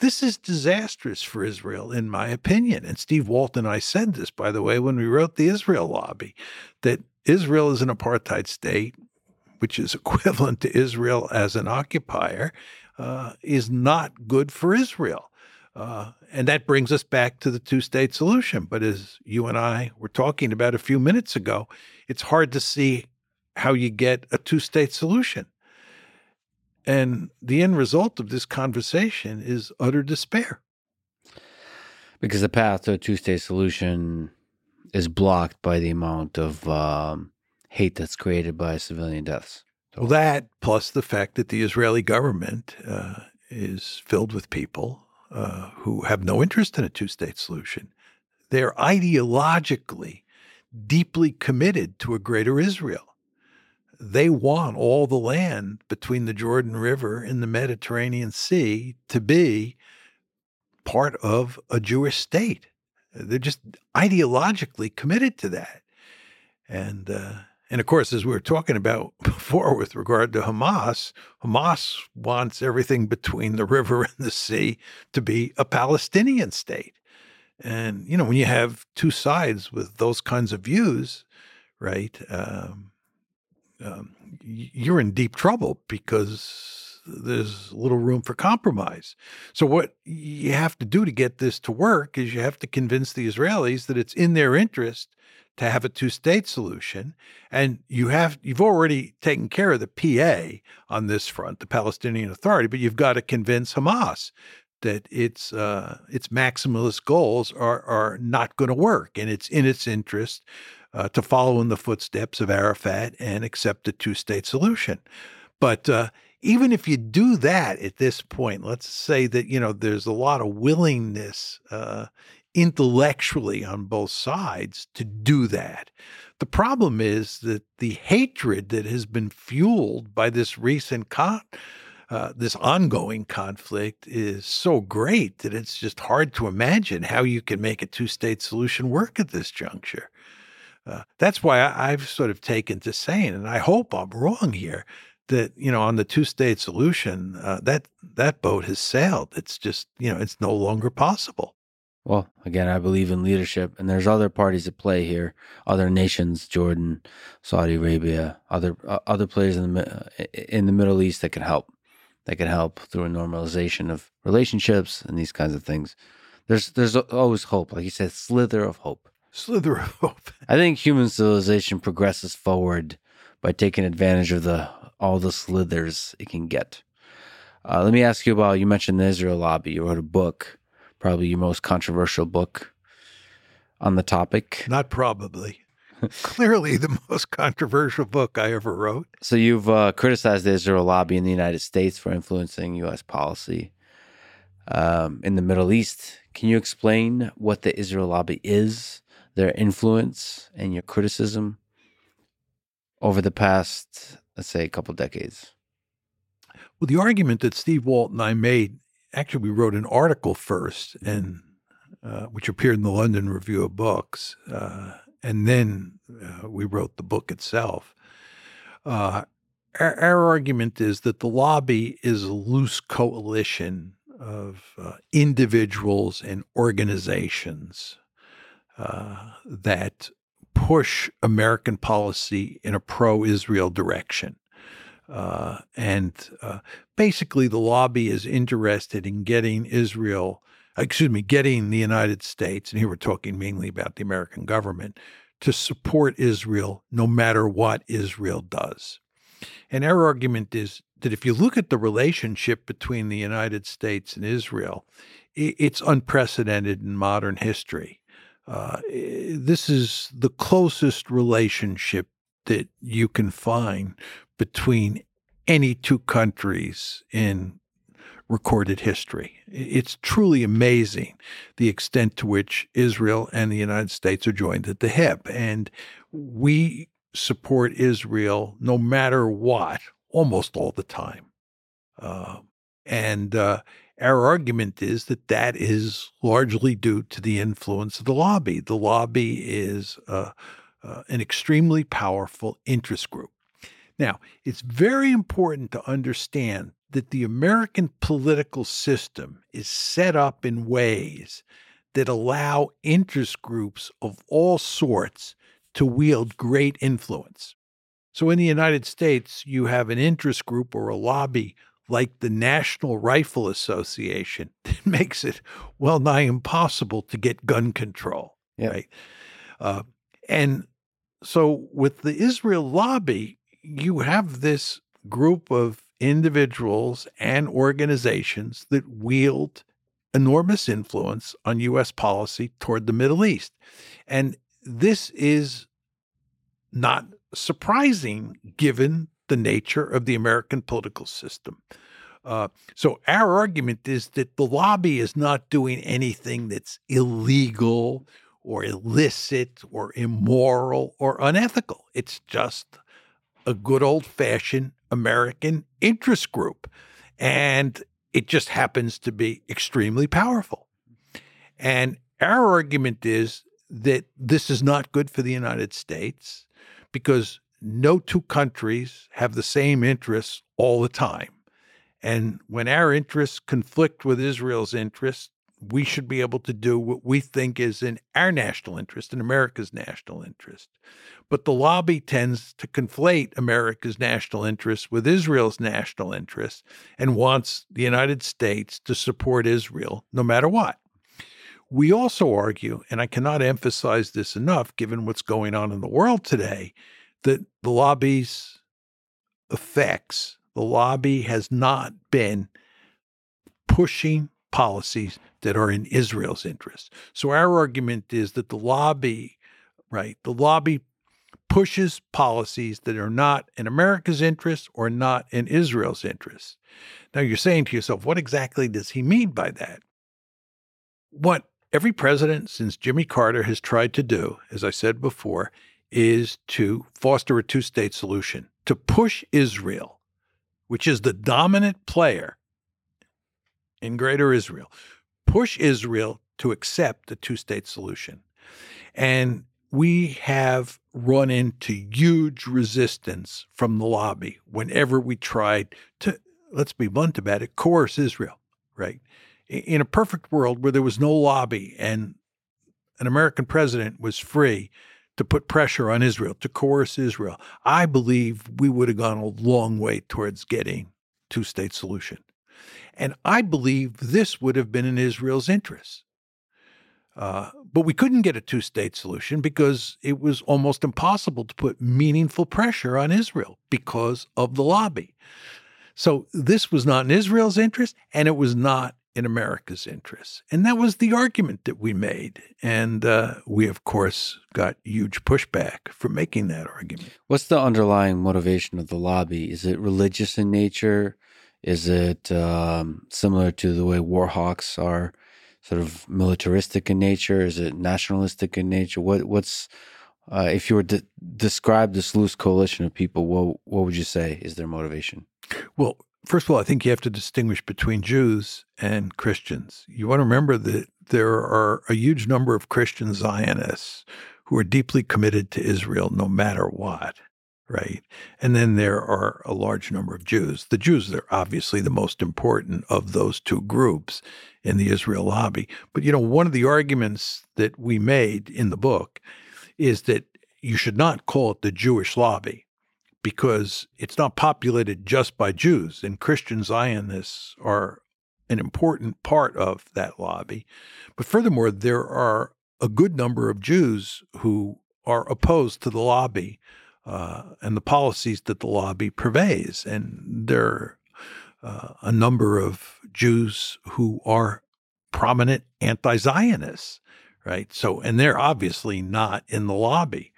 This is disastrous for Israel, in my opinion. And Steve Walt and I said this, by the way, when we wrote the Israel lobby, that Israel is an apartheid state, which is equivalent to Israel as an occupier, uh, is not good for Israel. Uh, and that brings us back to the two state solution. But as you and I were talking about a few minutes ago, it's hard to see how you get a two state solution. And the end result of this conversation is utter despair. Because the path to a two state solution is blocked by the amount of um, hate that's created by civilian deaths. Well, that plus the fact that the Israeli government uh, is filled with people uh, who have no interest in a two state solution. They're ideologically deeply committed to a greater Israel they want all the land between the Jordan River and the Mediterranean Sea to be part of a Jewish state. They're just ideologically committed to that. And uh, and of course, as we were talking about before with regard to Hamas, Hamas wants everything between the river and the sea to be a Palestinian state. And you know, when you have two sides with those kinds of views, right? Um, um, you're in deep trouble because there's little room for compromise. So what you have to do to get this to work is you have to convince the Israelis that it's in their interest to have a two-state solution and you have you've already taken care of the PA on this front the Palestinian Authority but you've got to convince Hamas that its uh, its maximalist goals are are not going to work and it's in its interest uh, to follow in the footsteps of Arafat and accept a two state solution. But uh, even if you do that at this point, let's say that you know there's a lot of willingness uh, intellectually on both sides to do that. The problem is that the hatred that has been fueled by this recent con- uh, this ongoing conflict is so great that it's just hard to imagine how you can make a two state solution work at this juncture. Uh, that's why I, I've sort of taken to saying, and I hope I'm wrong here, that you know on the two state solution uh, that that boat has sailed. It's just you know it's no longer possible. Well, again, I believe in leadership, and there's other parties at play here, other nations, Jordan, Saudi Arabia, other uh, other players in the uh, in the Middle East that can help that can help through a normalization of relationships and these kinds of things. There's there's always hope, like you said, slither of hope. Slither of hope. I think human civilization progresses forward by taking advantage of the all the slithers it can get. Uh, let me ask you about you mentioned the Israel lobby. You wrote a book, probably your most controversial book on the topic. Not probably. clearly the most controversial book I ever wrote. So you've uh, criticized the Israel lobby in the United States for influencing U.S. policy um, in the Middle East. Can you explain what the Israel lobby is, their influence, and your criticism over the past, let's say, a couple decades? Well, the argument that Steve Walt and I made, actually, we wrote an article first, and uh, which appeared in the London Review of Books. Uh, and then uh, we wrote the book itself. Uh, our, our, argument is that the lobby is a loose coalition of uh, individuals and organizations uh, that push American policy in a pro Israel direction. Uh, and uh, basically, the lobby is interested in getting Israel excuse me, getting the United States, and here we're talking mainly about the American government, to support Israel no matter what Israel does. And our argument is that if you look at the relationship between the United States and Israel, it's unprecedented in modern history. Uh, this is the closest relationship that you can find between any two countries in recorded history. It's truly amazing the extent to which Israel and the United States are joined at the hip. And we support Israel no matter what, almost all the time. Uh, and uh, our argument is that that is largely due to the influence of the lobby. The lobby is uh, uh an extremely powerful interest group. Now, it's very important to understand that the American political system is set up in ways that allow interest groups of all sorts to wield great influence. So in the United States, you have an interest group or a lobby like the National Rifle Association that makes it well nigh impossible to get gun control. Right. Uh, and so with the Israel lobby, you have this group of individuals and organizations that wield enormous influence on U.S. policy toward the Middle East. And this is not surprising given the nature of the American political system. Uh, so, our argument is that the lobby is not doing anything that's illegal or illicit or immoral or unethical. It's just a good old fashioned American interest group. And it just happens to be extremely powerful. And our argument is that this is not good for the United States because no two countries have the same interests all the time. And when our interests conflict with Israel's interests, we should be able to do what we think is in our national interest, in America's national interest. But the lobby tends to conflate America's national interest with Israel's national interest and wants the United States to support Israel no matter what. We also argue, and I cannot emphasize this enough given what's going on in the world today, that the lobby's effects, the lobby has not been pushing policies that are in Israel's interest. So our argument is that the lobby, right, the lobby pushes policies that are not in America's interest or not in Israel's interest. Now you're saying to yourself, what exactly does he mean by that? What every president since Jimmy Carter has tried to do, as I said before, is to foster a two state solution, to push Israel, which is the dominant player in greater Israel, push Israel to accept the two state solution. And we have run into huge resistance from the lobby whenever we tried to, let's be blunt about it, coerce Israel, right? In a perfect world where there was no lobby and an American president was free to put pressure on Israel, to coerce Israel, I believe we would have gone a long way towards getting two state solution. And I believe this would have been in Israel's interest. Uh, but we couldn't get a two state solution because it was almost impossible to put meaningful pressure on Israel because of the lobby. So this was not in Israel's interest and it was not in America's interest. And that was the argument that we made. And uh, we, of course, got huge pushback for making that argument. What's the underlying motivation of the lobby? Is it religious in nature? Is it um, similar to the way war hawks are? sort of militaristic in nature? Is it nationalistic in nature? What what's uh, if you were to describe this loose coalition of people, what what would you say is their motivation? Well, first of all, I think you have to distinguish between Jews and Christians. You want to remember that there are a huge number of Christian Zionists who are deeply committed to Israel no matter what right? And then there are a large number of Jews. The Jews are obviously the most important of those two groups in the Israel lobby. But, you know, one of the arguments that we made in the book is that you should not call it the Jewish lobby because it's not populated just by Jews, and Christian Zionists are an important part of that lobby. But furthermore, there are a good number of Jews who are opposed to the lobby uh, and the policies that the lobby purveys. And there are uh, a number of Jews who are prominent anti Zionists, right? So, and they're obviously not in the lobby.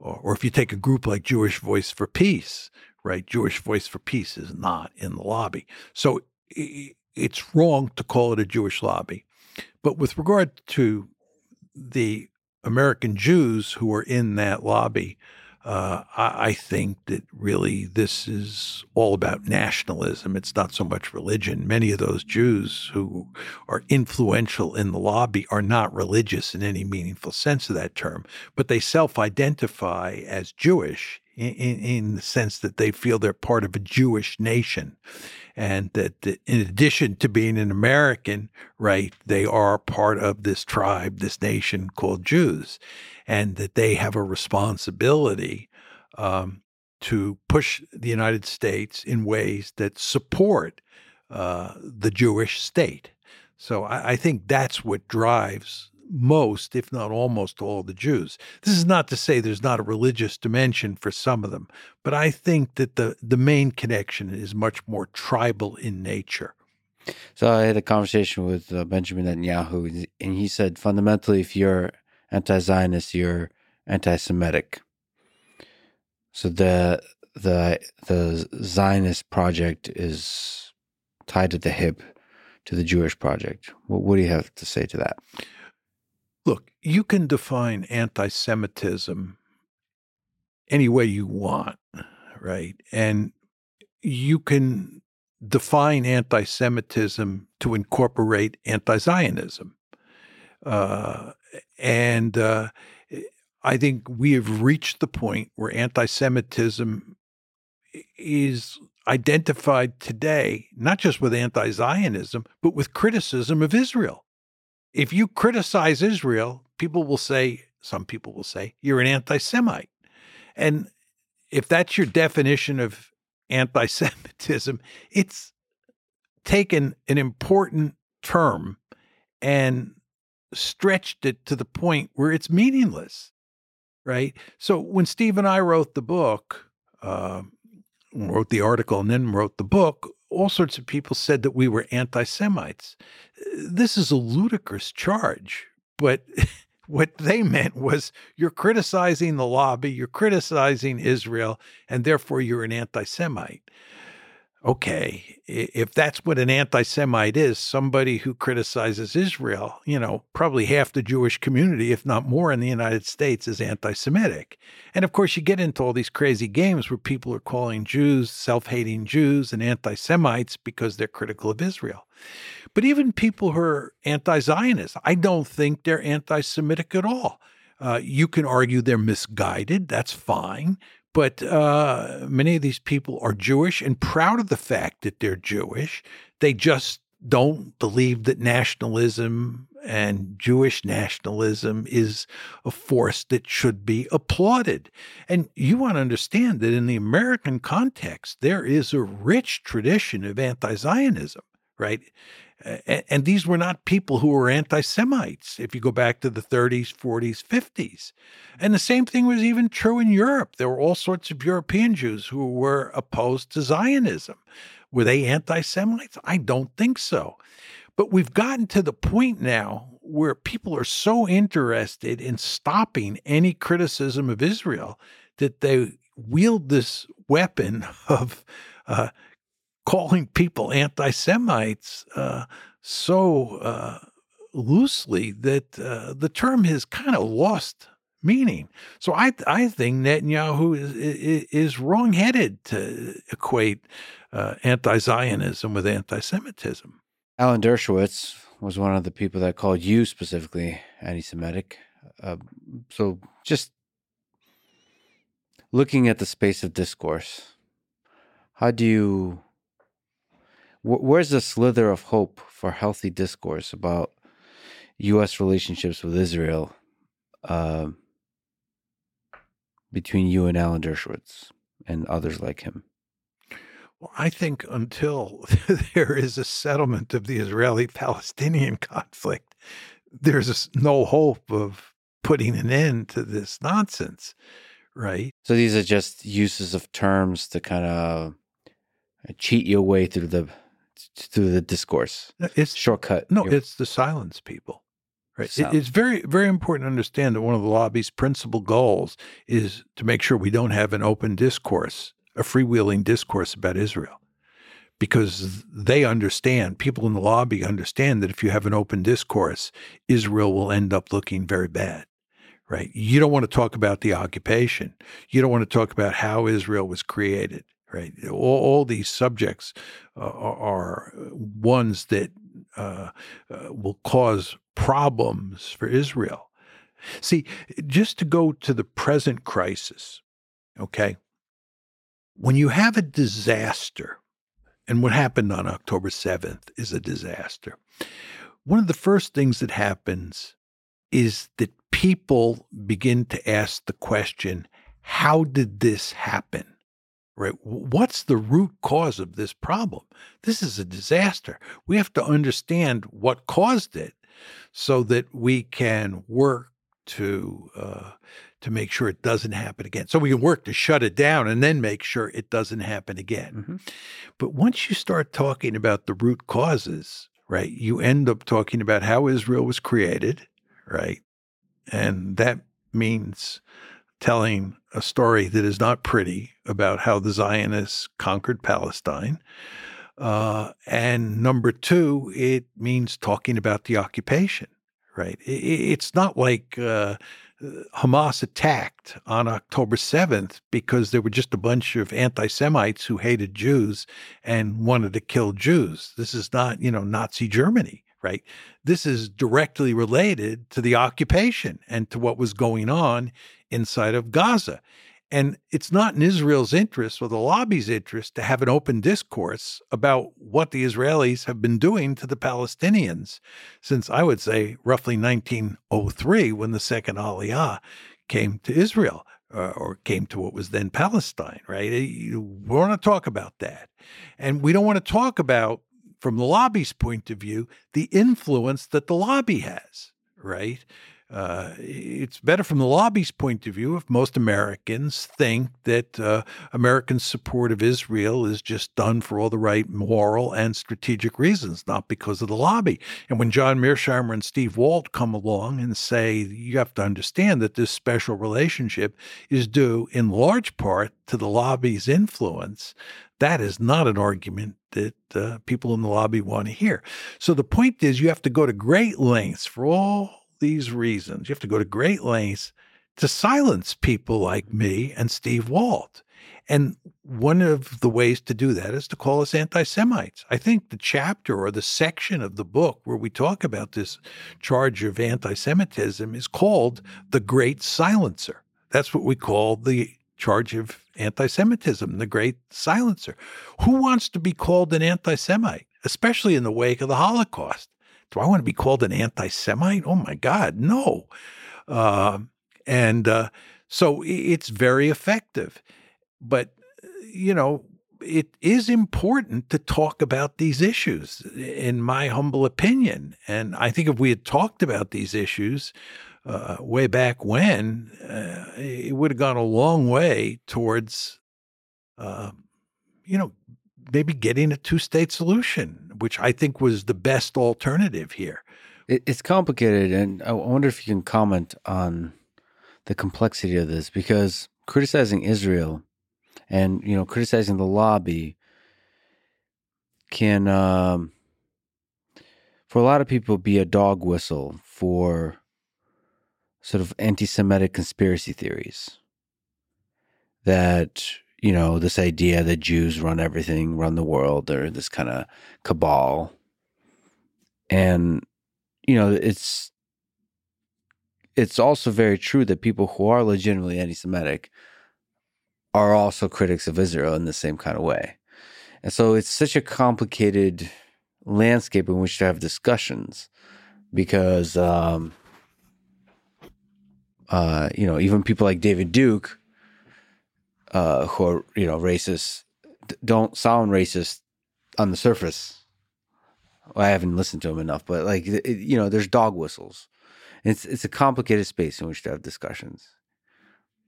Or, or if you take a group like Jewish Voice for Peace, right? Jewish Voice for Peace is not in the lobby. So it's wrong to call it a Jewish lobby. But with regard to the American Jews who are in that lobby, uh, I, I, think that really this is all about nationalism. It's not so much religion. Many of those Jews who are influential in the lobby are not religious in any meaningful sense of that term, but they self identify as Jewish in, in, the sense that they feel they're part of a Jewish nation. And that, that in addition to being an American, right, they are part of this tribe, this nation called Jews and that they have a responsibility um, to push the United States in ways that support uh, the Jewish state. So I, I, think that's what drives most, if not almost all, the Jews. This is not to say there's not a religious dimension for some of them, but I think that the, the main connection is much more tribal in nature. So I had a conversation with uh, Benjamin Netanyahu, and he said fundamentally, if you're anti-Zionist, you're anti-Semitic. So the the the Zionist project is tied at the hip to the Jewish project. What, what do you have to say to that? Look, you can define anti-Semitism any way you want, right? And you can define anti-Semitism to incorporate anti-Zionism. Uh, and uh, I think we have reached the point where anti Semitism is identified today, not just with anti Zionism, but with criticism of Israel. If you criticize Israel, people will say, some people will say, you're an anti Semite. And if that's your definition of anti Semitism, it's taken an important term and stretched it to the point where it's meaningless, right? So when Steve and I wrote the book, uh, wrote the article and then wrote the book, all sorts of people said that we were anti Semites. This is a ludicrous charge, but what they meant was you're criticizing the lobby, you're criticizing Israel, and therefore you're an anti Semite. Okay, if that's what an anti Semite is, somebody who criticizes Israel, you know, probably half the Jewish community, if not more in the United States, is anti Semitic. And of course, you get into all these crazy games where people are calling Jews self hating Jews and anti Semites because they're critical of Israel. But even people who are anti Zionist, I don't think they're anti Semitic at all. Uh, you can argue they're misguided. That's fine. But uh, many of these people are Jewish and proud of the fact that they're Jewish. They just don't believe that nationalism and Jewish nationalism is a force that should be applauded. And you want to understand that in the American context, there is a rich tradition of anti Zionism, right? And these were not people who were anti Semites, if you go back to the 30s, 40s, 50s. And the same thing was even true in Europe. There were all sorts of European Jews who were opposed to Zionism. Were they anti Semites? I don't think so. But we've gotten to the point now where people are so interested in stopping any criticism of Israel that they wield this weapon of uh, calling people anti Semites uh, so uh, loosely that uh, the term has kind of lost meaning. So I I think Netanyahu is is, is wrongheaded to equate uh, anti-Zionism with anti-Semitism. Alan Dershowitz was one of the people that called you specifically anti-Semitic. Uh, so just looking at the space of discourse, how do you where's the slither of hope for healthy discourse about U.S. relationships with Israel uh, between you and Alan Dershowitz and others like him? Well, I think until there is a settlement of the Israeli Palestinian conflict, there's no hope of putting an end to this nonsense, right? So these are just uses of terms to kind of cheat your way through the through the discourse. Uh, it's shortcut. No, it's the silence people. Right. It, it's very, very important to understand that one of the lobby's principal goals is to make sure we don't have an open discourse, a freewheeling discourse about Israel. Because they understand, people in the lobby understand that if you have an open discourse, Israel will end up looking very bad right? You don't want to talk about the occupation. You don't want to talk about how Israel was created right? All, all these subjects uh, are ones that uh, uh, will cause problems for Israel. See, just to go to the present crisis, okay? When you have a disaster, and what happened on October 7th is a disaster, one of the first things that happens is that people begin to ask the question how did this happen? Right? What's the root cause of this problem? This is a disaster. We have to understand what caused it so that we can work to uh, to make sure it doesn't happen again. So we can work to shut it down and then make sure it doesn't happen again. Mm-hmm. But once you start talking about the root causes, right, you end up talking about how Israel was created, right? And that means telling a story that is not pretty about how the Zionists conquered Palestine. Uh, and number two, it means talking about the occupation, right? It, it's not like uh, Hamas attacked on October 7th because there were just a bunch of anti Semites who hated Jews and wanted to kill Jews. This is not, you know, Nazi Germany right? This is directly related to the occupation and to what was going on inside of Gaza. And it's not in Israel's interest or the lobby's interest to have an open discourse about what the Israelis have been doing to the Palestinians since I would say roughly 1903 when the second Aliyah came to Israel. Uh, or came to what was then Palestine, right? We want to talk about that. And we don't want to talk about from the lobby's point of view, the influence that the lobby has, right? Uh, it's better from the lobby's point of view if most Americans think that uh, American support of Israel is just done for all the right moral and strategic reasons, not because of the lobby. And when John Mearsheimer and Steve Walt come along and say, you have to understand that this special relationship is due in large part to the lobby's influence, that is not an argument that uh, people in the lobby want to hear. So the point is, you have to go to great lengths for all these reasons. You have to go to great lengths to silence people like me and Steve Walt. And one of the ways to do that is to call us anti Semites. I think the chapter or the section of the book where we talk about this charge of anti Semitism is called The Great Silencer. That's what we call the charge of anti Semitism, the Great Silencer. Who wants to be called an anti Semite, especially in the wake of the Holocaust? Do I want to be called an anti Semite? Oh my God, no. Uh, and uh, so it's very effective. But, you know, it is important to talk about these issues, in my humble opinion. And I think if we had talked about these issues uh, way back when, uh, it would have gone a long way towards, uh, you know, maybe getting a two state solution, which I think was the best alternative here. it's complicated, and I wonder if you can comment on the complexity of this because criticizing Israel and you know criticizing the lobby can um, for a lot of people be a dog whistle for sort of anti-semitic conspiracy theories that you know, this idea that Jews run everything, run the world, or this kind of cabal. And, you know, it's it's also very true that people who are legitimately anti-Semitic are also critics of Israel in the same kind of way. And so it's such a complicated landscape in which to have discussions because um, uh, you know, even people like David Duke uh, who are you know racist don't sound racist on the surface. I haven't listened to them enough, but like it, you know, there's dog whistles. It's it's a complicated space in which to have discussions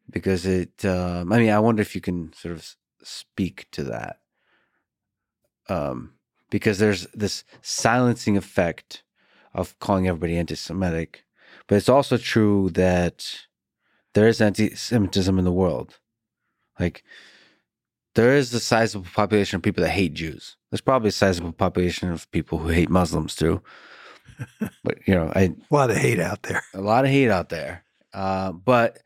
because it. Um, I mean, I wonder if you can sort of speak to that, um, because there's this silencing effect of calling everybody anti-Semitic, but it's also true that there is anti-Semitism in the world like, there is a sizable population of people that hate Jews. There's probably a sizable population of people who hate Muslims too. but you know, I, a lot of hate out there. A lot of hate out there. Uh, but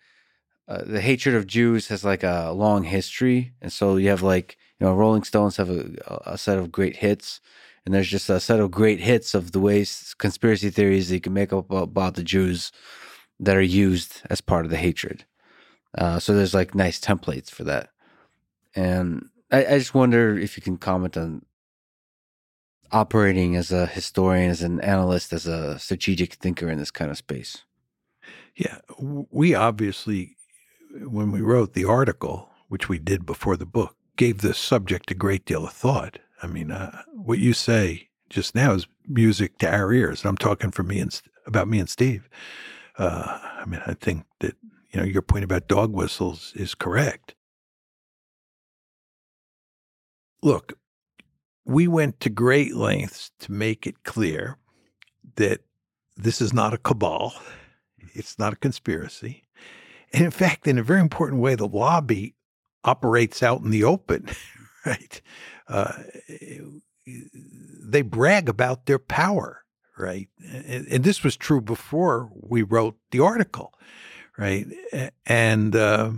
uh, the hatred of Jews has like a long history, and so you have like you know, Rolling Stones have a, a set of great hits, and there's just a set of great hits of the ways conspiracy theories that you can make up about the Jews that are used as part of the hatred. Uh, so there's like nice templates for that. And I, I just wonder if you can comment on operating as a historian, as an analyst, as a strategic thinker in this kind of space. Yeah, we obviously, when we wrote the article, which we did before the book, gave this subject a great deal of thought. I mean, uh, what you say just now is music to our ears. I'm talking for me and about me and Steve. Uh, I mean, I think that you know, your point about dog whistles is correct. Look, we went to great lengths to make it clear that this is not a cabal, it's not a conspiracy. And in fact, in a very important way, the lobby operates out in the open, right? Uh, they brag about their power, right? And, and, this was true before we wrote the article right? And uh,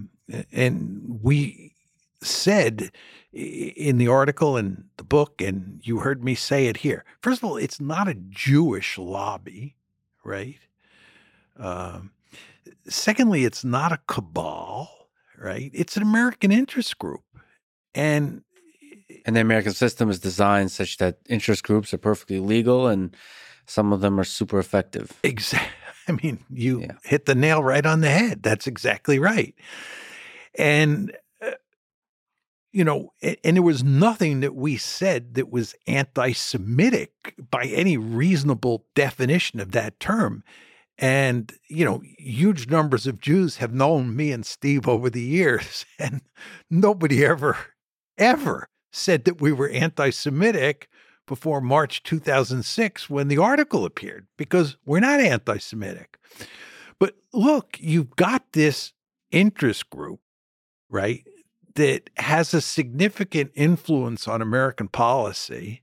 and we said in the article and the book, and you heard me say it here. First of all, it's not a Jewish lobby, right? Um, secondly, it's not a cabal, right? It's an American interest group, and and the American system is designed such that interest groups are perfectly legal and some of them are super effective. Exactly. I mean, you yeah. hit the nail right on the head. That's exactly right. And, uh, you know, and, and there was nothing that we said that was anti Semitic by any reasonable definition of that term. And, you know, huge numbers of Jews have known me and Steve over the years, and nobody ever, ever said that we were anti Semitic before March 2006 when the article appeared, because we're not anti Semitic. But look, you've got this interest group, right, that has a significant influence on American policy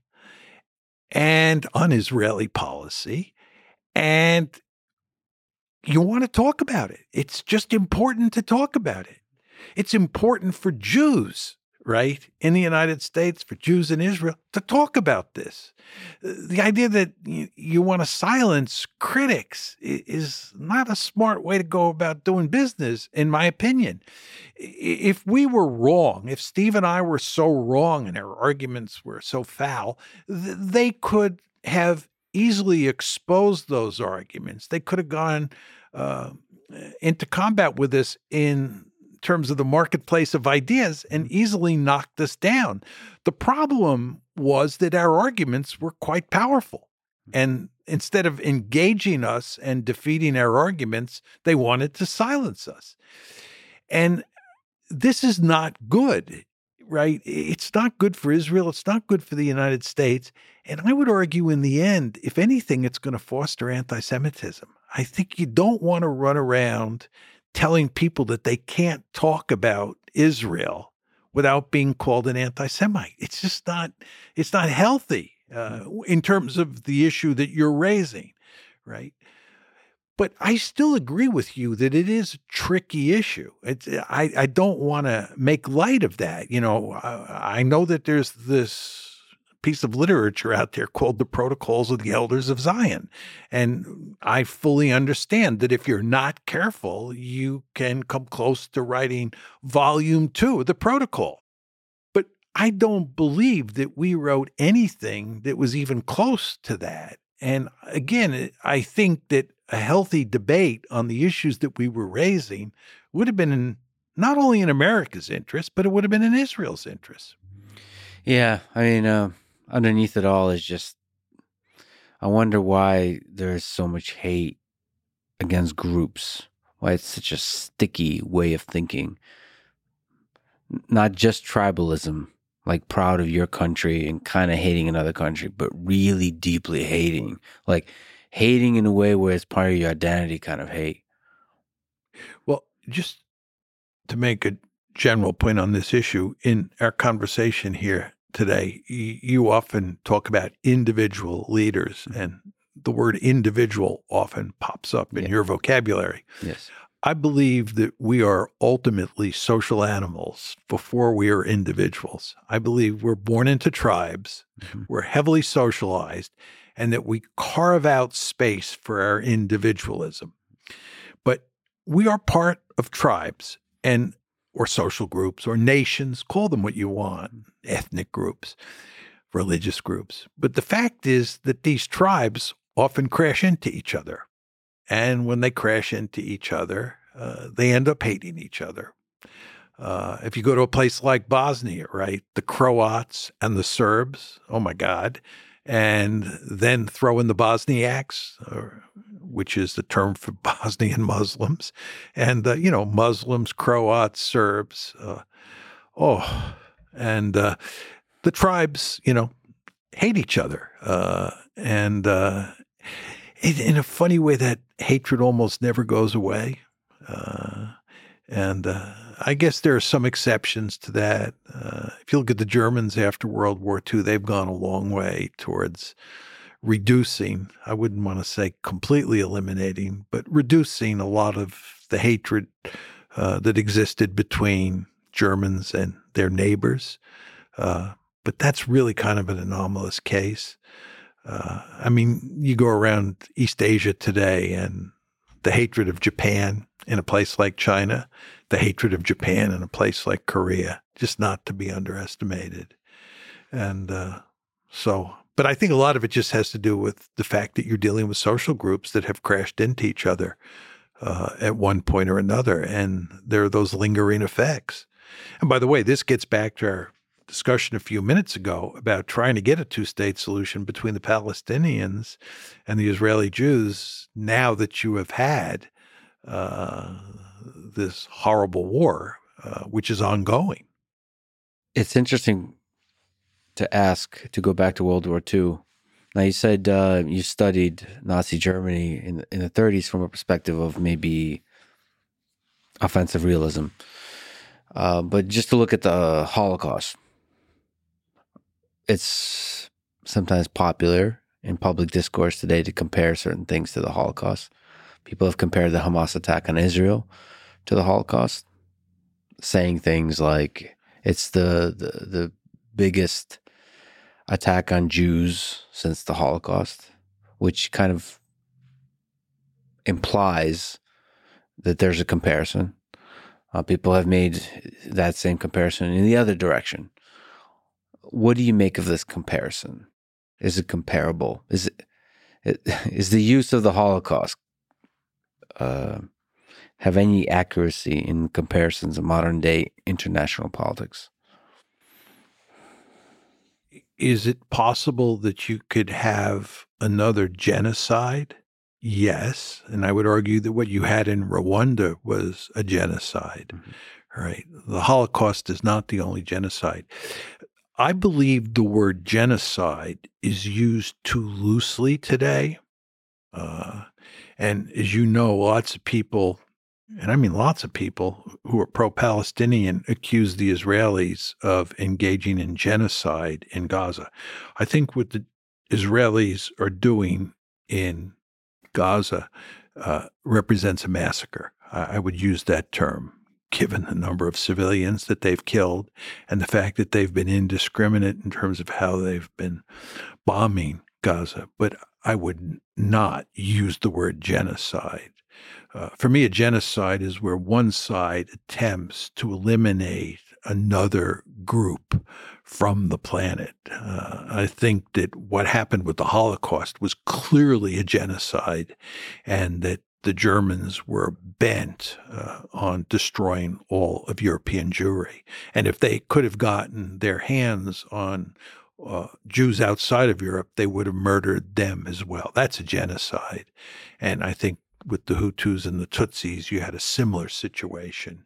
and on Israeli policy. And you want to talk about it. It's just important to talk about it. It's important for Jews, right, in the United States, for Jews in Israel to talk about this. The idea that you, you want to silence critics is not a smart way to go about doing business, in my opinion. If we were wrong, if Steve and I were so wrong and our arguments were so foul, they could have easily exposed those arguments. They could have gone uh, into combat with us in terms of the marketplace of ideas and mm. easily knocked us down. The problem was that our arguments were quite powerful. Mm. And instead of engaging us and defeating our arguments, they wanted to silence us. And this is not good right? It's not good for Israel. It's not good for the United States. And I would argue in the end, if anything, it's going to foster anti Semitism. I think you don't want to run around telling people that they can't talk about Israel without being called an anti Semite. It's just not, it's not healthy uh, in terms of the issue that you're raising, right? But I still agree with you that it is a tricky issue. It's, I, I don't want to make light of that. You know, I, I know that there's this piece of literature out there called the Protocols of the Elders of Zion. And I fully understand that if you're not careful, you can come close to writing volume two of the protocol. But I don't believe that we wrote anything that was even close to that. And again, I think that a healthy debate on the issues that we were raising would have been in not only in America's interest, but it would have been in Israel's interest. Yeah, I mean, uh, underneath it all is just, I wonder why there's so much hate against groups. Why it's such a sticky way of thinking. Not just tribalism, like proud of your country and kind of hating another country, but really deeply hating. Like hating in a way where it's part of your identity kind of hate. Well, just to make a general point on this issue, in our conversation here today, you often talk about individual leaders, mm-hmm. and the word individual often pops up in yeah. your vocabulary. Yes. I believe that we are ultimately social animals before we are individuals. I believe we're born into tribes, mm-hmm. we're heavily socialized, and that we carve out space for our individualism. But we are part of tribes and or social groups or nations, call them what you want, ethnic groups, religious groups. But the fact is that these tribes often crash into each other. And when they crash into each other, uh, they end up hating each other. Uh, if you go to a place like Bosnia, right, the Croats and the Serbs, oh my God, and then throw in the Bosniaks, or, which is the term for Bosnian Muslims, and uh, you know Muslims, Croats, Serbs. Uh, oh, and uh, the tribes, you know, hate each other, uh, and uh, in, in, a funny way, that hatred almost never goes away. Uh, and I guess there are some exceptions to that. If you look at the Germans after World War II, they've gone a long way towards reducing, I wouldn't want to say completely eliminating, but reducing a lot of the hatred uh, that existed between Germans and their neighbors. Uh, but that's really kind of an anomalous case. Uh, I mean, you go around East Asia today and the hatred of Japan in a place like China, the hatred of Japan in a place like Korea, just not to be underestimated. And uh, so, but I think a lot of it just has to do with the fact that you're dealing with social groups that have crashed into each other uh, at one point or another. And there are those lingering effects. And by the way, this gets back to our discussion a few minutes ago about trying to get a two state solution between the Palestinians and the Israeli Jews now that you have had uh, this horrible war, uh, which is ongoing. It's interesting to ask to go back to World War II. Now you said uh, you studied Nazi Germany in in the 30s from a perspective of maybe offensive realism, uh, but just to look at the Holocaust, it's sometimes popular in public discourse today to compare certain things to the Holocaust. People have compared the Hamas attack on Israel to the Holocaust, saying things like it's the the, the biggest attack on Jews since the Holocaust, which kind of implies that there's a comparison. Uh, people have made that same comparison in the other direction. What do you make of this comparison? Is it comparable? Is it is the use of the Holocaust uh, have any accuracy in comparisons of modern day international politics? Is it possible that you could have another genocide? Yes. And I would argue that what you had in Rwanda was a genocide, mm-hmm. right? The Holocaust is not the only genocide. I believe the word genocide is used too loosely today. Uh, and as you know, lots of people and I mean lots of people who are pro Palestinian accuse the Israelis of engaging in genocide in Gaza. I think what the Israelis are doing in Gaza uh, represents a massacre. I, I would use that term given the number of civilians that they've killed and the fact that they've been indiscriminate in terms of how they've been bombing Gaza. But I would not use the word genocide uh, for me, a genocide is where one side attempts to eliminate another group from the planet. Uh, I think that what happened with the Holocaust was clearly a genocide, and that the Germans were bent uh, on destroying all of European Jewry. And if they could have gotten their hands on uh, Jews outside of Europe, they would have murdered them as well. That's a genocide. And I think with the Hutus and the Tutsis, you had a similar situation.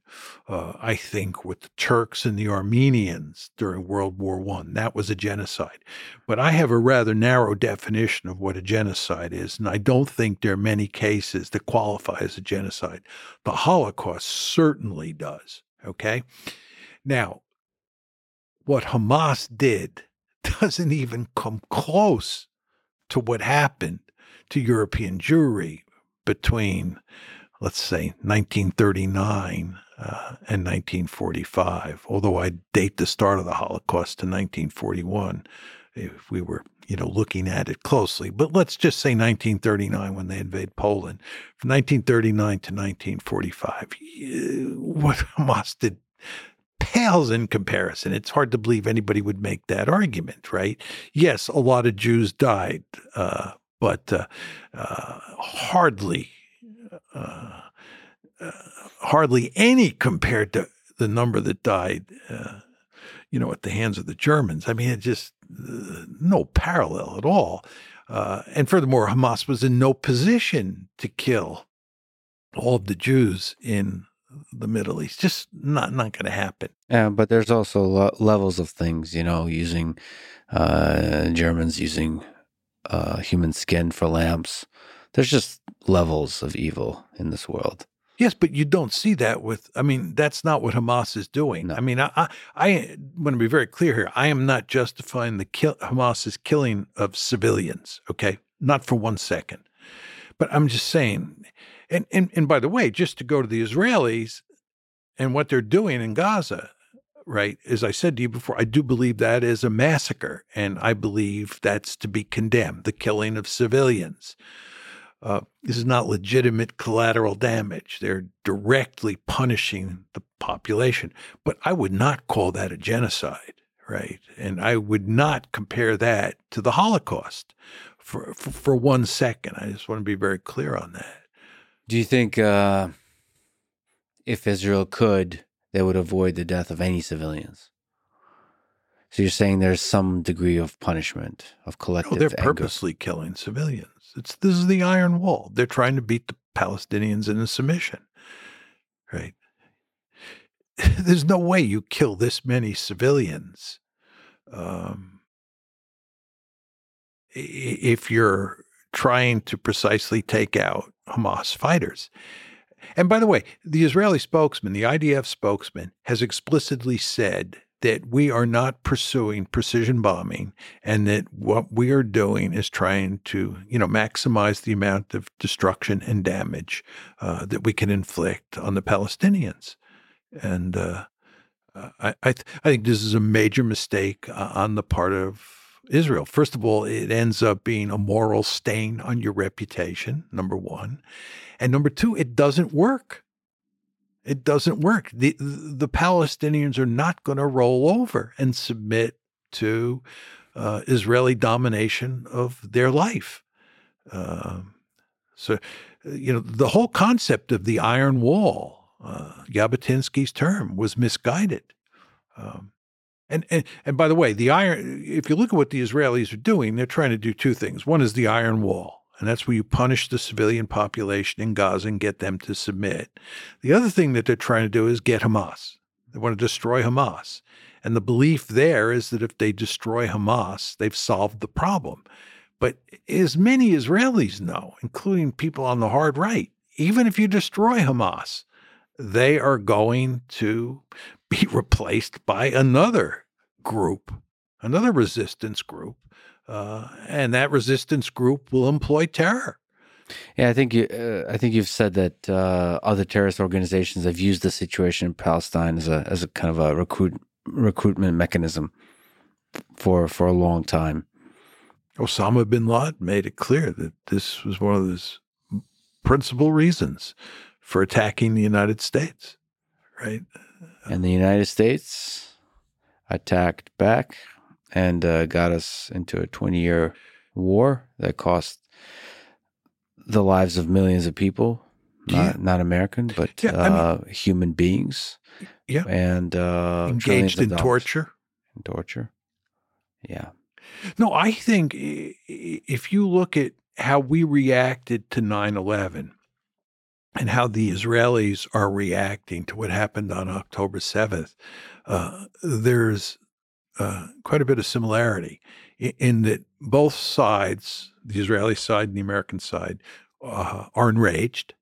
Uh, I think with the Turks and the Armenians during World War One, that was a genocide. But I have a rather narrow definition of what a genocide is, and I don't think there are many cases that qualify as a genocide. The Holocaust certainly does. Okay, now what Hamas did doesn't even come close to what happened to European Jewry between, let's say, 1939 uh, and 1945. Although I date the start of the Holocaust to 1941, if we were, you know, looking at it closely. But let's just say 1939 when they invade Poland. From 1939 to 1945, what Hamas did pales in comparison. It's hard to believe anybody would make that argument, right? Yes, a lot of Jews died, uh, but uh, uh, hardly, uh, uh, hardly any compared to the number that died, uh, you know, at the hands of the Germans. I mean, it just no parallel at all. and furthermore, Hamas was in no position to kill all of the Jews in the Middle East. Just not not going to happen. Yeah, but there's also lo- levels of things. You know, using uh, Germans using uh, human skin for lamps. There's just levels of evil in this world. Yes, but you don't see that with. I mean, that's not what Hamas is doing. No. I mean, I, I, I want to be very clear here. I am not justifying the kill, Hamas's killing of civilians. Okay, not for one second. But I'm just saying, and and and by the way, just to go to the Israelis and what they're doing in Gaza, right? As I said to you before, I do believe that is a massacre, and I believe that's to be condemned the killing of civilians. Uh, this is not legitimate collateral damage. They're directly punishing the population. But I would not call that a genocide, right? And I would not compare that to the Holocaust for, for, for one second. I just want to be very clear on that. Do you think uh, if Israel could they would avoid the death of any civilians. So you're saying there's some degree of punishment of No, collective they're anger. purposely killing civilians. It's this is the iron wall. They're trying to beat the Palestinians into submission. Right. There's no way you kill this many civilians um, if you're trying to precisely take out Hamas fighters. And by the way, the Israeli spokesman, the IDF spokesman, has explicitly said that we are not pursuing precision bombing and that what we are doing is trying to, you know, maximize the amount of destruction and damage uh, that we can inflict on the Palestinians. And uh, uh, I, I, th- I think this is a major mistake uh, on the part of Israel. First of all, it ends up being a moral stain on your reputation, number one. And number two, it doesn't work. It doesn't work. The, the Palestinians are not going to roll over and submit to uh, Israeli domination of their life. Um, so, uh, you know, the whole concept of the Iron Wall, uh, Jabotinsky's term, was misguided. Um, and, and and by the way, the iron. If you look at what the Israelis are doing, they're trying to do two things. One is the Iron Wall, and that's where you punish the civilian population in Gaza and get them to submit. The other thing that they're trying to do is get Hamas. They want to destroy Hamas, and the belief there is that if they destroy Hamas, they've solved the problem. But as many Israelis know, including people on the hard right, even if you destroy Hamas, they are going to be replaced by another group, another resistance group. Uh, and that resistance group will employ terror. Yeah, I think you. Uh, I think you've said that uh, other terrorist organizations have used the situation in Palestine as a as a kind of a recruit recruitment mechanism for for a long time. Osama bin Laden made it clear that this was one of his principal reasons for attacking the United States, right? And the United States attacked back and uh, got us into a 20 year war that cost the lives of millions of people, not, Yeah. not American, but Yeah, I mean- uh, human beings. Yeah. And uh, Engaged in torture. In torture. Yeah. No, I think if you look at how we reacted to 9 11 and how the Israelis are reacting to what happened on October 7th, uh, there's uh, quite a bit of similarity in, in that both sides, the Israeli side and the American side, uh, are enraged,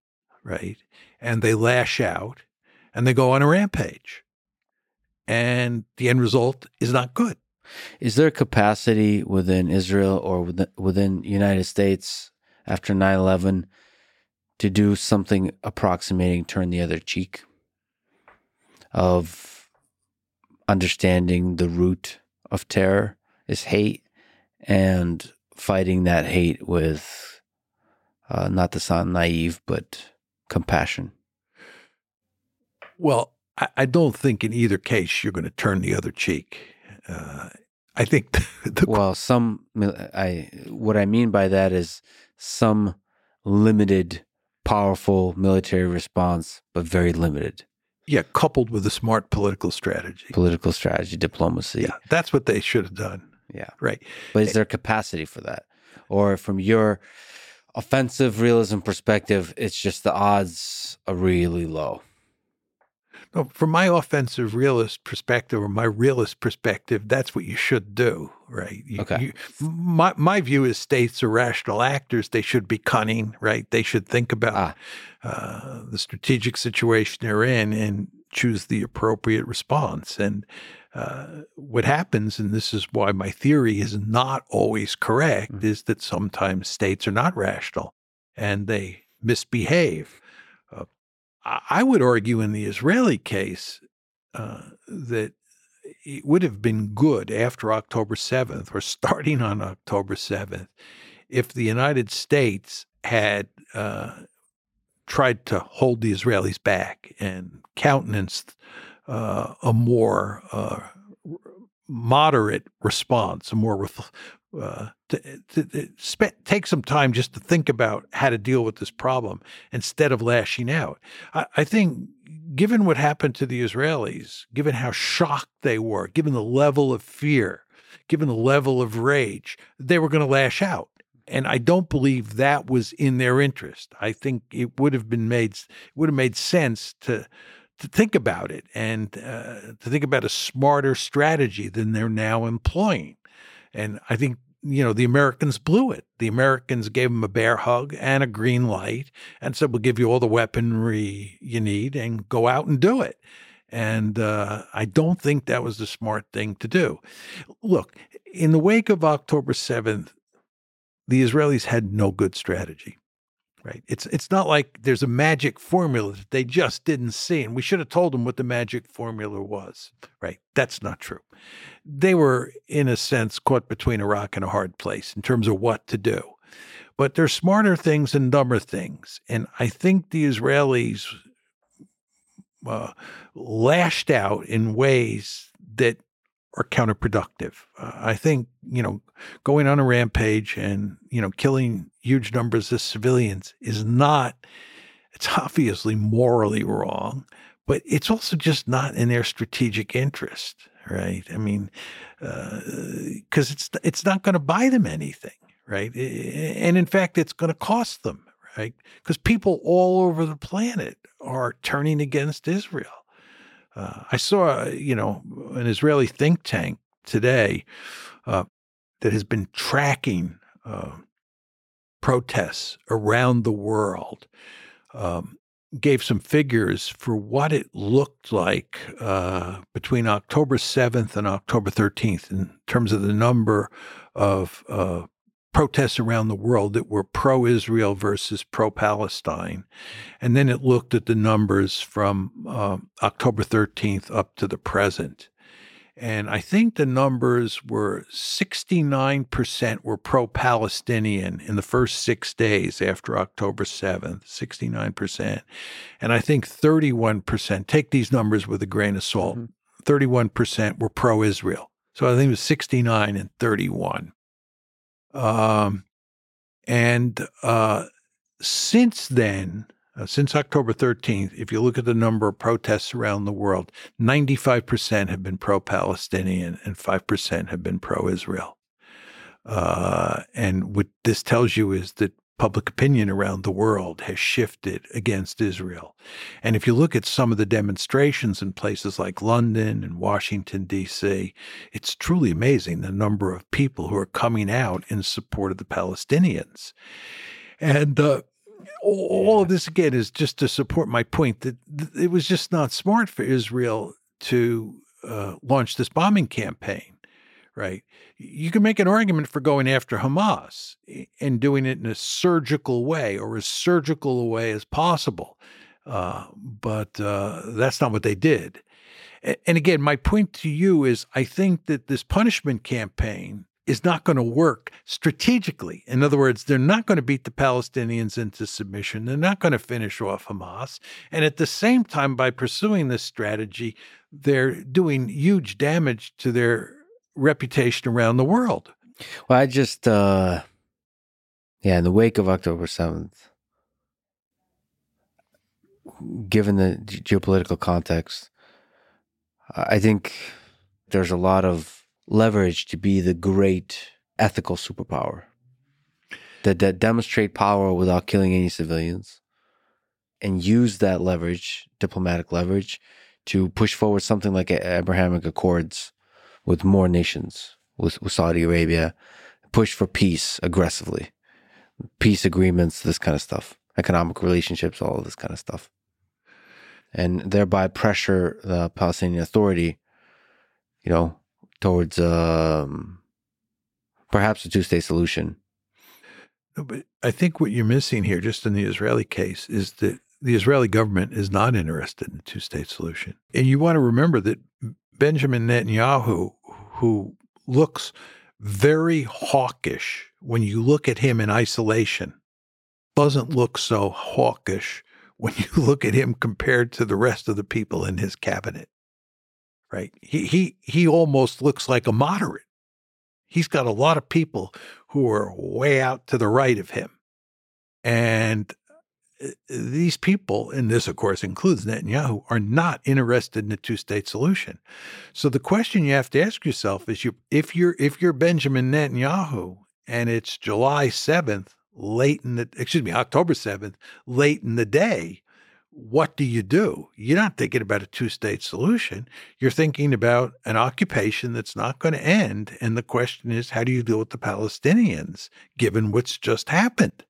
right? And they lash out and they go on a rampage. And the end result is not good. Is there capacity within Israel or within, within United States after 9/11 to do something approximating turn the other cheek of understanding the root of terror is hate and fighting that hate with uh, not to sound naive but compassion. Well, I, I don't think in either case you're going to turn the other cheek. Uh, I think the, the Well, some I what I mean by that is some limited powerful military response but very limited yeah, coupled with a smart political strategy. political strategy diplomacy. Yeah, that's what they should have done. Yeah. Right. But is there capacity for that? Or from your offensive realism perspective, it's just the odds are really low. From my offensive realist perspective or my realist perspective, that's what you should do, right? You- Okay. you- my my view is states are rational actors. They should be cunning, right? They should think about uh, the strategic situation they're in and choose the appropriate response. And uh, what happens, and this is why my theory is not always correct, Mhm. is that sometimes states are not rational and they misbehave. I would argue in the Israeli case uh, that it would have been good after October 7th or starting on October 7th if the United States had uh, tried to hold the Israelis back and countenanced uh, a more uh, moderate response, a more uh, to, to, to take some time just to think about how to deal with this problem instead of lashing out. I, I think, given what happened to the Israelis, given how shocked they were, given the level of fear, given the level of rage, they were going to lash out. And I don't believe that was in their interest. I think it would have been made would have made sense to to think about it and uh, to think about a smarter strategy than they're now employing. And I think you know, the Americans blew it. The Americans gave them a bear hug and a green light and said, we'll give you all the weaponry you need and go out and do it. And uh, I don't think that was the smart thing to do. Look, in the wake of October 7th, the Israelis had no good strategy right? It's it's not like there's a magic formula that they just didn't see, and we should have told them what the magic formula was, right? That's not true. They were, in a sense, caught between a rock and a hard place in terms of what to do. But there's smarter things and dumber things, and I think the Israelis uh, lashed out in ways that are counterproductive. Uh, I think, you know, going on a rampage and, you know, killing huge numbers of civilians is not, it's obviously morally wrong, but it's also just not in their strategic interest, right? I mean, because uh, it's, it's not going to buy them anything, right? And in fact, it's going to cost them, right? Because people all over the planet are turning against Israel. Uh, I saw, you know, an Israeli think tank today uh, that has been tracking uh, protests around the world. Um, gave some figures for what it looked like uh, between October 7th and October 13th in terms of the number of uh, protests around the world that were pro Israel versus pro Palestine. And then it looked at the numbers from uh, October 13th up to the present. And I think the numbers were 69% were pro Palestinian in the first six days after October 7th, 69%. And I think 31%, take these numbers with a grain of salt, mm-hmm. 31% were pro Israel. So I think it was 69 and 31. Um, and uh, since then, uh, since October 13th, if you look at the number of protests around the world, 95% have been pro Palestinian and 5% have been pro Israel. Uh, and what this tells you is that public opinion around the world has shifted against Israel. And if you look at some of the demonstrations in places like London and Washington, D.C., it's truly amazing the number of people who are coming out in support of the Palestinians. And uh, all of this, again, is just to support my point that it was just not smart for Israel to uh, launch this bombing campaign right? You can make an argument for going after Hamas and doing it in a surgical way or as surgical a way as possible. Uh, but uh, that's not what they did. And again, my point to you is I think that this punishment campaign is not going to work strategically. In other words, they're not going to beat the Palestinians into submission. They're not going to finish off Hamas. And at the same time, by pursuing this strategy, they're doing huge damage to their reputation around the world. Well, I just, uh, yeah, in the wake of October 7th, given the geopolitical context, I think there's a lot of leverage to be the great ethical superpower that, that demonstrate power without killing any civilians and use that leverage, diplomatic leverage, to push forward something like Abrahamic Accords with more nations, with, with Saudi Arabia, push for peace aggressively, peace agreements, this kind of stuff, economic relationships, all of this kind of stuff, and thereby pressure the Palestinian Authority, you know, towards um, perhaps a two-state solution. No, but I think what you're missing here, just in the Israeli case, is that the Israeli government is not interested in a two-state solution, and you want to remember that Benjamin Netanyahu, who looks very hawkish when you look at him in isolation, doesn't look so hawkish when you look at him compared to the rest of the people in his cabinet. Right? He he he almost looks like a moderate. He's got a lot of people who are way out to the right of him. And Uh, these people, and this of course includes Netanyahu, are not interested in a two-state solution. So the question you have to ask yourself is: you, if you're if you're Benjamin Netanyahu and it's July seventh, late in the excuse me, October seventh, late in the day, what do you do? You're not thinking about a two-state solution. You're thinking about an occupation that's not going to end, and the question is, how do you deal with the Palestinians given what's just happened?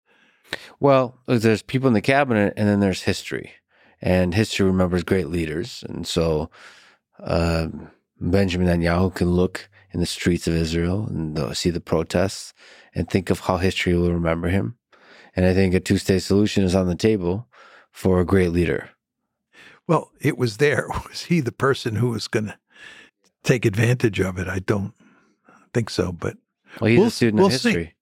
Well, there's people in the cabinet, and then there's history, and history remembers great leaders, and so uh, Benjamin Netanyahu can look in the streets of Israel and see the protests and think of how history will remember him. And I think a two-state solution is on the table for a great leader. Well, it was there. Was he the person who was going to take advantage of it? I don't think so, but well, he's we'll, a student we'll of history. See.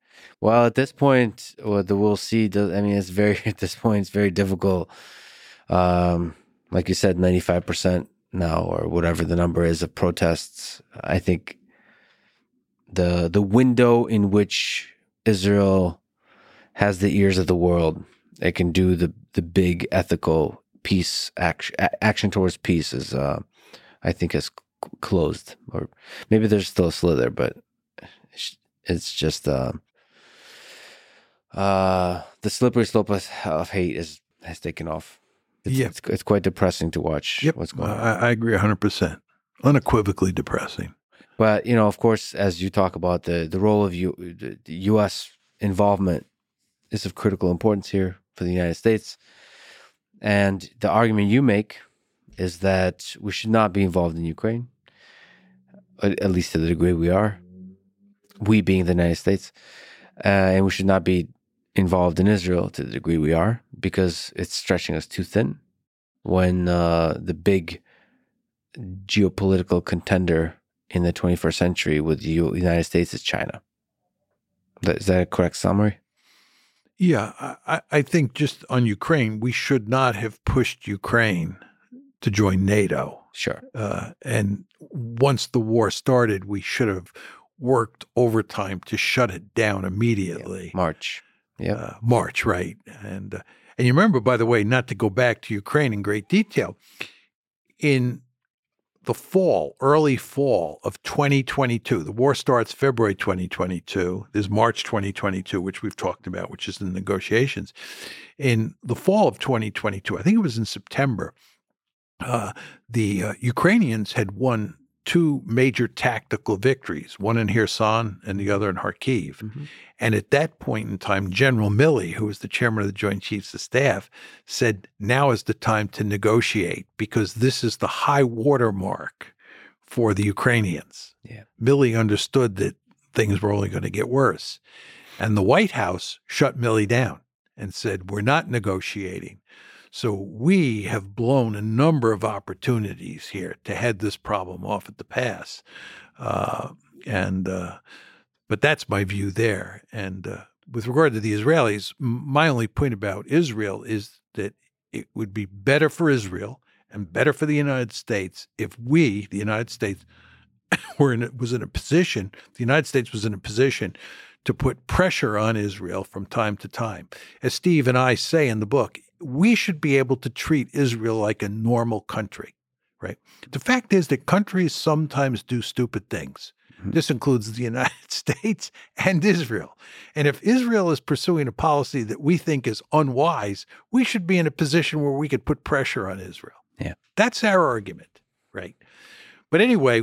Well, at this point, what the we'll see. I mean, it's very at this point, it's very difficult. Um, like you said, ninety five percent now, or whatever the number is of protests. I think the the window in which Israel has the ears of the world, it can do the the big ethical peace action action towards peace is, uh, I think, is closed, or maybe there's still a slither, but it's just. Uh, uh, the slippery slope of, of hate is has taken off. It's, yeah. it's, it's quite depressing to watch. Yep. what's going on. I, I agree hundred percent. Unequivocally depressing. But you know, of course, as you talk about the the role of U, the U.S. involvement is of critical importance here for the United States, and the argument you make is that we should not be involved in Ukraine, at least to the degree we are. We being the United States, uh, and we should not be involved in Israel to the degree we are because it's stretching us too thin. When uh, the big geopolitical contender in the 21st century with the United States is China. Is that a correct summary? Yeah, I, I think just on Ukraine, we should not have pushed Ukraine to join NATO. Sure. Uh, and once the war started, we should have worked overtime to shut it down immediately. Yeah. March. Yeah, uh, March, right? And uh, and you remember, by the way, not to go back to Ukraine in great detail, in the fall, early fall of 2022, the war starts February 2022. There's March 2022, which we've talked about, which is the negotiations. In the fall of 2022, I think it was in September, uh, the uh, Ukrainians had won two major tactical victories, one in Kherson and the other in Kharkiv. Mm-hmm. And at that point in time, General Milley, who was the chairman of the Joint Chiefs of Staff, said, now is the time to negotiate because this is the high water mark for the Ukrainians. Yeah. Milley understood that things were only going to get worse. And the White House shut Milley down and said, we're not negotiating. So we have blown a number of opportunities here to head this problem off at the pass. Uh, and uh, but that's my view there. And uh, with regard to the Israelis, my only point about Israel is that it would be better for Israel and better for the United States if we, the United States, were in was in a position. The United States was in a position to put pressure on Israel from time to time. As Steve and I say in the book, we should be able to treat Israel like a normal country, right? The fact is that countries sometimes do stupid things. Mm-hmm. This includes the United States and Israel. And if Israel is pursuing a policy that we think is unwise, we should be in a position where we could put pressure on Israel. Yeah. That's our argument, right? But anyway,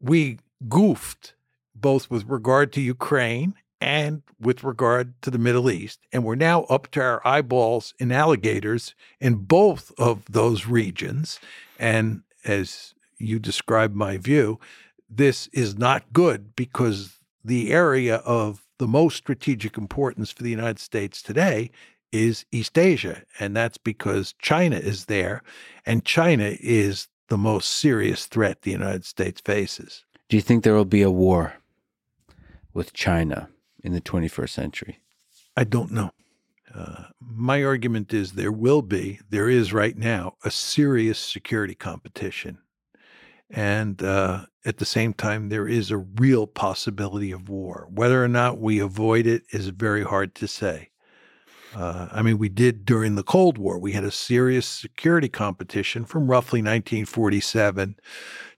we goofed both with regard to Ukraine and with regard to the Middle East. And we're now up to our eyeballs in alligators in both of those regions. And as you described my view, this is not good because the area of the most strategic importance for the United States today is East Asia. And that's because China is there, and China is the most serious threat the United States faces. Do you think there will be a war with China? In the 21st century? I don't know. Uh, my argument is there will be, there is right now, a serious security competition. And uh, at the same time, there is a real possibility of war. Whether or not we avoid it is very hard to say. Uh, I mean, we did during the Cold War. We had a serious security competition from roughly 1947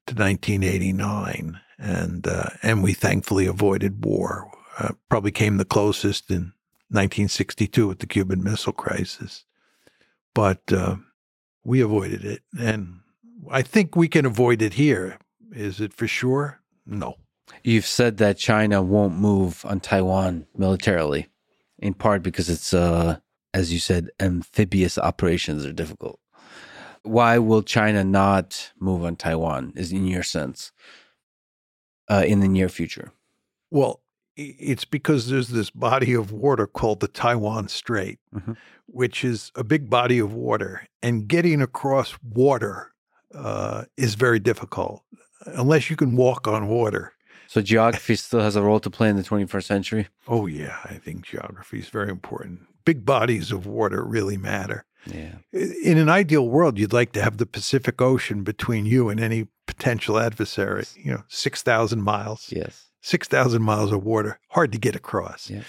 to 1989, and uh, and we thankfully avoided war. Uh, probably came the closest in 1962 with the Cuban Missile Crisis, but uh, we avoided it, and I think we can avoid it here. Is it for sure? No. You've said that China won't move on Taiwan militarily, in part because it's, uh, as you said, amphibious operations are difficult. Why will China not move on Taiwan? Is in your sense, uh, in the near future? Well, it's because there's this body of water called the Taiwan Strait, mm-hmm. which is a big body of water, and getting across water uh, is very difficult unless you can walk on water. So geography still has a role to play in the 21st century. Oh yeah, I think geography is very important. Big bodies of water really matter. Yeah. In an ideal world, you'd like to have the Pacific Ocean between you and any potential adversary. You know, six thousand miles. Yes. Six thousand miles of water, hard to get across. Yeah.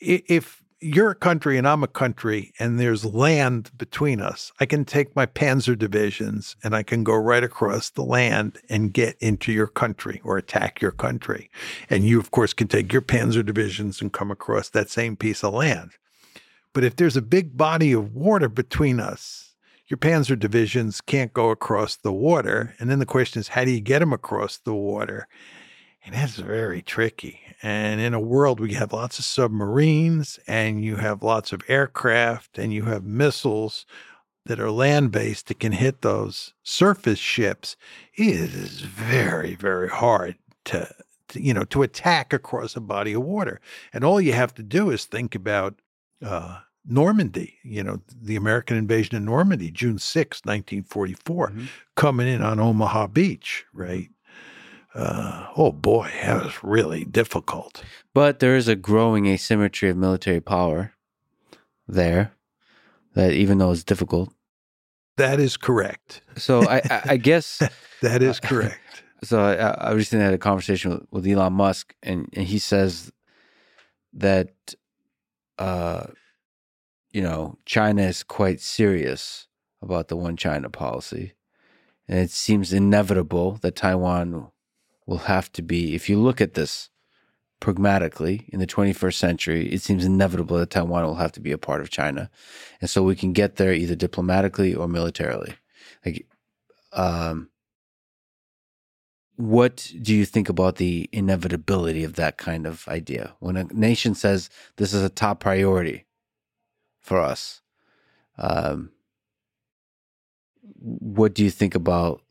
If you're a country and I'm a country and there's land between us, I can take my panzer divisions and I can go right across the land and get into your country or attack your country. And you, of course, can take your panzer divisions and come across that same piece of land. But if there's a big body of water between us, your panzer divisions can't go across the water. And then the question is, how do you get them across the water? And that's very tricky. And in a world where you have lots of submarines and you have lots of aircraft and you have missiles that are land based that can hit those surface ships, it is very, very hard to, to, you know, to attack across a body of water. And all you have to do is think about uh, Normandy, you know, the American invasion of Normandy, June 6, 1944, mm-hmm. coming in on Omaha Beach, right? Uh, oh boy, that was really difficult. But there is a growing asymmetry of military power there, that even though it's difficult. That is correct. So I, I guess that is correct. So I, I, recently had a conversation with, with Elon Musk, and, and he says that, uh, you know, China is quite serious about the one China policy, and it seems inevitable that Taiwan will have to be, if you look at this pragmatically in the 21st century, it seems inevitable that Taiwan will have to be a part of China. And so we can get there either diplomatically or militarily. Like, um, what do you think about the inevitability of that kind of idea? When a nation says this is a top priority for us, um, what do you think about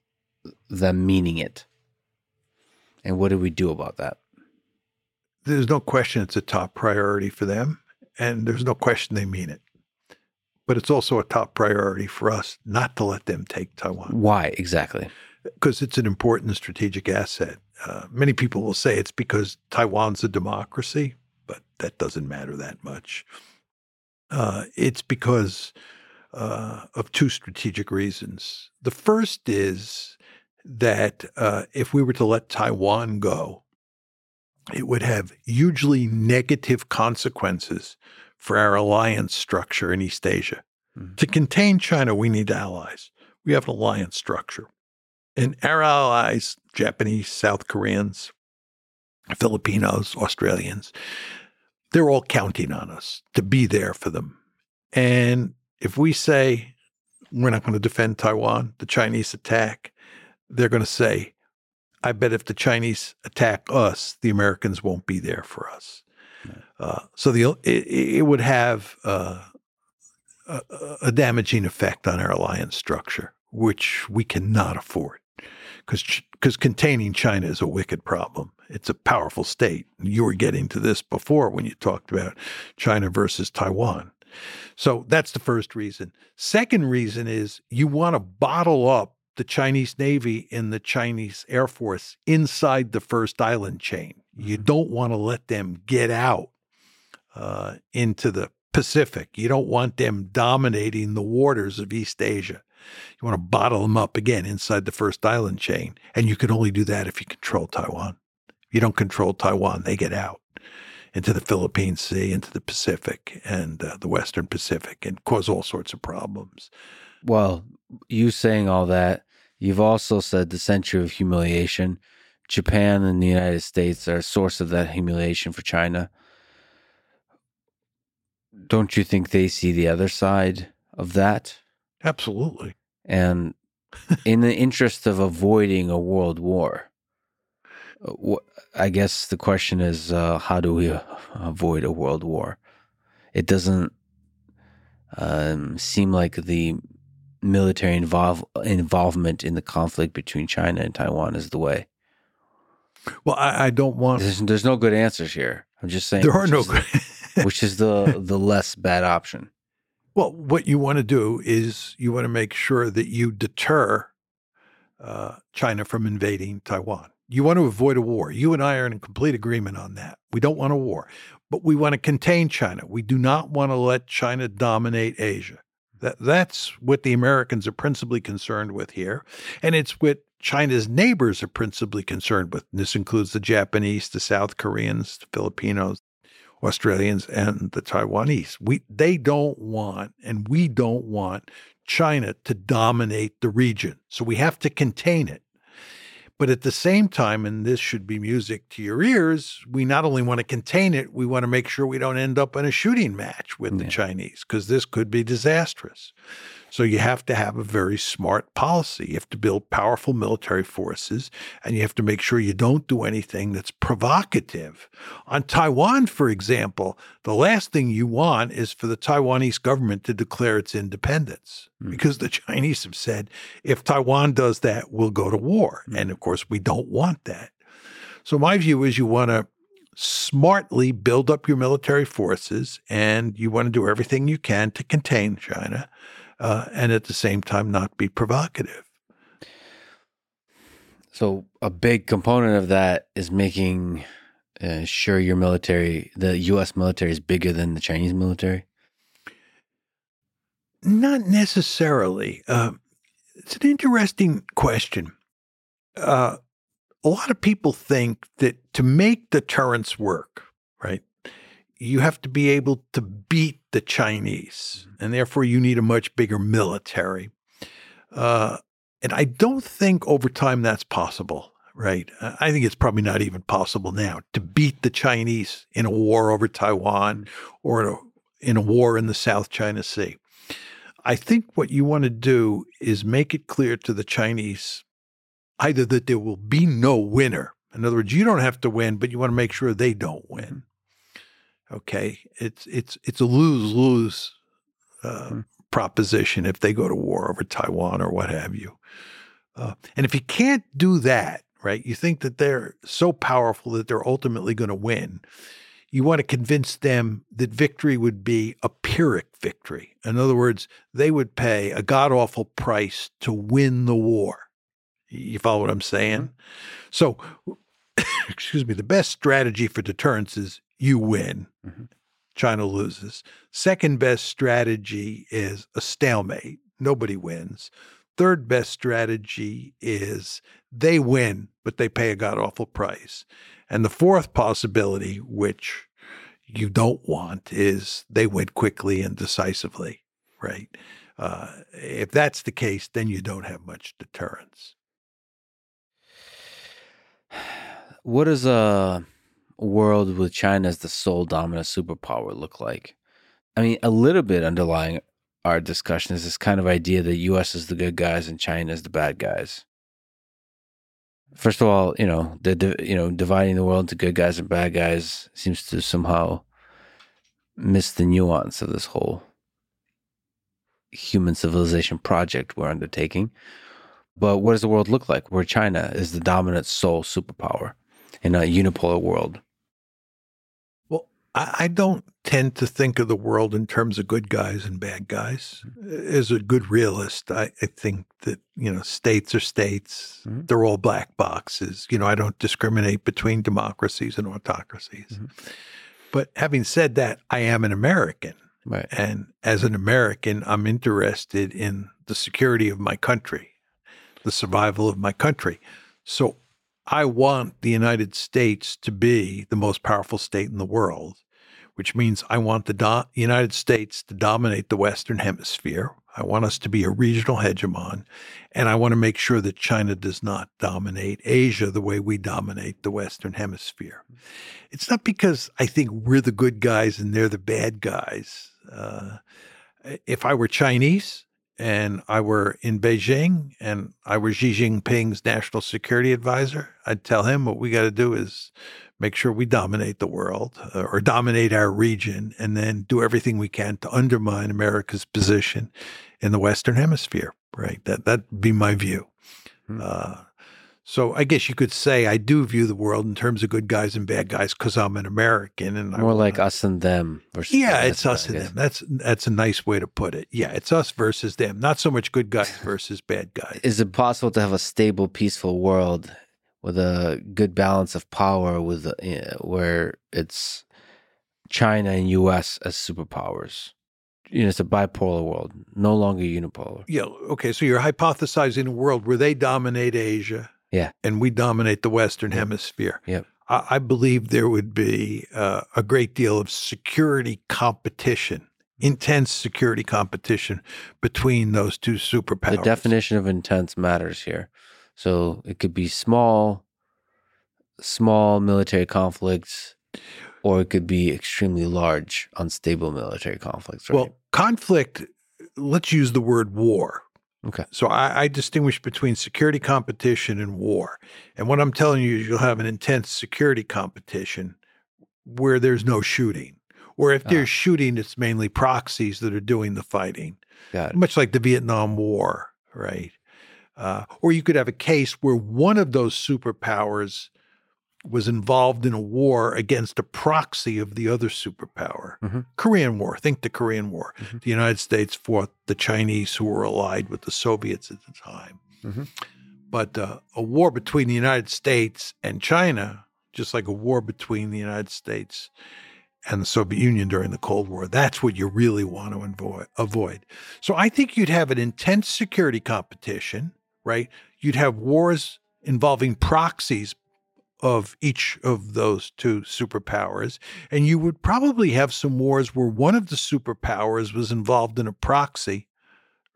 them meaning it? And what do we do about that? There's no question it's a top priority for them, and there's no question they mean it. But it's also a top priority for us not to let them take Taiwan. Why exactly? Because it's an important strategic asset. Uh, many people will say it's because Taiwan's a democracy, but that doesn't matter that much. Uh, it's because uh, of two strategic reasons. The first is that uh, if we were to let Taiwan go, it would have hugely negative consequences for our alliance structure in East Asia. Mm-hmm. To contain China, we need allies. We have an alliance structure. And our allies, Japanese, South Koreans, Filipinos, Australians, they're all counting on us to be there for them. And if we say we're not going to defend Taiwan, the Chinese attack, they're going to say, I bet if the Chinese attack us, the Americans won't be there for us. Uh, so the it, it would have uh, a, a, damaging effect on our alliance structure, which we cannot afford, because because containing China is a wicked problem. It's a powerful state. You were getting to this before when you talked about China versus Taiwan. So that's the first reason. Second reason is you want to bottle up the Chinese Navy and the Chinese Air Force inside the first island chain. You mm-hmm. don't want to let them get out uh, into the Pacific. You don't want them dominating the waters of East Asia. You want to bottle them up again inside the first island chain. And you can only do that if you control Taiwan. If you don't control Taiwan, they get out into the Philippine Sea, into the Pacific and uh, the Western Pacific and cause all sorts of problems. Well, you saying all that, you've also said the century of humiliation. Japan and the United States are a source of that humiliation for China. Don't you think they see the other side of that? Absolutely. And in the interest of avoiding a world war, uh, I guess the question is uh, how do we avoid a world war? It doesn't um, seem like the military involve, involvement in the conflict between China and Taiwan is the way. Well, I, I don't want. There's, there's, no good answers here. I'm just saying there are no good. which is the the less bad option. Well, what you want to do is you want to make sure that you deter uh, China from invading Taiwan. You want to avoid a war. You and I are in complete agreement on that. We don't want a war, but we want to contain China. We do not want to let China dominate Asia. That, that's what the Americans are principally concerned with here. And it's what China's neighbors are principally concerned with. And this includes the Japanese, the South Koreans, the Filipinos, Australians, and the Taiwanese. We, they don't want, and we don't want China to dominate the region. So we have to contain it. But at the same time, and this should be music to your ears, we not only want to contain it, we want to make sure we don't end up in a shooting match with yeah. the Chinese because this could be disastrous. So you have to have a very smart policy. You have to build powerful military forces and you have to make sure you don't do anything that's provocative. On Taiwan, for example, the last thing you want is for the Taiwanese government to declare its independence mm. because the Chinese have said if Taiwan does that, we'll go to war. Mm. And of course, we don't want that. So my view is you want to smartly build up your military forces and you want to do everything you can to contain China uh, and at the same time not be provocative. So, a big component of that is making uh, sure your military, the U.S. military, is bigger than the Chinese military. Not necessarily. Uh, it's an interesting question. Uh, a lot of people think that to make deterrence work, right, you have to be able to beat the Chinese, mm-hmm. and therefore you need a much bigger military. Uh, and I don't think over time that's possible, right? I think it's probably not even possible now to beat the Chinese in a war over Taiwan or in a, in a war in the South China Sea. I think what you want to do is make it clear to the Chinese either that there will be no winner. In other words, you don't have to win, but you want to make sure they don't win. Mm-hmm. Okay, it's it's it's a lose lose uh, mm. proposition if they go to war over Taiwan or what have you. Uh, and if you can't do that, right, you think that they're so powerful that they're ultimately going to win. You want to convince them that victory would be a Pyrrhic victory. In other words, they would pay a god awful price to win the war. You follow what I'm saying? Mm-hmm. So, excuse me, the best strategy for deterrence is you win. Mm-hmm. China loses. Second best strategy is a stalemate. Nobody wins. Third best strategy is they win, but they pay a god awful price. And the fourth possibility, which you don't want, is they win quickly and decisively, right? Uh, if that's the case, then you don't have much deterrence. What is a uh, world with China as the sole dominant superpower look like? I mean, a little bit underlying our discussion is this kind of idea that U.S. is the good guys and China is the bad guys. First of all, you know, the you know dividing the world into good guys and bad guys seems to somehow miss the nuance of this whole human civilization project we're undertaking. But what does the world look like where China is the dominant sole superpower in a unipolar world? I, don't tend to think of the world in terms of good guys and bad guys. As a good realist, I, I think that, you know, states are states. Mm-hmm. They're all black boxes. You know, I don't discriminate between democracies and autocracies. Mm-hmm. But having said that, I am an American. Right. And as an American, I'm interested in the security of my country, the survival of my country. So I want the United States to be the most powerful state in the world, which means I want the do- United States to dominate the Western Hemisphere. I want us to be a regional hegemon, and I want to make sure that China does not dominate Asia the way we dominate the Western Hemisphere. It's not because I think we're the good guys and they're the bad guys. Uh, if I were Chinese and I were in Beijing and I were Xi Jinping's national security advisor, I'd tell him what we got to do is make sure we dominate the world uh, or dominate our region and then do everything we can to undermine America's position in the Western Hemisphere, right? That, that'd be my view. Hmm. Uh, so I guess you could say I do view the world in terms of good guys and bad guys because I'm an American and more like us and them. Versus yeah, it's us and them. That's that's a nice way to put it. Yeah, it's us versus them. Not so much good guys versus bad guys. Is it possible to have a stable, peaceful world with a good balance of power, with uh, where it's China and U.S. as superpowers? you know, it's a bipolar world, no longer unipolar. Yeah. Okay. So you're hypothesizing a world where they dominate Asia yeah. And we dominate the Western Hemisphere. Yep. I, I believe there would be uh, a great deal of security competition, intense security competition between those two superpowers. The definition of intense matters here. So it could be small, small military conflicts, or it could be extremely large, unstable military conflicts. Right? Well, conflict, let's use the word war Okay. So I, I, distinguish between security competition and war. And what I'm telling you is you'll have an intense security competition where there's no shooting. Or if there's ah. shooting, it's mainly proxies that are doing the fighting. Much like the Vietnam War, right? Uh, or you could have a case where one of those superpowers was involved in a war against a proxy of the other superpower. Mm-hmm. Korean War, think the Korean War. Mm-hmm. The United States fought the Chinese who were allied with the Soviets at the time. Mm-hmm. But uh, a war between the United States and China, just like a war between the United States and the Soviet Union during the Cold War, that's what you really want to avoid. So I think you'd have an intense security competition, right? You'd have wars involving proxies of each of those two superpowers. And you would probably have some wars where one of the superpowers was involved in a proxy,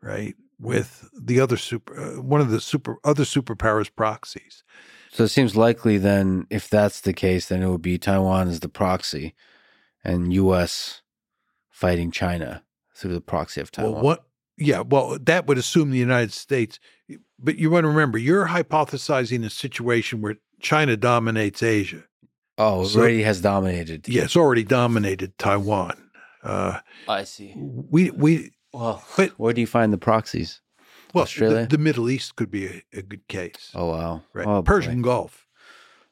right, with the other super, uh, one of the super other superpowers proxies. So it seems likely then, if that's the case, then it would be Taiwan as the proxy, and U.S. fighting China through the proxy of Taiwan. Well, what? Yeah, well, that would assume the United States. But you want to remember, you're hypothesizing a situation where China dominates Asia. Oh, so, already has dominated. Yeah, it's already dominated Taiwan. Uh, I see. We we well, but where do you find the proxies? Well, Australia, the, the Middle East could be a, a, good case. Oh wow, right? Oh, Persian boy. Gulf.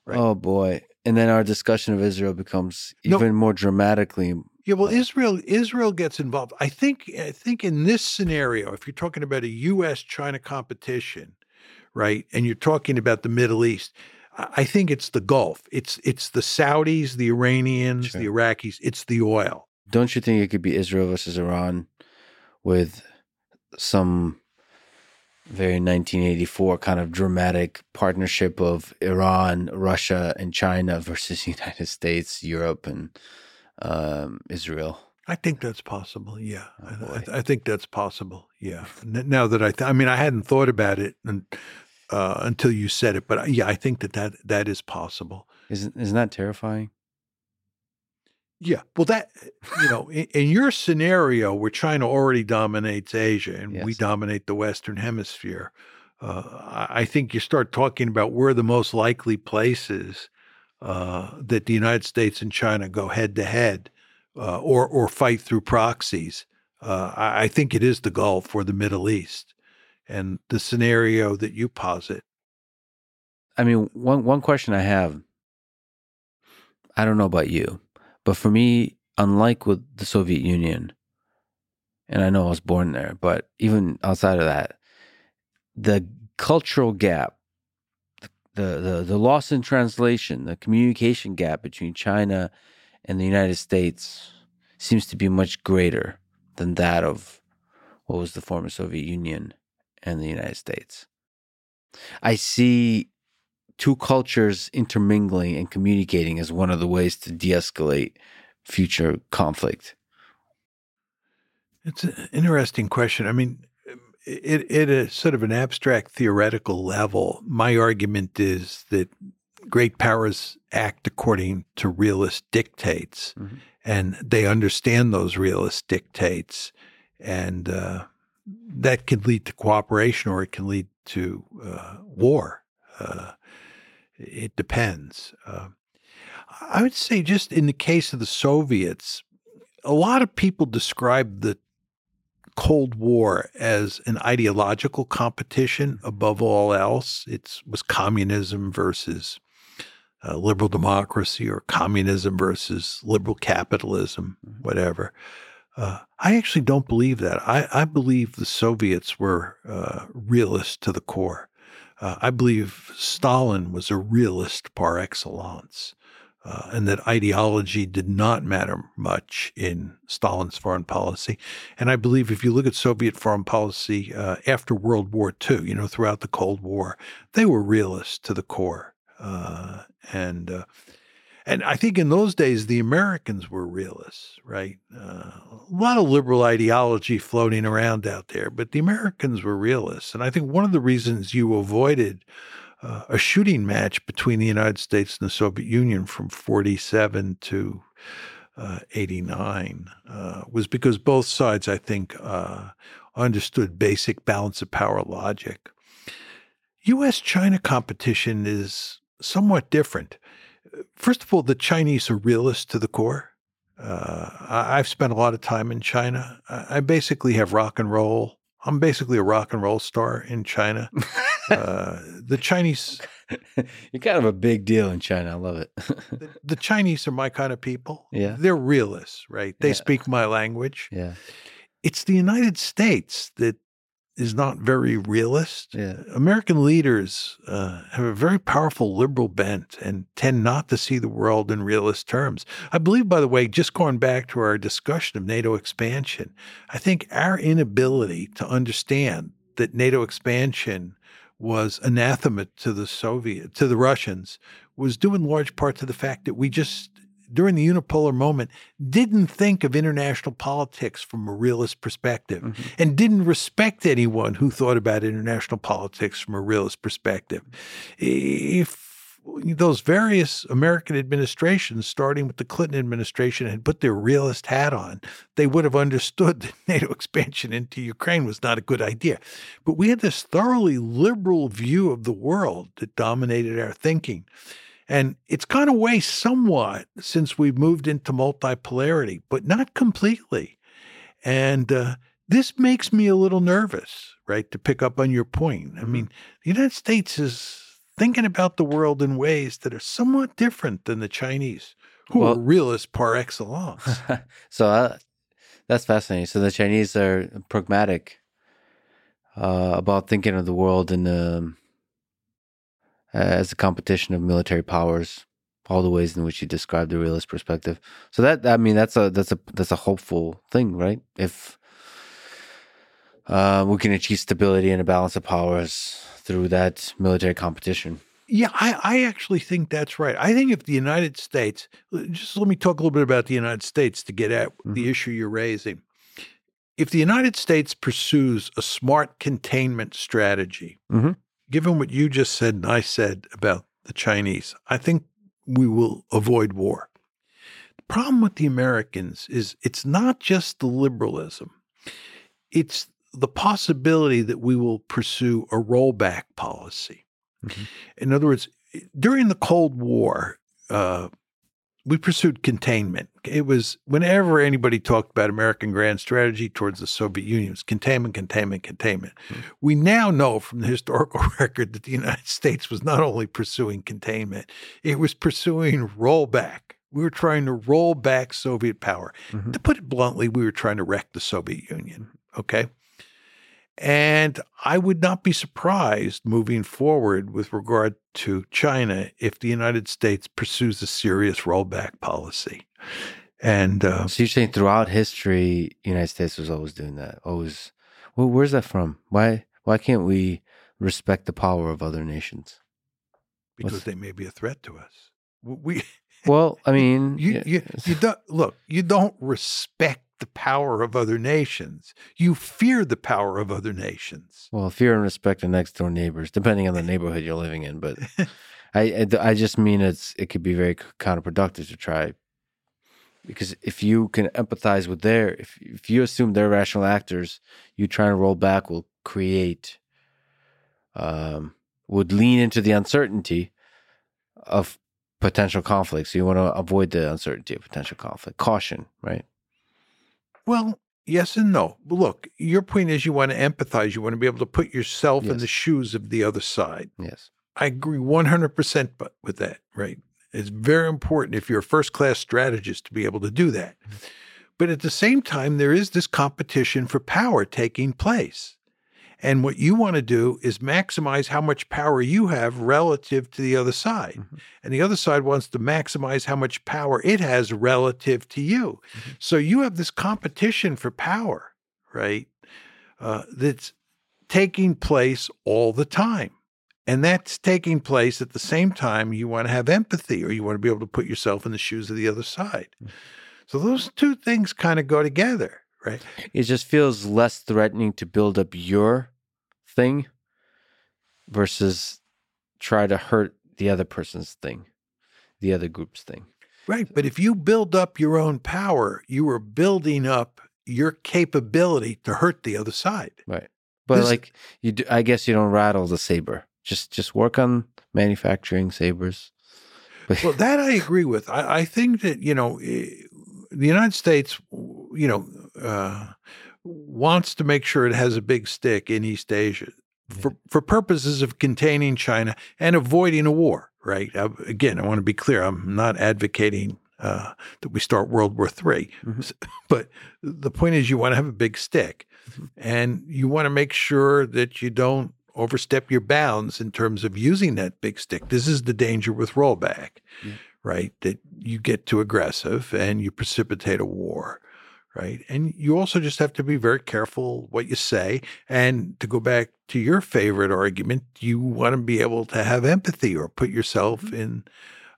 Right? Oh boy, and then our discussion of Israel becomes even no, more dramatically. Yeah, well, Israel Israel gets involved. I think I think in this scenario, if you're talking about a U.S. China competition, right, and you're talking about the Middle East, I think it's the Gulf. It's it's the Saudis, the Iranians, sure. the Iraqis. It's the oil. Don't you think it could be Israel versus Iran with some very 1984 kind of dramatic partnership of Iran, Russia, and China versus the United States, Europe, and um, Israel? I think that's possible. Yeah, oh, I, I, think that's possible. Yeah. Now that I, th- I mean, I hadn't thought about it, and uh, until you said it. But uh, yeah, I think that that, that is possible. Isn't isn't that terrifying? Yeah. Well, that you know, in, in, your scenario where China already dominates Asia and yes. we dominate the Western Hemisphere, uh, I think you start talking about where the most likely places uh, that the United States and China go head to head, uh, or or fight through proxies. Uh, I, I think it is the Gulf or the Middle East and the scenario that you posit. I mean, one one question I have, I don't know about you, but for me, unlike with the Soviet Union, and I know I was born there, but even outside of that, the cultural gap, the the the loss in translation, the communication gap between China and the United States seems to be much greater than that of what was the former Soviet Union and the United States. I see two cultures intermingling and communicating as one of the ways to de escalate future conflict. It's an interesting question. I mean, it, at a sort of an abstract theoretical level, my argument is that great powers act according to realist dictates, mm-hmm. and they understand those realist dictates, and uh, that can lead to cooperation or it can lead to uh, war. Uh, it depends. Uh, I would say, just in the case of the Soviets, a lot of people describe the Cold War as an ideological competition above all else. It was communism versus uh, liberal democracy or communism versus liberal capitalism, mm-hmm. whatever. Uh, I actually don't believe that. I, I believe the Soviets were uh, realists to the core. Uh, I believe Stalin was a realist par excellence uh, and that ideology did not matter much in Stalin's foreign policy. And I believe if you look at Soviet foreign policy uh, after World War II, you know, throughout the Cold War, they were realists to the core. Uh, and and I think in those days the Americans were realists, right? Uh, a lot of liberal ideology floating around out there, but the Americans were realists. And I think one of the reasons you avoided uh, a shooting match between the United States and the Soviet Union from 47 to uh, 89 uh, was because both sides, I think, uh, understood basic balance of power logic. US China competition is somewhat different. First of all, the Chinese are realists to the core. Uh, I've spent a lot of time in China. I basically have rock and roll. I'm basically a rock and roll star in China. Uh, the Chinese. You're kind of a big deal in China. I love it. the, the, Chinese are my kind of people. Yeah. They're realists, right? They yeah. speak my language. Yeah. It's the United States that is not very realist. Yeah. American leaders uh, have a very powerful liberal bent and tend not to see the world in realist terms. I believe, by the way, just going back to our discussion of NATO expansion, I think our inability to understand that NATO expansion was anathema to the Soviet, to the Russians, was due in large part to the fact that we just, during the unipolar moment, didn't think of international politics from a realist perspective mm-hmm. and didn't respect anyone who thought about international politics from a realist perspective. If those various American administrations, starting with the Clinton administration, had put their realist hat on, they would have understood that NATO expansion into Ukraine was not a good idea. But we had this thoroughly liberal view of the world that dominated our thinking. And it's gone away somewhat since we've moved into multipolarity, but not completely. And uh, this makes me a little nervous, right? To pick up on your point. I mm-hmm. mean, the United States is thinking about the world in ways that are somewhat different than the Chinese, who well, are realists par excellence. so uh, that's fascinating. So the Chinese are pragmatic uh, about thinking of the world in the, as a competition of military powers, all the ways in which you describe the realist perspective. So that I mean that's a that's a that's a hopeful thing, right? If uh, we can achieve stability and a balance of powers through that military competition. Yeah, I, I actually think that's right. I think if the United States, just let me talk a little bit about the United States to get at mm-hmm. the issue you're raising. If the United States pursues a smart containment strategy, mm-hmm. Given what you just said and I said about the Chinese, I think we will avoid war. The problem with the Americans is it's not just the liberalism, it's the possibility that we will pursue a rollback policy. Mm-hmm. In other words, during the Cold War, uh, we pursued containment. It was whenever anybody talked about American grand strategy towards the Soviet Union, it was containment, containment, containment. Mm-hmm. We now know from the historical record that the United States was not only pursuing containment, it was pursuing rollback. We were trying to roll back Soviet power. Mm-hmm. To put it bluntly, we were trying to wreck the Soviet Union. Okay. And I would not be surprised moving forward with regard to China if the United States pursues a serious rollback policy. And uh, so you're saying throughout history, the United States was always doing that, always Well, where's that from? Why why can't we respect the power of other nations? because What's- they may be a threat to us. We Well, I mean, you yeah, you, you don't look. You don't respect the power of other nations. You fear the power of other nations. well, fear and respect the next door neighbors, depending on the neighborhood you're living in. But I, I, I just mean it's it could be very counterproductive to try because if you can empathize with their, if if you assume they're rational actors, you trying to roll back will create, um, would lean into the uncertainty of potential conflict. So you want to avoid the uncertainty of potential conflict. Caution, right? Well, yes and no. Look, your point is you want to empathize. You want to be able to put yourself in the shoes of the other side. Yes. I agree 100% bu- with that, right? It's very important if you're a first class strategist to be able to do that. But at the same time, there is this competition for power taking place. And what you want to do is maximize how much power you have relative to the other side. Mhm. And the other side wants to maximize how much power it has relative to you. Mhm. So you have this competition for power, right? Uh, that's taking place all the time. And that's taking place at the same time you want to have empathy or you want to be able to put yourself in the shoes of the other side. Mm. So those two things kind of go together, right? It just feels less threatening to build up your thing versus try to hurt the other person's thing, the other group's thing. Right. But if you build up your own power, you are building up your capability to hurt the other side. Right. But This- like you do, I guess you don't rattle the saber. Just just work on manufacturing sabers. Well, that I agree with. I, I think that, you know, eh, the United States, you know, uh, wants to make sure it has a big stick in East Asia for, for purposes of containing China and avoiding a war, right? Uh, again, I want to be clear. I'm not advocating uh, that we start World War III. Mhm. But the point is, you want to have a big stick Mhm. and you want to make sure that you don't overstep your bounds in terms of using that big stick. This is the danger with rollback, Yeah. right? That you get too aggressive and you precipitate a war. Right. And you also just have to be very careful what you say. And to go back to your favorite argument, you want to be able to have empathy or put yourself in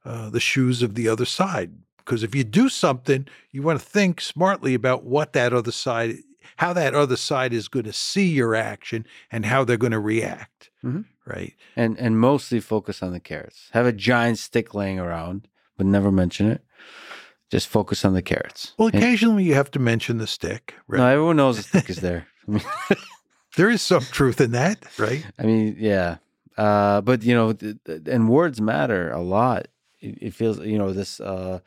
uh, the shoes of the other side. Because if you do something, you want to think smartly about what that other side, how that other side is going to see your action and how they're going to react. Mhm. Right. and and mostly focus on the carrots. Have a giant stick laying around, but never mention it. Just focus on the carrots. Well, And- occasionally you have to mention the stick. Right. no, everyone knows the stick is there. I mean, there is some truth in that. Right. I mean, yeah. Uh, but you know, and words matter a lot. It, it feels, you know, this uh,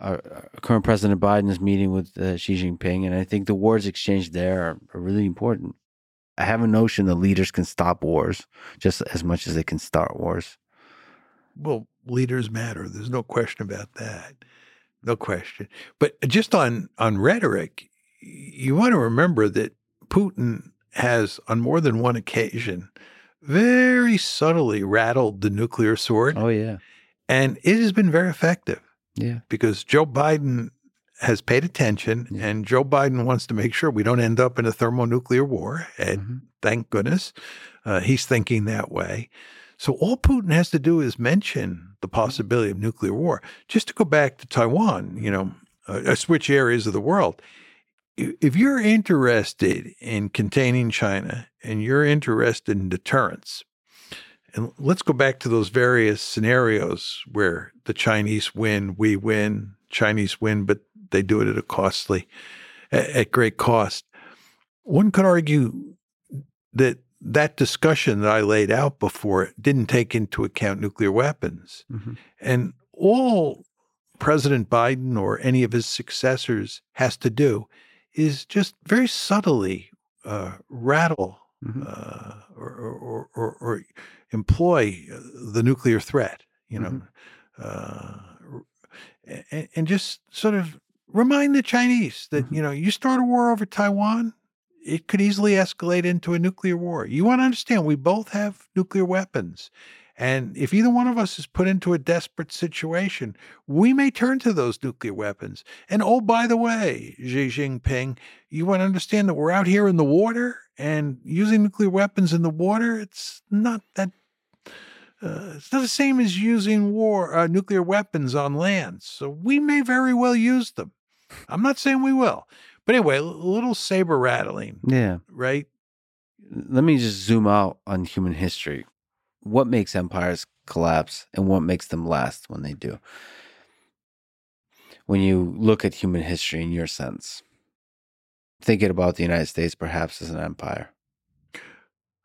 our, our current President Biden is meeting with uh, Xi Jinping, and I think the words exchanged there are, are really important. I have a notion that leaders can stop wars just as much as they can start wars. Well, leaders matter. There's no question about that. No question. But just on on rhetoric, you want to remember that Putin has on more than one occasion very subtly rattled the nuclear sword Oh yeah, and it has been very effective yeah, because Joe Biden has paid attention Yeah. and Joe Biden wants to make sure we don't end up in a thermonuclear war and Mhm. thank goodness uh, he's thinking that way. So all Putin has to do is mention the possibility of nuclear war. Just to go back to Taiwan, you know, uh, switch areas of the world. If you're interested in containing China and you're interested in deterrence, and let's go back to those various scenarios where the Chinese win, we win, Chinese win, but they do it at a costly, at, at great cost. One could argue that that discussion that I laid out before didn't take into account nuclear weapons. Mhm. And all President Biden or any of his successors has to do is just very subtly uh, rattle Mhm. uh, or, or, or, or employ uh, the nuclear threat, you know, uh, and, and just sort of remind the Chinese that, Mhm. you know, you start a war over Taiwan, it could easily escalate into a nuclear war. You want to understand, we both have nuclear weapons. And if either one of us is put into a desperate situation, we may turn to those nuclear weapons. And oh, by the way, Xi Jinping, you want to understand that we're out here in the water and using nuclear weapons in the water, it's not that. Uh, it's not the same as using war uh, nuclear weapons on land. So we may very well use them. I'm not saying we will, but anyway, a little saber rattling, Yeah. right? Let me just zoom out on human history. What makes empires collapse and what makes them last when they do? When you look at human history in your sense, thinking about the United States perhaps as an empire,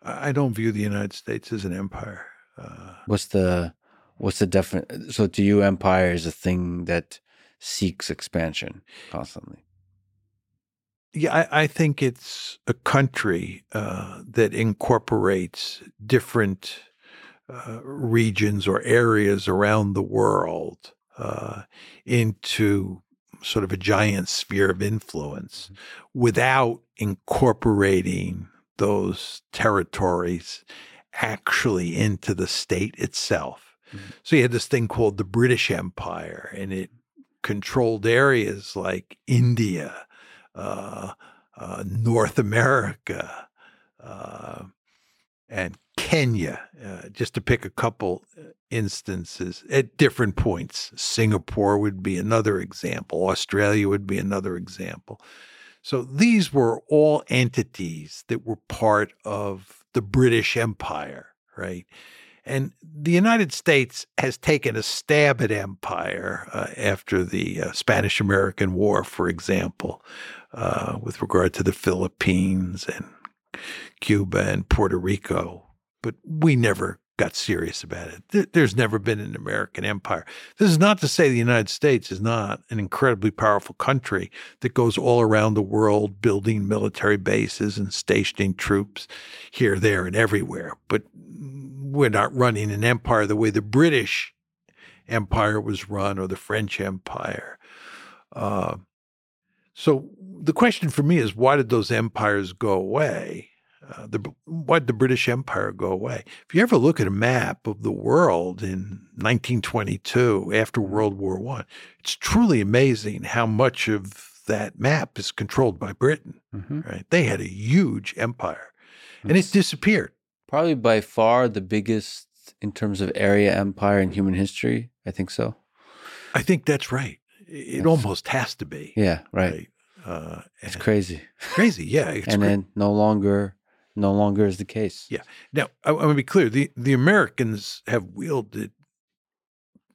I don't view the United States as an empire. Uh, what's the what's the definite? So to you, empire is a thing that seeks expansion constantly. Yeah, I, I think it's a country uh, that incorporates different uh, regions or areas around the world uh, into sort of a giant sphere of influence without incorporating those territories actually into the state itself. Mhm. So you had this thing called the British Empire, and it controlled areas like India, uh, uh, North America, uh, and Kenya, uh, just to pick a couple uh, instances at different points. Singapore would be another example, Australia would be another example. So these were all entities that were part of the British Empire, right? And the United States has taken a stab at empire uh, after the uh, Spanish American War, for example, uh, with regard to the Philippines and Cuba and Puerto Rico. But we never got serious about it. There's never been an American empire. This is not to say the United States is not an incredibly powerful country that goes all around the world building military bases and stationing troops here, there, and everywhere. But we're not running an empire the way the British Empire was run or the French Empire. Uh, so the question for me is why did those empires go away? Uh, the, why did the British Empire go away? If you ever look at a map of the world in 1922 after World War One, it's truly amazing how much of that map is controlled by Britain. Mm-hmm. Right? They had a huge empire, and it disappeared. Probably by far the biggest in terms of area empire in human history. I think so. I think that's right. It almost has to be. Yeah, right. Uh, It's crazy. crazy. Yeah. It's and cra- then no longer, no longer is the case. Yeah. Now, I, I want to be clear. The, the Americans have wielded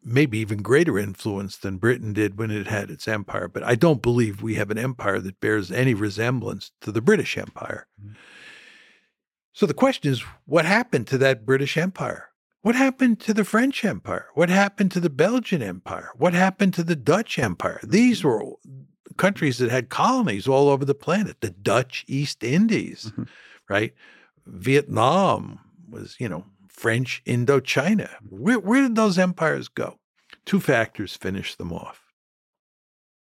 maybe even greater influence than Britain did when it had its empire, but I don't believe we have an empire that bears any resemblance to the British Empire. Mhm. So the question is what happened to that British Empire? What happened to the French Empire? What happened to the Belgian Empire? What happened to the Dutch Empire? These were countries that had colonies all over the planet. The Dutch East Indies, Mhm. right? Vietnam was, you know, French Indochina. Where, where did those empires go? Two factors finished them off.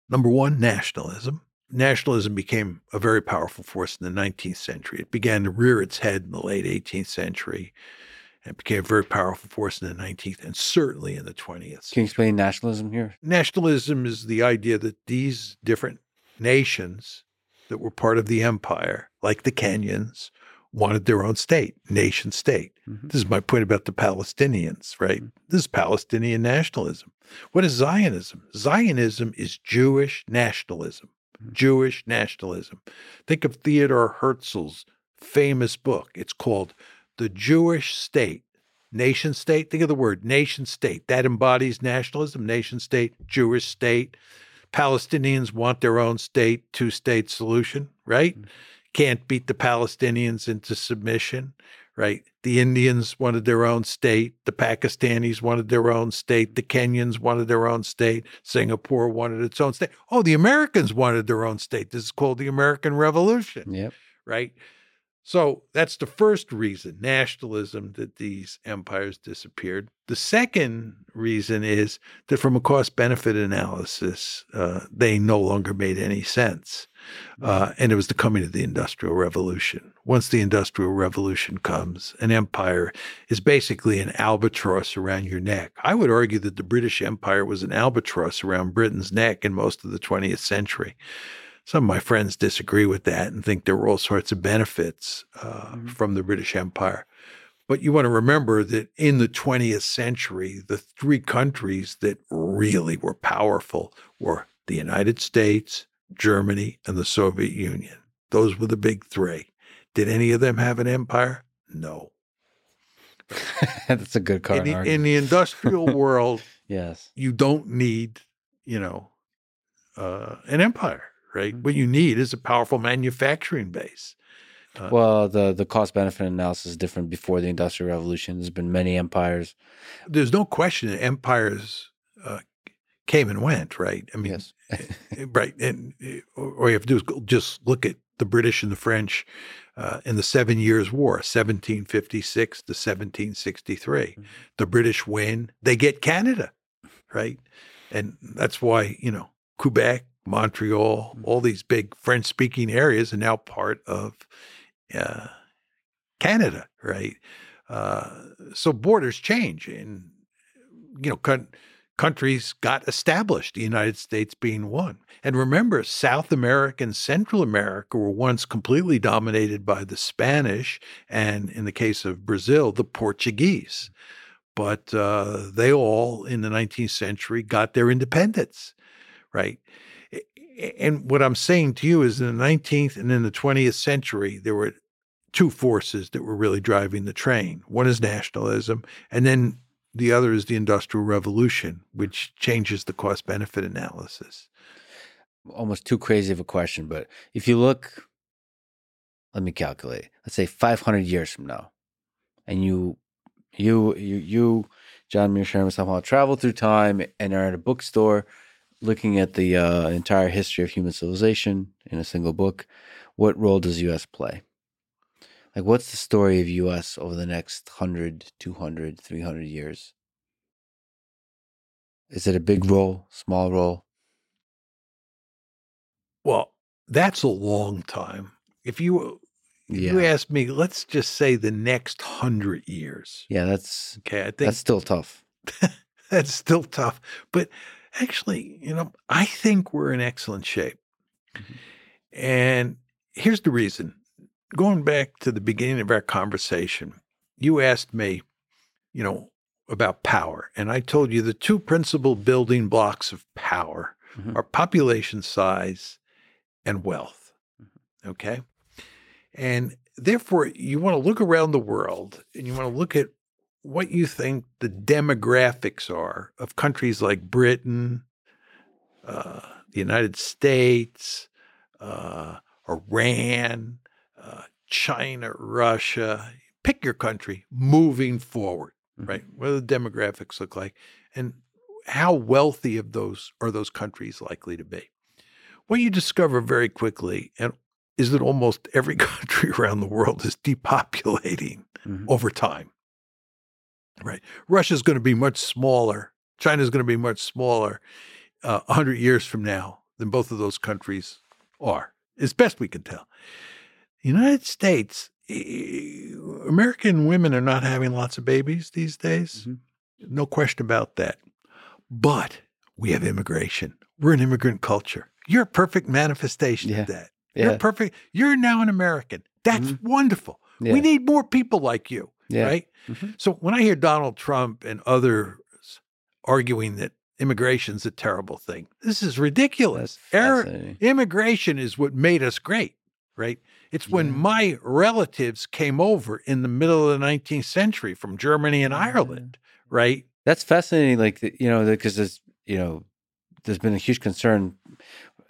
Number one, nationalism. Nationalism became a very powerful force in the 19th century. It began to rear its head in the late 18th century and became a very powerful force in the 19th and certainly in the 20th. Can you explain nationalism here? Nationalism is the idea that these different nations that were part of the empire, like the Kenyans, wanted their own state, nation state. Mhm. This is my point about the Palestinians, right? This is Palestinian nationalism. What is Zionism? Zionism is Jewish nationalism. Jewish nationalism. Think of Theodore Herzl's famous book. It's called The Jewish State. Nation state, think of the word nation state. That embodies nationalism, nation state, Jewish state. Palestinians want their own state, two state solution, right? Mm-hmm. Can't beat the Palestinians into submission, right? The Indians wanted their own state. The Pakistanis wanted their own state. The Kenyans wanted their own state. Singapore wanted its own state. Oh, the Americans wanted their own state. This is called the American Revolution Yep. right? So that's the first reason, nationalism, that these empires disappeared. The second reason is that from a cost benefit analysis, uh, they no longer made any sense. Uh, and it was the coming of the Industrial Revolution. Once the Industrial Revolution comes, an empire is basically an albatross around your neck. I would argue that the British Empire was an albatross around Britain's neck in most of the 20th century. Some of my friends disagree with that and think there were all sorts of benefits uh, Mhm. from the British Empire. But you want to remember that in the 20th century, the three countries that really were powerful were the United States, Germany, and the Soviet Union. Those were the big three. Did any of them have an empire? No. That's a good card. In the, in the industrial world, yes. you don't need, you know, uh, an empire, right? Mhm. What you need is a powerful manufacturing base. Uh, Well, the the cost benefit analysis is different before the Industrial Revolution. There's been many empires. There's no question that empires uh, came and went, right? I mean, Yes. eh, right. And eh, all you have to do is go- just look at the British and the French uh, in the Seven Years' War, 1756 to 1763. Mhm. The British win, they get Canada, right? And that's why, you know, Quebec, Montreal, Mhm. all these big French speaking areas are now part of uh, Canada, right? Uh, so borders change and, you know, coun- countries got established, the United States being one. And remember, South America and Central America were once completely dominated by the Spanish, and in the case of Brazil, the Portuguese. But uh, they all, in the 19th century, got their independence, right? And what I'm saying to you is in the 19th and in the 20th century, there were two forces that were really driving the train. One is nationalism, and then the other is the Industrial Revolution, which changes the cost benefit analysis. Almost too crazy of a question, but if you look, let me calculate. Let's say 500 years from now, and you, you, you, you, John Mearsheimer somehow travel through time and are at a bookstore looking at the uh, entire history of human civilization in a single book. What role does U.S. play? Like, what's the story of U.S. over the next 100, 200, 300 years? Is it a big role, small role? Well, that's a long time. If you you Yeah. ask me, let's just say the next hundred years. Yeah, that's Okay, I think that's still tough. that's still tough. But actually, you know, I think we're in excellent shape. Mhm. And here's the reason. Going back to the beginning of our conversation, you asked me, you know, about power. And I told you the two principal building blocks of power Mhm. are population size and wealth. Okay. And therefore, you want to look around the world and you want to look at what you think the demographics are of countries like Britain, uh, the United States, uh, Iran, uh, China, Russia. Pick your country moving forward, Mhm. right? What do the demographics look like? And how wealthy of those are those countries likely to be? What you discover very quickly and is that almost every country around the world is depopulating Mhm. over time. Right. Russia's going to be much smaller. China's going to be much smaller uh, 100 years from now than both of those countries are, as best we can tell. The United States, American women are not having lots of babies these days. Mhm. No question about that. But we have immigration. We're an immigrant culture. You're a perfect manifestation Yeah. of that. Yeah. You're perfect. You're now an American. That's Mhm. wonderful. yeah, We need more people like you, yeah. right? Mhm. So when I hear Donald Trump and others arguing that immigration's a terrible thing, this is ridiculous. Immigration is what made us great, right? It's when my relatives came over in the middle of the 19th century from Germany and Yeah. Ireland, right? That's fascinating. Like you know, because there's you know, there's been a huge concern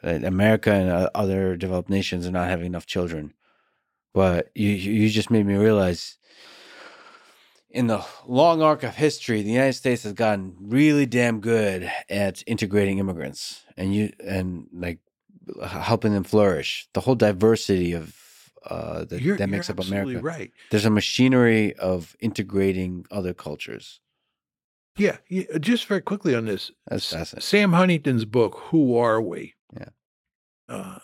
that America and uh, other developed nations are not having enough children. But you you just made me realize. In the long arc of history, the United States has gotten really damn good at integrating immigrants and you and like helping them flourish. The whole diversity of uh, that, You're, that makes up America. right. There's a machinery of integrating other cultures. Yeah, yeah, just very quickly on this. That's fascinating. Sam Huntington's book, Who Are We? Yeah. Uh,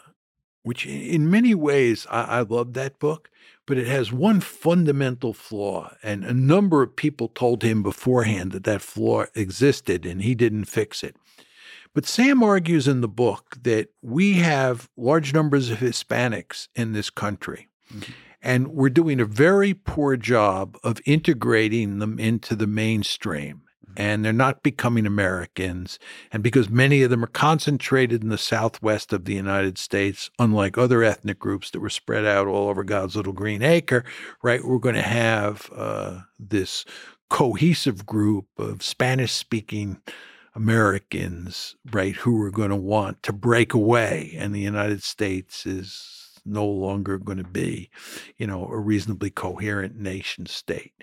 which in many ways, I, I love that book, but it has one fundamental flaw. And a number of people told him beforehand that that flaw existed and he didn't fix it. But Sam argues in the book that we have large numbers of Hispanics in this country. Mm-hmm. And we're doing a very poor job of integrating them into the mainstream and they're not becoming Americans. And because many of them are concentrated in the southwest of the United States, unlike other ethnic groups that were spread out all over God's little green acre, right? We're going to have uh, this cohesive group of Spanish speaking Americans, right, who are going to want to break away. And the United States is no longer going to be, you know, a reasonably coherent nation state.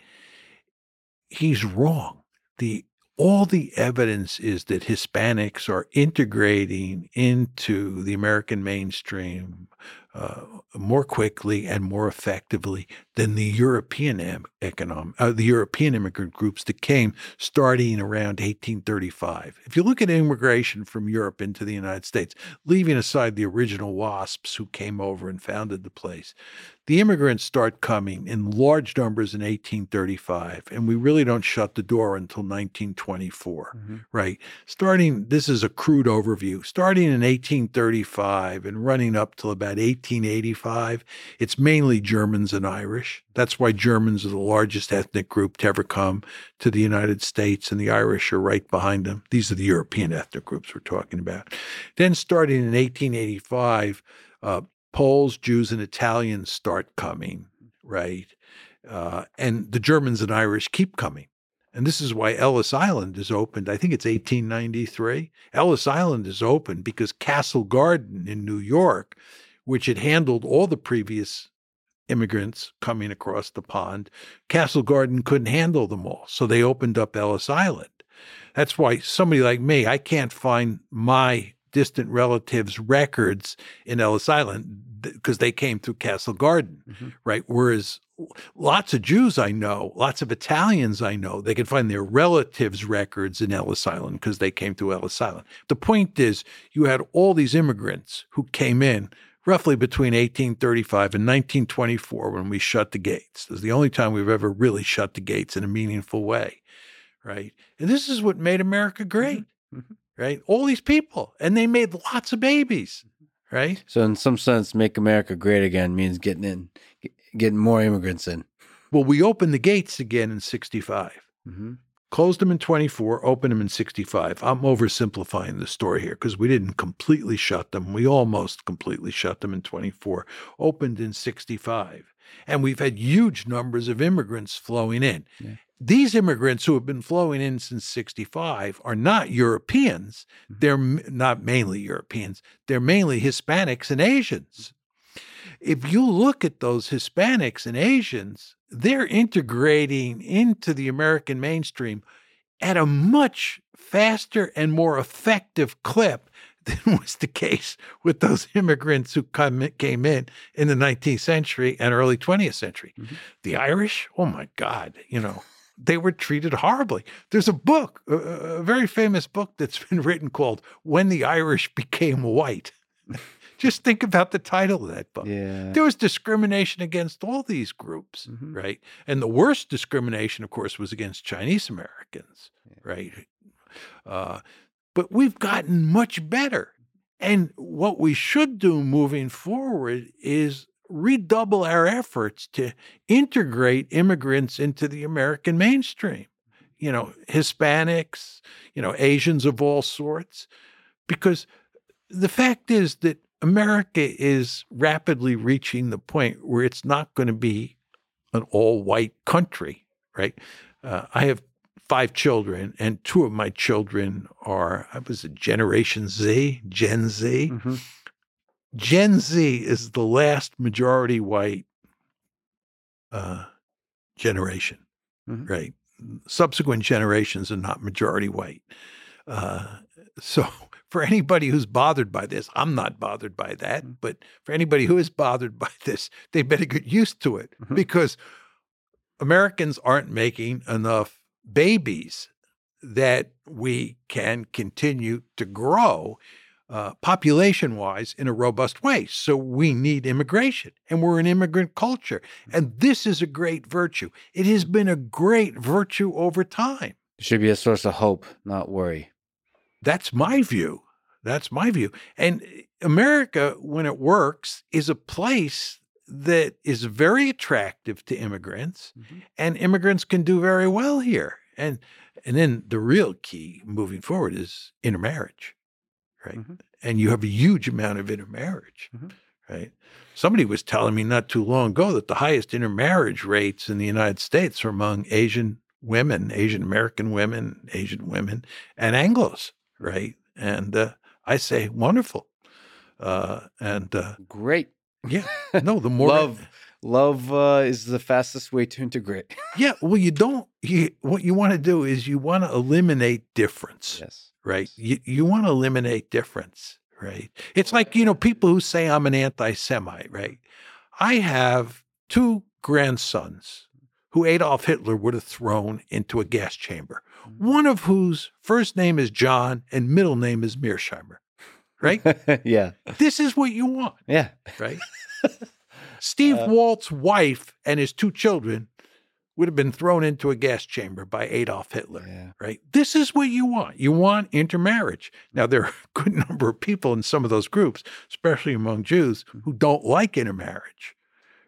He's wrong the all the evidence is that Hispanics are integrating into the American mainstream uh, more quickly and more effectively than the European economic, uh, the European immigrant groups that came starting around 1835. If you look at immigration from Europe into the United States, leaving aside the original WASPs who came over and founded the place, the immigrants start coming in large numbers in 1835, and we really don't shut the door until 1924, mm-hmm. right? Starting, this is a crude overview, starting in 1835 and running up till about 1885, it's mainly Germans and Irish. That's why Germans are the largest ethnic group to ever come to the United States, and the Irish are right behind them. These are the European ethnic groups we're talking about. Then, starting in 1885, uh, Poles, Jews, and Italians start coming, right? Uh, and the Germans and Irish keep coming. And this is why Ellis Island is opened. I think it's 1893. Ellis Island is open because Castle Garden in New York, which had handled all the previous immigrants coming across the pond, Castle Garden couldn't handle them all. So they opened up Ellis Island. That's why somebody like me, I can't find my distant relatives' records in Ellis Island because they came through Castle Garden, mm-hmm. right? Whereas lots of Jews I know, lots of Italians I know, they can find their relatives' records in Ellis Island because they came through Ellis Island. The point is, you had all these immigrants who came in roughly between 1835 and 1924 when we shut the gates. This is the only time we've ever really shut the gates in a meaningful way, right? And this is what made America great. Mm-hmm. mm-hmm right? All these people, and they made lots of babies, right? So, in some sense, make America great again means getting in, getting more immigrants in. Well, we opened the gates again in '65. Mm-hmm. Closed them in 24, opened them in 65. I'm oversimplifying the story here because we didn't completely shut them. We almost completely shut them in 24, opened in 65. And we've had huge numbers of immigrants flowing in. Yeah these immigrants who have been flowing in since 65 are not Europeans. Mm-hmm. They're not mainly Europeans. They're mainly Hispanics and Asians. If you look at those Hispanics and Asians, they're integrating into the American mainstream at a much faster and more effective clip than was the case with those immigrants who come, came in in the 19th century and early 20th century. Mm-hmm. The Irish, oh my God, you know, they were treated horribly. There's a book, a, a very famous book that's been written called When the Irish Became White. Just think about the title of that book. Yeah. There was discrimination against all these groups, mm-hmm. right? And the worst discrimination, of course, was against Chinese Americans, yeah. right? Uh, but we've gotten much better. And what we should do moving forward is redouble our efforts to integrate immigrants into the American mainstream. You know, Hispanics, you know, Asians of all sorts, because the fact is that America is rapidly reaching the point where it's not going to be an all white country, right? Uh, I have five children, and two of my children are, I was a Generation Z, Gen Z. Mm-hmm. Gen Z is the last majority white uh, generation, mm-hmm. right? Subsequent generations are not majority white. Uh, so, for anybody who's bothered by this, I'm not bothered by that. Mm-hmm. But for anybody who is bothered by this, they better get used to it mm-hmm. because Americans aren't making enough babies that we can continue to grow uh, population wise in a robust way. So we need immigration, and we're an immigrant culture. And this is a great virtue. It has been a great virtue over time. It should be a source of hope, not worry. That's my view. That's my view. And America, when it works, is a place that is very attractive to immigrants, Mhm. and immigrants can do very well here. And and then the real key moving forward is intermarriage, right? Mhm. And you have a huge amount of intermarriage, Mhm. right? Somebody was telling me not too long ago that the highest intermarriage rates in the United States are among Asian women, Asian American women, Asian women, and Anglos, right? And uh, I say, wonderful. Uh, and uh, Great. yeah, no, the more love love uh, is the fastest way to integrate. yeah, well, you don't. You what you want to do is you want to eliminate difference, yes. right? You you want to eliminate difference, right? It's like you know people who say I'm an anti-Semite, right? I have two grandsons who Adolf Hitler would have thrown into a gas chamber, one of whose first name is John and middle name is Mearsheimer, right? yeah. this is what you want, Yeah. right? Steve Uh, Walt's wife and his two children would have been thrown into a gas chamber by Adolf Hitler, Yeah. right? This is what you want. You want intermarriage. Now, there are a good number of people in some of those groups, especially among Jews, who don't like intermarriage,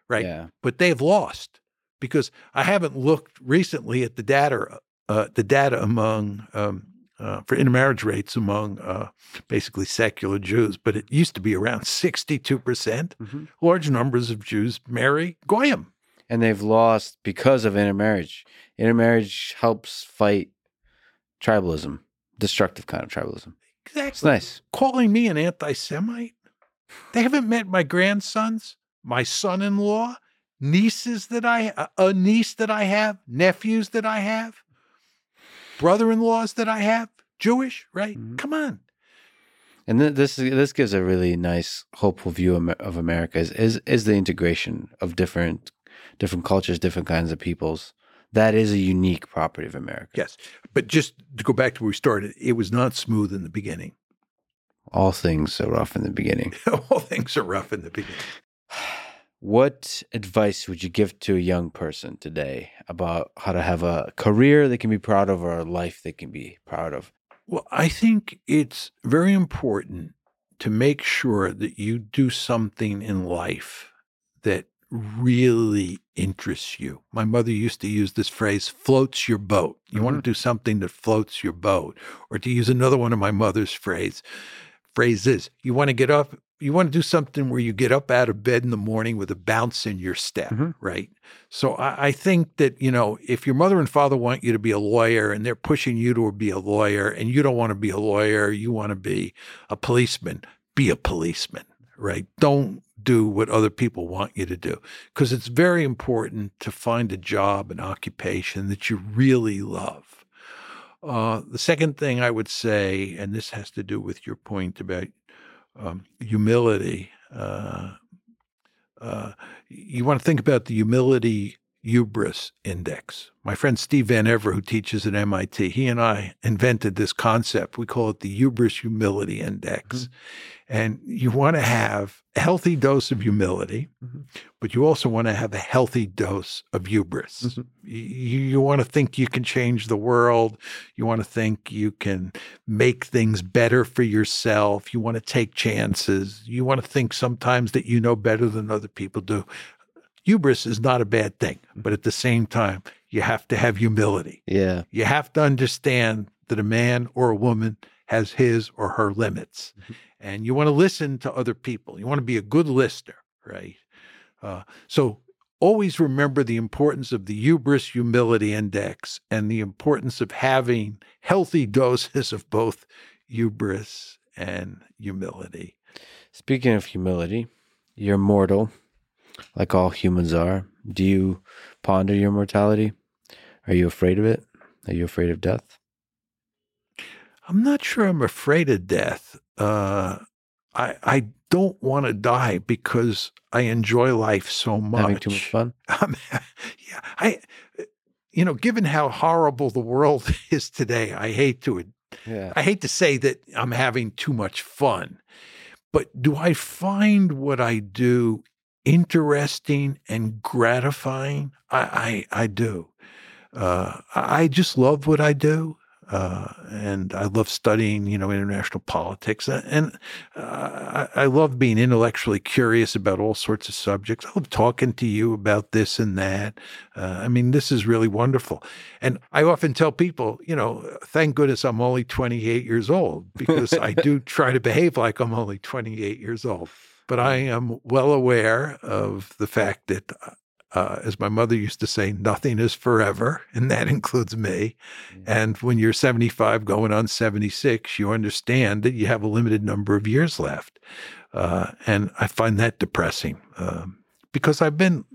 right? Yeah. But they've lost because I haven't looked recently at the data, uh, the data among um, uh, for intermarriage rates among uh, basically secular Jews, but it used to be around 62%. Mhm. Large numbers of Jews marry Goyim. And they've lost because of intermarriage. Intermarriage helps fight tribalism, destructive kind of tribalism. It's Exactly. nice. Calling me an anti Semite? They haven't met my grandsons, my son in law, nieces that I a niece that I have, nephews that I have, brother in laws that I have, Jewish, right? Mhm. Come on. And th- this this gives a really nice, hopeful view of of America. Is, is is the integration of different different cultures, different kinds of peoples. That is a unique property of America. Yes. But just to go back to where we started, it was not smooth in the beginning. All things are rough in the beginning. All things are rough in the beginning. What advice would you give to a young person today about how to have a career they can be proud of or a life they can be proud of? Well, I think it's very important to make sure that you do something in life that really interests you. My mother used to use this phrase, floats your boat. You want to mm-hmm. do something that floats your boat. Or to use another one of my mother's phrase, phrases, you want to get up, you want to do something where you get up out of bed in the morning with a bounce in your step, Mhm. right? So I, I think that, you know, if your mother and father want you to be a lawyer and they're pushing you to be a lawyer and you don't want to be a lawyer, you want to be a policeman, be a policeman, right? Don't do what other people want you to do because it's very important to find a job, an occupation that you really love. Uh, the second thing I would say, and this has to do with your point about um, humility, uh, uh, you want to think about the humility hubris index. My friend Steve Van Evera, who teaches at MIT, he and I invented this concept. We call it the hubris humility index. And you want to have a healthy dose of humility, Mhm. but you also want to have a healthy dose of hubris. Mhm. You, you want to think you can change the world. You want to think you can make things better for yourself. You want to take chances. You want to think sometimes that you know better than other people do. Hubris is not a bad thing, but at the same time, you have to have humility. Yeah. You have to understand that a man or a woman has his or her limits. Mhm. And you want to listen to other people. You want to be a good listener, right? Uh, so always remember the importance of the hubris humility index and the importance of having healthy doses of both hubris and humility. Speaking of humility, you're mortal, like all humans are. Do you ponder your mortality? Are you afraid of it? Are you afraid of death? I'm not sure I'm afraid of death. Uh, I I don't want to die because I enjoy life so much. Having too much fun? Um, yeah, I, you know, given how horrible the world is today, I hate to, Yeah. I hate to say that I'm having too much fun, but do I find what I do interesting and gratifying? I, I, I do. Uh, I just love what I do. Uh, and I love studying, you know, international politics, and uh, I, I, love being intellectually curious about all sorts of subjects. I love talking to you about this and that. Uh, I mean, this is really wonderful, and I often tell people, you know, thank goodness I'm only 28 years old because I do try to behave like I'm only 28 years old. But I am well aware of the fact that uh, as my mother used to say, nothing is forever, and that includes me. Mm-hmm. And when you're 75 going on 76, you understand that you have a limited number of years left. Uh, and I find that depressing um, because I've been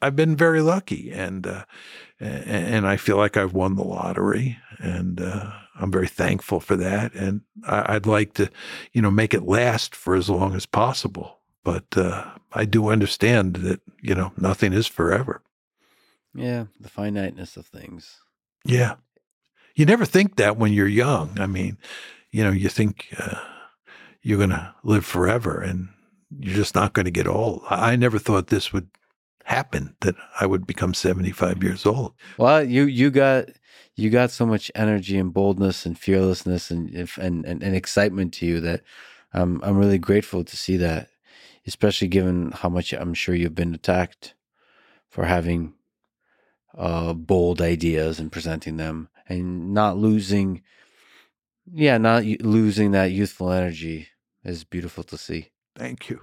I've been very lucky, and uh, and I feel like I've won the lottery, and uh, I'm very thankful for that. And I, would like to, you know, make it last for as long as possible. But uh, I do understand that, you know, nothing is forever. Yeah, the finiteness of things. Yeah. You never think that when you're young. I mean, you know, you think uh, you're going to live forever and you're just not going to get old. I never thought this would happen that I would become 75 years old. Well, you you got you got so much energy and boldness and fearlessness and and and, and excitement to you that um, I'm really grateful to see that especially given how much I'm sure you've been attacked for having uh, bold ideas and presenting them and not losing, yeah, not losing that youthful energy is beautiful to see. Thank you.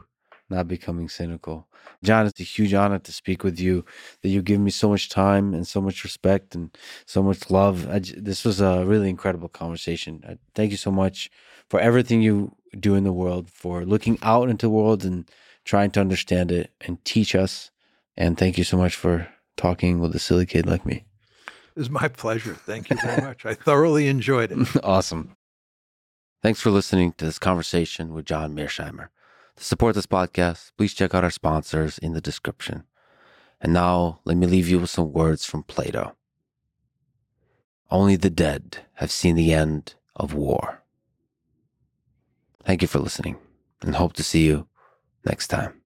Not becoming cynical. John, it's a huge honor to speak with you, that you give me so much time and so much respect and so much love. I, this was a really incredible conversation. I, thank you so much for everything you do in the world, for looking out into the world and trying to understand it and teach us. And thank you so much for talking with a silly kid like me. It was my pleasure. Thank you very much. I thoroughly enjoyed it. awesome. Thanks for listening to this conversation with John Mearsheimer. To support this podcast, please check out our sponsors in the description. And now, let me leave you with some words from Plato. Only the dead have seen the end of war. Thank you for listening and hope to see you next time.